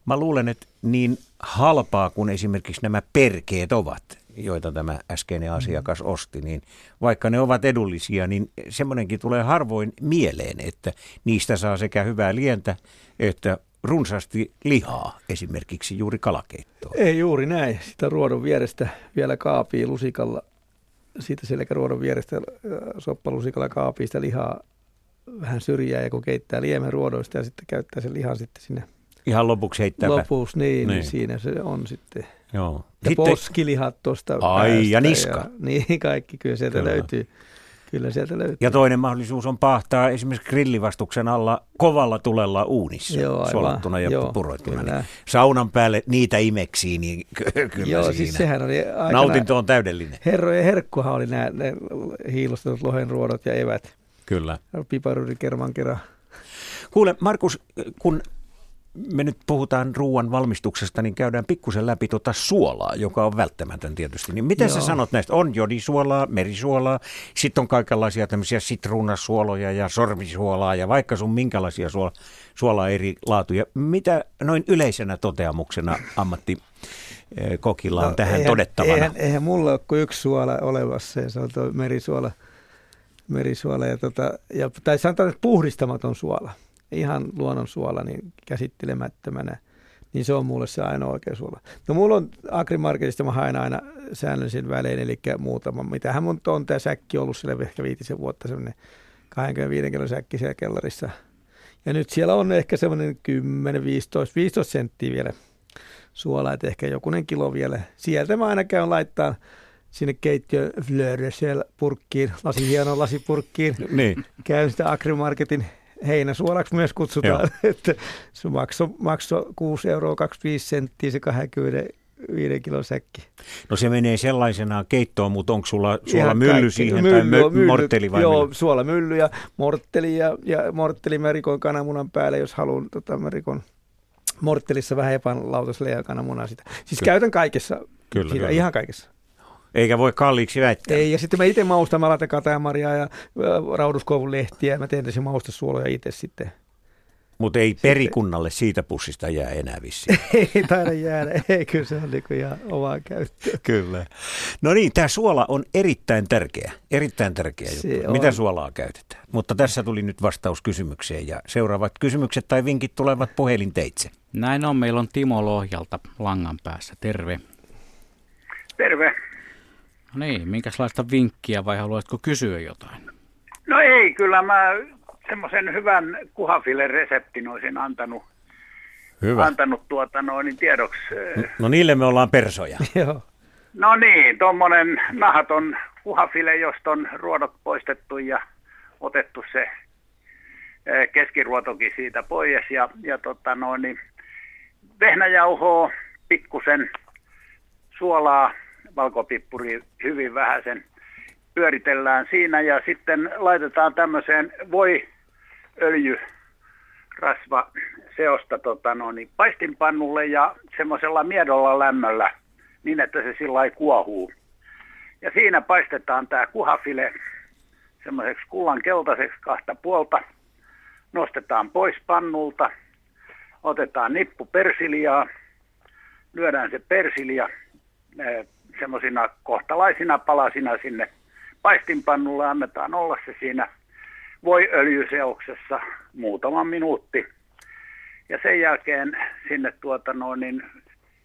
mä luulen, että niin halpaa kuin esimerkiksi nämä perkeet ovat, joita tämä äskeinen asiakas osti, niin vaikka ne ovat edullisia, niin semmoinenkin tulee harvoin mieleen, että niistä saa sekä hyvää lientä että runsaasti lihaa, esimerkiksi juuri kalakeittoa. Ei juuri näin. Sitä ruodon vierestä vielä kaapii lusikalla, siitä selkäruodon vierestä äh, soppalusikalla kaapii sitä lihaa vähän syrjää ja kun keittää liemen ruodoista ja sitten käyttää sen lihan sitten sinne Ihan lopuksi heittää. Lopuksi, niin, niin. siinä se on sitten. Joo. Ja Sitten... poskilihat tuosta Ai, ja niska. Ja, niin, kaikki kyllä sieltä kyllä. löytyy. Kyllä sieltä löytyy. Ja toinen mahdollisuus on pahtaa esimerkiksi grillivastuksen alla kovalla tulella uunissa Joo, solattuna ja Joo, puroittuna. Niin saunan päälle niitä imeksiin, niin (laughs) kyllä Joo, siis siinä. siis sehän oli aikana, Nautinto on täydellinen. Herrojen herkkuhan oli nämä ne hiilostetut lohenruodot ja evät. Kyllä. Piparuri kerman kerran. Kuule Markus, kun me nyt puhutaan ruoan valmistuksesta, niin käydään pikkusen läpi tuota suolaa, joka on välttämätön tietysti. Niin miten Joo. sä sanot näistä? On jodisuolaa, merisuolaa, sitten on kaikenlaisia tämmöisiä sitruunasuoloja ja sormisuolaa ja vaikka sun minkälaisia suola, suolaa eri laatuja. Mitä noin yleisenä toteamuksena ammatti eh, kokilla on no, tähän eihän, todettavana? Eihän, eihän mulla ole kuin yksi suola olevassa ja se on tuo merisuola. merisuola ja tota, ja, tai sanotaan, että puhdistamaton suola ihan luonnonsuola niin käsittelemättömänä, niin se on mulle se ainoa oikea suola. No mulla on Agrimarketista, mä haen aina säännöllisin välein, eli muutama. Mitähän mun on tämä säkki ollut sille ehkä viitisen vuotta, semmoinen 25 kilon säkki siellä kellarissa. Ja nyt siellä on ehkä semmoinen 10, 15, 15 senttiä vielä suolaa, että ehkä jokunen kilo vielä. Sieltä mä aina käyn laittaa sinne keittiön Flöresel purkkiin, lasi hieno lasipurkkiin. Niin. Käyn sitä Agrimarketin heinäsuolaksi myös kutsutaan, (laughs) että se maksoi makso 6 euroa 25 senttiä se 25 kilon säkki. No se menee sellaisenaan keittoon, mutta onko sulla, Ihan mylly kaikki. siihen mylly, tai mö, mylly, mortteli vai Joo, mylly? suolamylly ja mortteli ja, ja mortteli mä rikon kananmunan päälle, jos haluan, tota, mä rikon morttelissa vähän epanlautaselle ja kananmunaa sitä. Siis Kyllä. käytän kaikessa, Kyllä, sitä, kyllä. ihan kaikessa. Eikä voi kalliiksi väittää. Ei, ja sitten mä itse maustan, mä laitan katajamarjaa ja ä, rauduskoivun lehtiä, mä teen tässä maustesuoloja itse sitten. Mutta ei perikunnalle siitä pussista jää enää vissiin. (laughs) ei taida jäädä, ei kyllä se on niinku ihan omaa käyttöä. Kyllä. No niin, tämä suola on erittäin tärkeä, erittäin tärkeä Se juttu. on. Mitä suolaa käytetään? Mutta tässä tuli nyt vastaus kysymykseen ja seuraavat kysymykset tai vinkit tulevat puhelinteitse. Näin on, meillä on Timo Lohjalta langan päässä. Terve. Terve. No niin, minkälaista vinkkiä vai haluaisitko kysyä jotain? No ei, kyllä mä semmoisen hyvän kuhafilen reseptin olisin antanut, Hyvä. antanut tuota noin niin tiedoksi. No niille me ollaan persoja. (laughs) Joo. No niin, tuommoinen nahaton kuhafile, josta on ruodot poistettu ja otettu se eh, keskiruotokin siitä pois. Ja, ja tota noin, niin vehnäjauhoa, pikkusen suolaa, valkopippuri hyvin vähäsen pyöritellään siinä ja sitten laitetaan tämmöiseen voi öljy rasva seosta tota no, niin paistinpannulle ja semmoisella miedolla lämmöllä niin, että se sillä kuohuu. Ja siinä paistetaan tämä kuhafile semmoiseksi kullan keltaiseksi kahta puolta. Nostetaan pois pannulta, otetaan nippu persiliaa, lyödään se persilia semmoisina kohtalaisina palasina sinne paistinpannulle, annetaan olla se siinä voiöljyseoksessa muutaman minuutti. Ja sen jälkeen sinne tuota noin, niin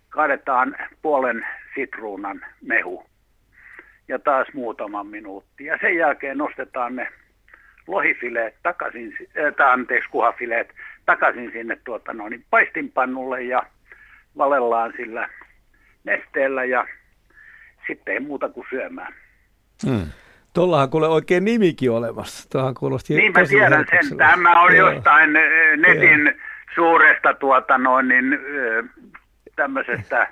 kaadetaan puolen sitruunan mehu. Ja taas muutaman minuutti. Ja sen jälkeen nostetaan ne lohifileet takaisin, äh, anteeksi kuhafileet takaisin sinne tuota noin, niin paistinpannulle ja valellaan sillä nesteellä ja sitten ei muuta kuin syömään. Hmm. Tuollahan kuule oikein nimikin olemassa. Tuohan kuulosti Niin mä tiedän sen. Tämä on Joo. jostain eh, netin suuresta tuota noin niin eh, tämmöisestä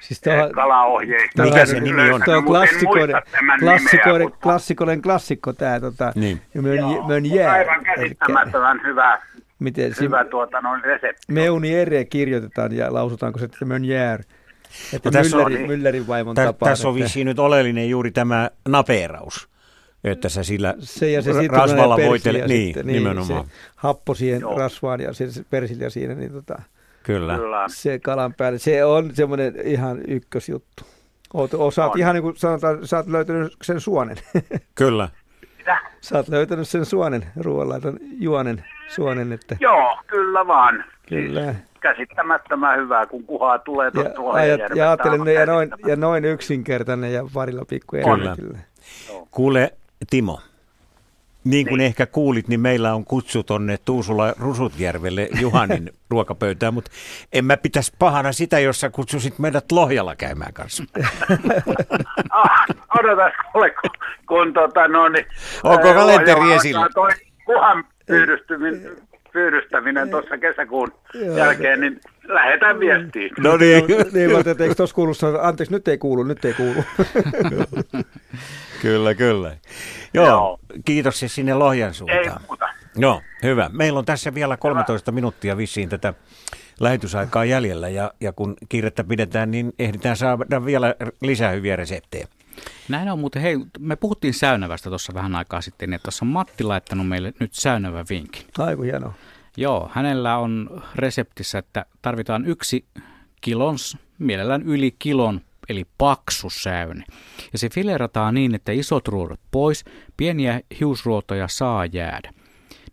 Siis tuohan, kalaohjeista. Mikä se nimi on? Tuo on mutta en klassikoiden, muista tämän klassikoiden, nimeä, mutta klassikoiden klassikko tämä. Tota, Niin. Mön, Joo, Mönjää. aivan käsittämättömän hyvä, Miten hyvä tuota noin resepti. Meuni ere kirjoitetaan ja lausutaanko se, että Mönjär. Että No tässä on- Mülleri, Müllerin vaimon Tä, tapaan. tässä on vissiin nyt oleellinen juuri tämä napeeraus, että sä sillä se ja se rasvalla ja voitele. persilja Niin, sitten, nimenomaan. Se happo siihen Joo. rasvaan ja se, persilja siinä, niin tota, Kyllä. Kyllä. se kalan päälle. Se on semmoinen ihan ykkösjuttu. Oot, osaat On. ihan niin kuin sanotaan, sä oot löytänyt sen suonen. (laughs) Kyllä. Mitä? sä oot löytänyt sen suonen, ruoanlaiton juonen suonen, että Joo, kyllä vaan. kyllä. Käsittämättömän hyvää, kun kuhaa tulee Ja, tuosta ajat, Lohjajärvestä. ja ajattelen, Aivan ja noin, ja noin yksinkertainen ja parilla pikku Kyllä. kyllä. Kuule Timo, niin kuin ehkä kuulit, niin meillä on kutsu tonne Tuusula Rusutjärvelle Juhanin (laughs) ruokapöytään, mutta en mä pitäisi pahana sitä, jos sä kutsusit meidät Lohjalla käymään kanssa. (laughs) Ah, odotas kuule, kun, kun tota, no, niin, Onko kalenteri esillä? Toi kuhan pyydystäminen, pyydystäminen tuossa kesäkuun jälkeen, niin lähetään viestiin. No niin. niin, mä ajattelin, eikö tuossa kuulu anteeksi, nyt ei kuulu, nyt ei kuulu. (laughs) Kyllä, kyllä. Joo, Joo. kiitos se sinne Lohjan Ei suuntaan. muuta. Joo, hyvä. Meillä on tässä vielä 13 minuuttia vissiin tätä lähetysaikaa jäljellä ja, ja kun kiirettä pidetään, niin ehditään saada vielä lisää hyviä reseptejä. Näin on muuten. Hei, me puhuttiin säynävästä tuossa vähän aikaa sitten, ja tuossa on Matti laittanut meille nyt säynävä vinkin. Aiku hienoa. Joo, hänellä on reseptissä, että tarvitaan yksi kilon, mielellään yli kilon, eli paksu säyne. Ja se filerataan niin, että isot ruodot pois, pieniä hiusruotoja saa jäädä.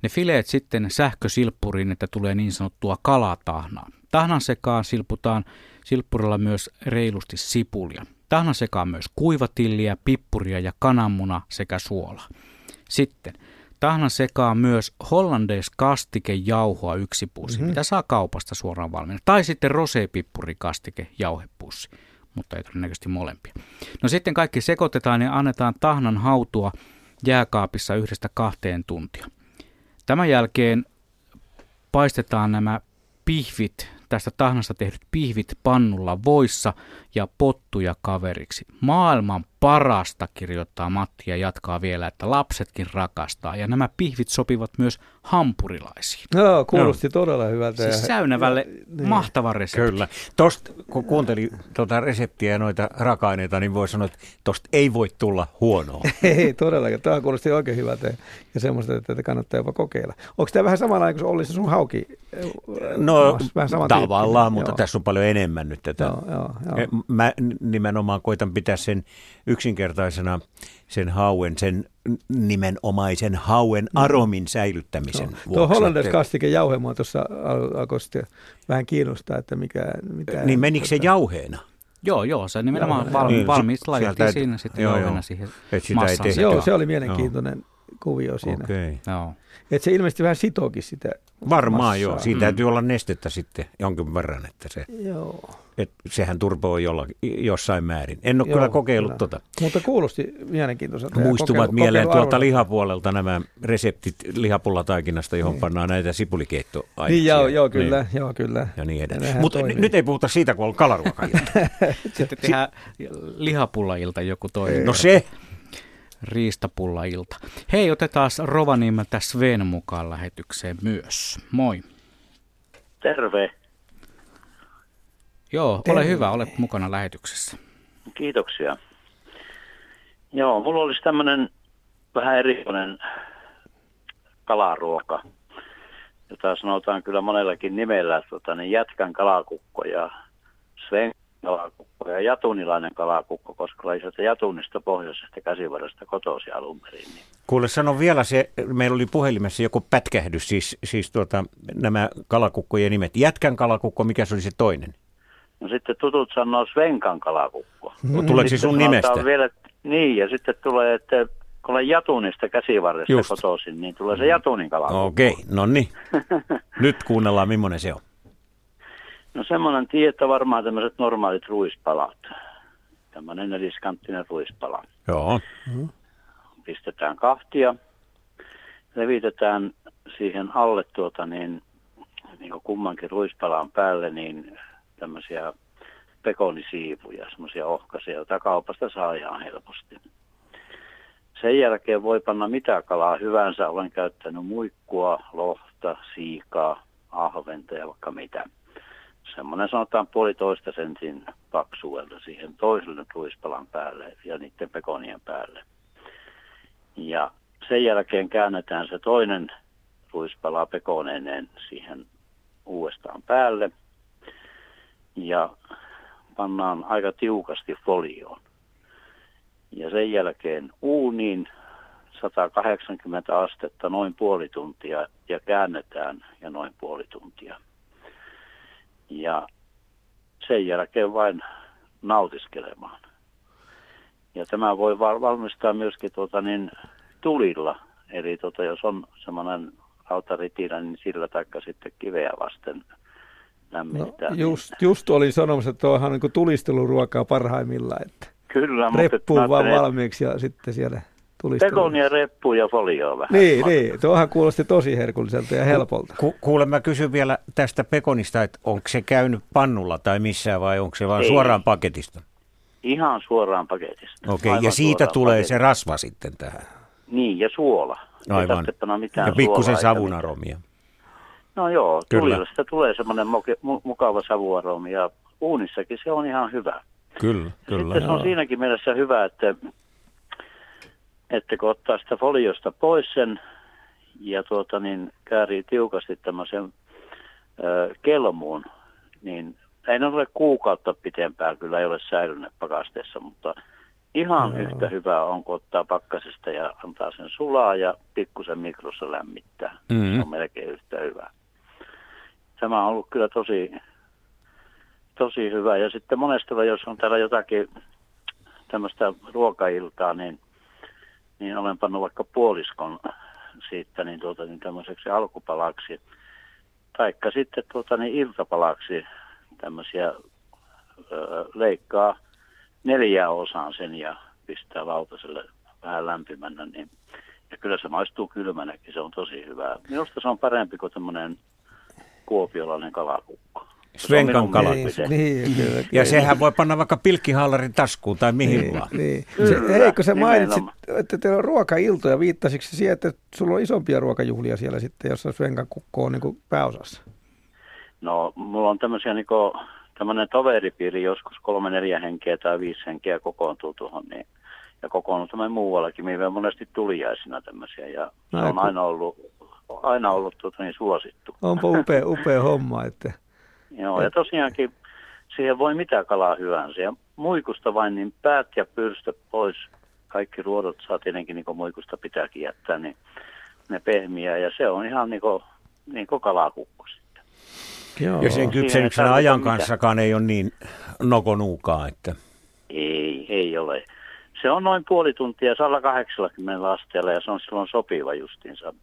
Ne fileet sitten sähkösilppuriin, että tulee niin sanottua kalatahnaa. Tahnan sekaan silputaan silppurilla myös reilusti sipulia. Tahnan sekaan myös kuivatilliä, pippuria ja kananmuna sekä suolaa. Sitten Tahnan sekaan myös hollandeis kastikejauhoa yksi pussi, mm-hmm. mitä saa kaupasta suoraan valmiina. Tai sitten rosepippuri kastike jauhepussi, mutta ei todennäköisesti molempia. No sitten kaikki sekoitetaan ja annetaan tahnan hautua jääkaapissa yhdestä kahteen tuntia. Tämän jälkeen paistetaan nämä pihvit tästä tahnasta tehdyt pihvit pannulla voissa ja pottuja kaveriksi. Maailman parasta, kirjoittaa Matti ja jatkaa vielä, että lapsetkin rakastaa. Ja nämä pihvit sopivat myös hampurilaisiin. Joo, kuulosti no. todella hyvältä. Siis säynävälle ja, niin. mahtava resepti. Kyllä. Tosta, kun kuuntelin tuota reseptiä ja noita raaka-aineita, niin voi sanoa, että tosta ei voi tulla huonoa. (laughs) ei todellakaan. Tämä kuulosti oikein hyvältä ja semmoista, että kannattaa jopa kokeilla. Onko tämä vähän samanlainen kuin Olli se sun hauki? No vähän tavallaan, mutta joo. tässä on paljon enemmän nyt tätä. Joo, joo, joo. Mä nimenomaan koitan pitää sen yksinkertaisena sen hauen, sen nimenomaisen hauen mm. aromin säilyttämisen no. vuoksi. Tuo hollandas kastike jauhe mua tuossa alkoi vähän kiinnostaa, että mikä... mitä. niin menikö se jauheena? Joo, joo, se nimenomaan valmi, niin, valmiiksi laitettiin siinä sitten joo, jauheena joo. siihen massaan. Joo, se oli mielenkiintoinen joo. Kuvio siinä. Okay. Joo. Että se ilmeisesti vähän sitookin sitä Varmaan massaa. joo. Siinä mm. täytyy olla nestettä sitten jonkin verran, että se... Joo. Et sehän turpoo jollakin, jossain määrin. En ole Joo, kyllä kokeillut kyllä. tota. Mutta kuulosti mielenkiintoiselta. Muistuvat mieleen tuolta lihapuolelta nämä reseptit lihapullataikinasta, johon niin. pannaan näitä sipulikeittoaineksia. Niin, joo, joo, kyllä, niin. joo, kyllä. Ja niin edelleen. Mutta nyt ei puhuta siitä, kun on kalaruokailta. (laughs) Sitten tehdään lihapullailta joku toinen. No se, riistapullailta. Hei, otetaan Rovaniemeltä Sven mukaan lähetykseen myös. Moi. Terve. Joo, Terve. ole hyvä, olet mukana lähetyksessä. Kiitoksia. Joo, mulla olisi tämmöinen vähän erikoinen kalaruoka, jota sanotaan kyllä monellakin nimellä, tota, niin jätkän kalakukko ja Sven kalakukko ja jatunilainen kalakukko, koska oli sieltä jatunista pohjoisesta käsivarasta kotosi alun perin. Niin. Kuule, sano vielä se, meillä oli puhelimessa joku pätkähdys, siis, siis tuota, nämä kalakukkojen nimet. Jätkän kalakukko, mikä se oli se toinen? No sitten tutut sanoo Svenkan kalakukko. No, tuleeko se sun nimestä? Vielä, niin, ja sitten tulee, että kun olen Jatunista käsivarresta Just. kotoisin, niin tulee se Jatunin kalakukko. Okei, okay, no niin. (laughs) Nyt kuunnellaan, millainen se on. No semmoinen tieto varmaan tämmöiset normaalit ruispalat. Tämmöinen neliskanttinen ruispala. Joo. Mm. Pistetään kahtia. Levitetään siihen alle tuota niin, niin kuin kummankin ruispalan päälle niin tämmöisiä pekonisiivuja, semmoisia ohkaisia, joita kaupasta saa ihan helposti. Sen jälkeen voi panna mitä kalaa hyvänsä. Olen käyttänyt muikkua, lohta, siikaa, ahventa ja vaikka mitä semmoinen sanotaan puolitoista sentin paksuudelta siihen toiselle ruispalan päälle ja niiden pekonien päälle. Ja sen jälkeen käännetään se toinen ruispala pekoneineen siihen uudestaan päälle ja pannaan aika tiukasti folioon. Ja sen jälkeen uuniin 180 astetta noin puoli tuntia ja käännetään ja noin puoli tuntia. Ja sen jälkeen vain nautiskelemaan. Ja tämä voi valmistaa myöskin tuota niin, tulilla. Eli tuota, jos on semmoinen rautaritina, niin sillä taikka sitten kiveä vasten lämmittää. No, just, just olin sanomassa, että tuohan niin tulisteluruokaa parhaimmillaan. Että Kyllä, Reppuu vaan valmiiksi ja sitten siellä Pekonia, reppu ja folio vähän. Niin, niin, tuohan kuulosti tosi herkulliselta ja helpolta. Ku, kuule, mä kysyn vielä tästä pekonista, että onko se käynyt pannulla tai missään vai onko se vaan Ei. suoraan paketista? Ihan suoraan paketista. Okei, okay, ja siitä tulee paketista. se rasva sitten tähän. Niin, ja suola. Aivan. Mitään ja pikkusen savunaromia. No joo, Kyllä. sitä tulee semmoinen mukava savuaromi ja uunissakin se on ihan hyvä. Kyllä, kyllä. Sitten se on siinäkin mielessä hyvä, että että kun ottaa sitä foliosta pois sen ja tuota, niin käärii tiukasti tämmöisen ö, kelmuun, niin ei ne ole kuukautta pitempään, kyllä ei ole säilynyt pakasteessa, mutta ihan no. yhtä hyvää on, kun ottaa pakkasesta ja antaa sen sulaa ja pikkusen mikrossa lämmittää. Mm-hmm. Se on melkein yhtä hyvä. Tämä on ollut kyllä tosi, tosi hyvä. Ja sitten monesti, jos on täällä jotakin tämmöistä ruokailtaa, niin niin olen pannut vaikka puoliskon siitä niin, tuota, niin tämmöiseksi alkupalaksi. Taikka sitten tuota, niin iltapalaksi tämmöisiä ö, leikkaa neljää osaan sen ja pistää lautaselle vähän lämpimänä, niin ja kyllä se maistuu kylmänäkin, se on tosi hyvää. Minusta se on parempi kuin tämmöinen kuopiolainen kalakukko. Svenkan kala. Niin, niin, kyllä, Ja kyllä. sehän voi panna vaikka pilkkihallarin taskuun tai mihin niin, vaan. Niin. Se, hei, kun sä mainitsit, nimenomaan. että teillä on ruokailtoja, viittasitko siihen, että sulla on isompia ruokajuhlia siellä sitten, jossa Svenkan kukko on niin kuin pääosassa? No, mulla on tämmöisiä niinku, tämmöinen toveripiiri, joskus kolme, neljä henkeä tai viisi henkeä kokoontuu tuohon, niin, ja kokoontuu tämmöinen muuallakin, mihin monesti tuliaisina tämmöisiä, ja se on aina ollut, aina ollut tuota, niin suosittu. Onpa upea, upea homma, että Joo, ja tosiaankin siihen voi mitä kalaa hyvänsä, ja muikusta vain niin päät ja pyrstöt pois, kaikki ruodot saa tietenkin niin kuin muikusta pitääkin jättää, niin ne pehmiä, ja se on ihan niin kuin, niin kuin kalakukko. Joo. Ja sen kypsennyksen ei ajan kanssakaan ei ole niin nokonuukaa, että Ei, ei ole. Se on noin puoli tuntia 180 asteella ja se on silloin sopiva justiinsa.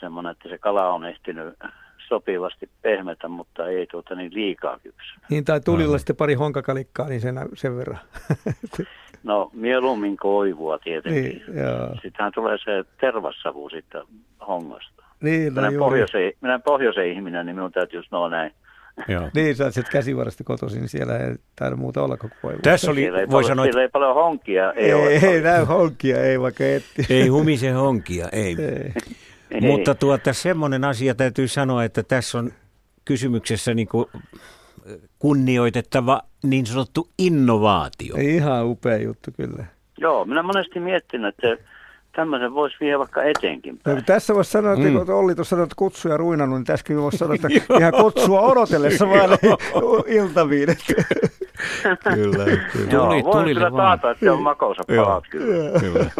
Semmoinen, että se kala on ehtinyt sopivasti pehmetä, mutta ei tuota niin liikaa kypsy. niin tai tulilla sitten pari honkakalikkaa, niin sen, sen verran. (laughs) No mieluummin koivua tietenkin. niin, joo. Sittenhän tulee se tervassavu sitten hongosta. Niin, no Minä pohjoisen, minä pohjoisen ihminen, niin minun täytyy sanoa näin. Joo. (laughs) Niin, sä sieltä käsivarasta kotoisin, niin siellä ei taida muuta olla koko voimaa. Tässä oli, Siellä ei, voi paljon, sanoa, että siellä ei paljon honkia. Ei, Ei, ole ei, näy honkia, ei vaikka etti. ei humise honkia, ei. Ei. Mutta tuota, semmoinen asia täytyy sanoa, että tässä on kysymyksessä niin kuin kunnioitettava niin sanottu innovaatio. Ei ihan upea juttu kyllä. Joo, minä monesti miettinyt, että tämmöisen voisi viedä vaikka eteenkin No, kun tässä voisi sanoa, että Mm. kun Olli tuossa sanoi, että kutsuja ruinannut, niin tässäkin voisi sanoa, että (laughs) ihan kutsua odotellessa vaan (laughs) (laughs) iltaviin. Kyllä, kyllä. Joo, Tuli- voin tulille kyllä taata, että se on palat kyllä. Kyllä.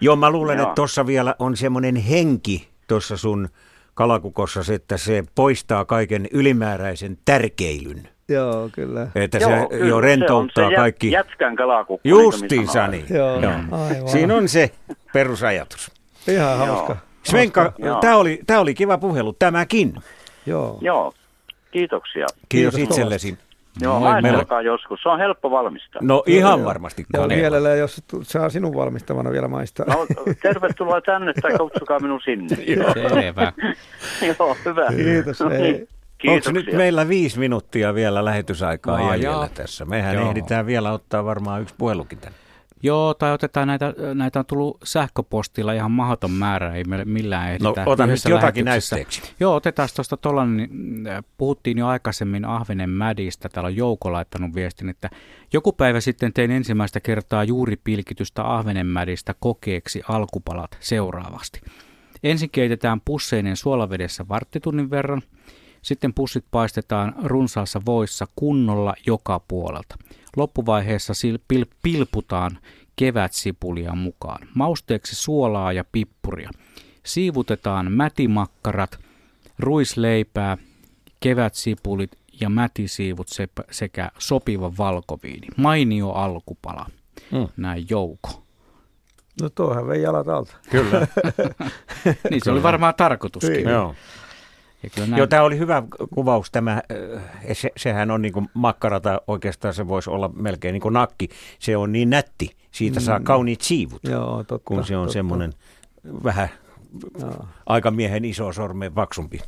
Joo, mä luulen, Joo. että tuossa vielä on semmoinen henki tuossa sun kalakukossa, että se poistaa kaiken ylimääräisen tärkeilyn. Joo, kyllä. Että Joo, se kyllä, jo rentouttaa se on se kaikki. Jätkän kalakukko. Justiinsa niin. Joo, Joo. aivan. Siinä on se perusajatus. Ihan Joo. hauska. Svenka, Joo. tämä oli, tää oli kiva puhelu, tämäkin. Joo. Joo, kiitoksia. Kiitos, Kiitos itsellesi. Joo, Moi, meillä- maistakaa joskus. Se on helppo valmistaa. No ihan varmasti. Ja koneella. mielellään, jos tu- saa sinun valmistamana vielä maistaa. No, tervetuloa tänne tai kutsukaa minun sinne. (laughs) Selvä. (laughs) Joo, hyvä. Kiitos, No niin, Onko Kiitoksia. nyt meillä viisi minuuttia vielä lähetysaikaa Aa, jäljellä joo. tässä? Mehän Joo. ehditään vielä ottaa varmaan yksi puhelukin tänne. Joo, tai otetaan näitä, näitä on tullut sähköpostilla ihan mahdoton määrä, ei meille millään ehditä. No ota nyt jotakin näytteeksi. Joo, otetaan tuosta tuollainen, niin, äh, puhuttiin jo aikaisemmin Ahvenen mädistä, täällä on Jouko laittanut viestin, että joku päivä sitten tein ensimmäistä kertaa juuri pilkitystä Ahvenen mädistä kokeeksi alkupalat seuraavasti. Ensin keitetään pusseinen suolavedessä varttitunnin verran, sitten pussit paistetaan runsaassa voissa kunnolla joka puolelta. Loppuvaiheessa sil- pil- pilputaan kevätsipulia mukaan. Mausteeksi suolaa ja pippuria. Siivutetaan mätimakkarat, ruisleipää, kevätsipulit ja mätisiivut sekä sopiva valkoviini. Mainio alkupala. Mm. Näin Jouko. No tuohan vei jalat alta. Kyllä. (laughs) Niin se oli varmaan tarkoituskin. Niin. Joo. Ja kyllä näin, Joo, tämä oli hyvä kuvaus. Tämä, äh, se, sehän on niin kuin makkara tai oikeastaan se voisi olla melkein niin kuin nakki. Se on niin nätti. Siitä saa Mm. kauniit siivut, Joo, totta. kun se on totta. semmoinen vähän Joo. aikamiehen iso sormen paksumpi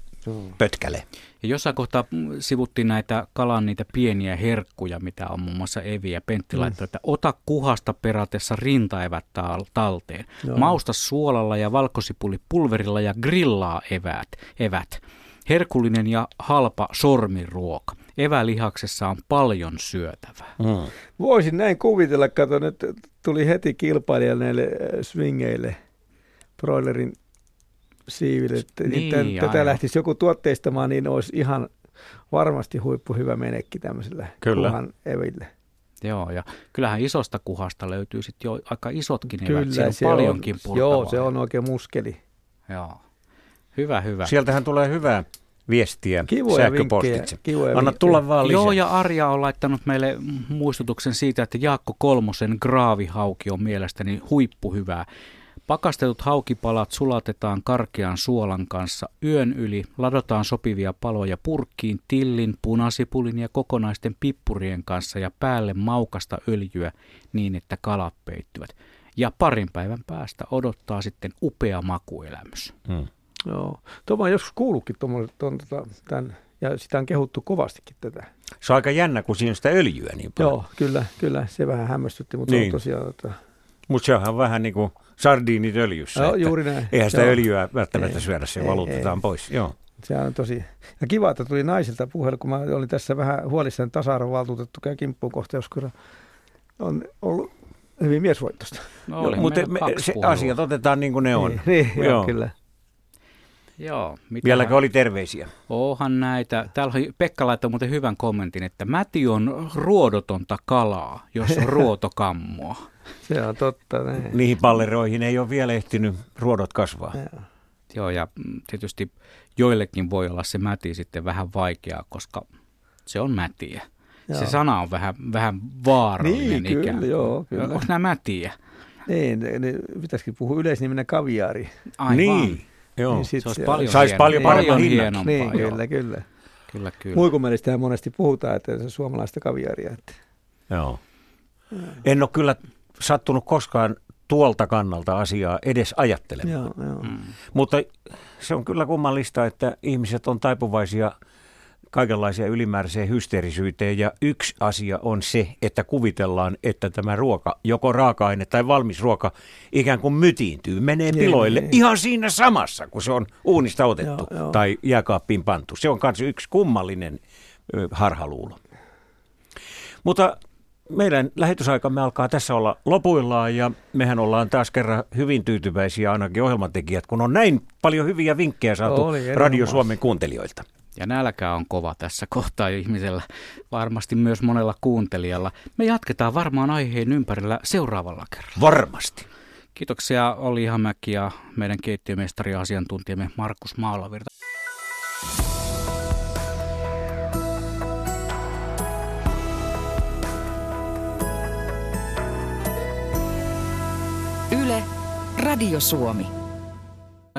pötkäle. Ja jossain kohtaa sivuttiin näitä kalan niitä pieniä herkkuja, mitä on muun muassa Evi ja Pentti Mm. laittoi, että ota kuhasta peratessa rintaevät tal- talteen. Joo. Mausta suolalla ja valkosipuli pulverilla ja grillaa evät. evät. Herkullinen ja halpa sormiruoka. Evälihaksessa on paljon syötävää. Mm. Voisin näin kuvitella, kato nyt tuli heti kilpailija näille äh, swingeille, broilerin siiville. Että Niin, niin, tätä aivan. lähtisi joku tuotteistamaan, niin olisi ihan varmasti huippu hyvä menekki tämmöisellä Kyllä. kuhan eville. Joo, ja kyllähän isosta kuhasta löytyy sitten jo aika isotkin evät. Kyllä, Siellä se on paljonkin on. Joo, se on oikein muskeli. Joo. Hyvä, hyvä. Sieltähän tulee hyvää viestiä Kivoja sähköpostitse. vinkkejä, kivoja Anna vinkkejä. tulla vaan lisää. Joo, ja Arja on laittanut meille muistutuksen siitä, että Jaakko Kolmosen graavihauki on mielestäni huippuhyvää. Pakastetut haukipalat sulatetaan karkean suolan kanssa yön yli, ladataan sopivia paloja purkkiin tillin, punasipulin ja kokonaisten pippurien kanssa ja päälle maukasta öljyä niin, että kalat peittyvät. Ja parin päivän päästä odottaa sitten upea makuelämys. Hmm. Joo. Tuo on joskus kuullutkin tuon, tota, tämän, ja sitä on kehuttu kovastikin tätä. Se on aika jännä, kun siinä on sitä öljyä niin paljon. Joo, kyllä, kyllä. Se vähän hämmästytti, mutta niin. se on tosiaan... Että... Mutta se onhan vähän niin kuin sardiinit öljyssä. Joo, juuri näin. Eihän sitä Joo. öljyä välttämättä Ei, syödä, se ei, valutetaan ei. pois. Joo. Se on tosi... Ja kiva, että tuli naisilta puhelu, kun mä olin tässä vähän huolissani tasa-arvovaltuutettu käy kimppuun kohta, jos kyllä on ollut hyvin miesvoittosta. No, Mutta me, se asiat otetaan niin kuin ne on. Niin, niin joo, kyllä. Joo. Mitä Vieläkö oli terveisiä? Onhan näitä. Täällä on- Pekka laittoi muuten hyvän kommentin, että mäti on ruodotonta kalaa, jos on (laughs) ruotokammoa. Se on totta. Näin. Niihin palleroihin ei ole vielä ehtinyt ruodot kasvaa. Joo, ja mm, tietysti joillekin voi olla se mäti sitten vähän vaikeaa, koska se on mätiä. Se Joo. sana on vähän, vähän vaarallinen Niin, kyllä, ikään kuin. joo, kyllä. Onko nämä mätiä? Niin, ne, ne, pitäisikin puhua yleisnimenä kaviaari. Aivan. Niin, joo. Niin sit Se olisi paljon Sais hieno- paljon paremman paljon hinnan. hienompaa. Niin, joo. kyllä, kyllä. Kyllä, kyllä. Muikumelistähän monesti puhutaan, että se on suomalaista kaviaria. Että. Joo. En ole kyllä sattunut koskaan tuolta kannalta asiaa edes ajattelemaan. Joo, joo. Mm. Mutta se on kyllä kummallista, että ihmiset on taipuvaisia kaikenlaisia ylimääräiseen hysteerisyyteen ja yksi asia on se, että kuvitellaan, että tämä ruoka, joko raaka-aine tai valmis ruoka ikään kuin mytiintyy, menee Niin, piloille niin. ihan siinä samassa, kun se on uunista otettu Joo, joo. tai jääkaappiin pantu. Se on myös yksi kummallinen harhaluulo. Mutta meidän lähetysaikamme alkaa tässä olla lopuillaan ja mehän ollaan taas kerran hyvin tyytyväisiä ainakin ohjelmatekijät, kun on näin paljon hyviä vinkkejä saatu Oli, Radio. Suomen kuuntelijoilta. Ja nälkä on kova tässä kohtaa ihmisellä, varmasti myös monella kuuntelijalla. Me jatketaan varmaan aiheen ympärillä seuraavalla kerralla. Varmasti. Kiitoksia Olli Ihamäki ja meidän keittiömestari ja asiantuntijamme Markus Maalavirta. Yle, Radio Suomi.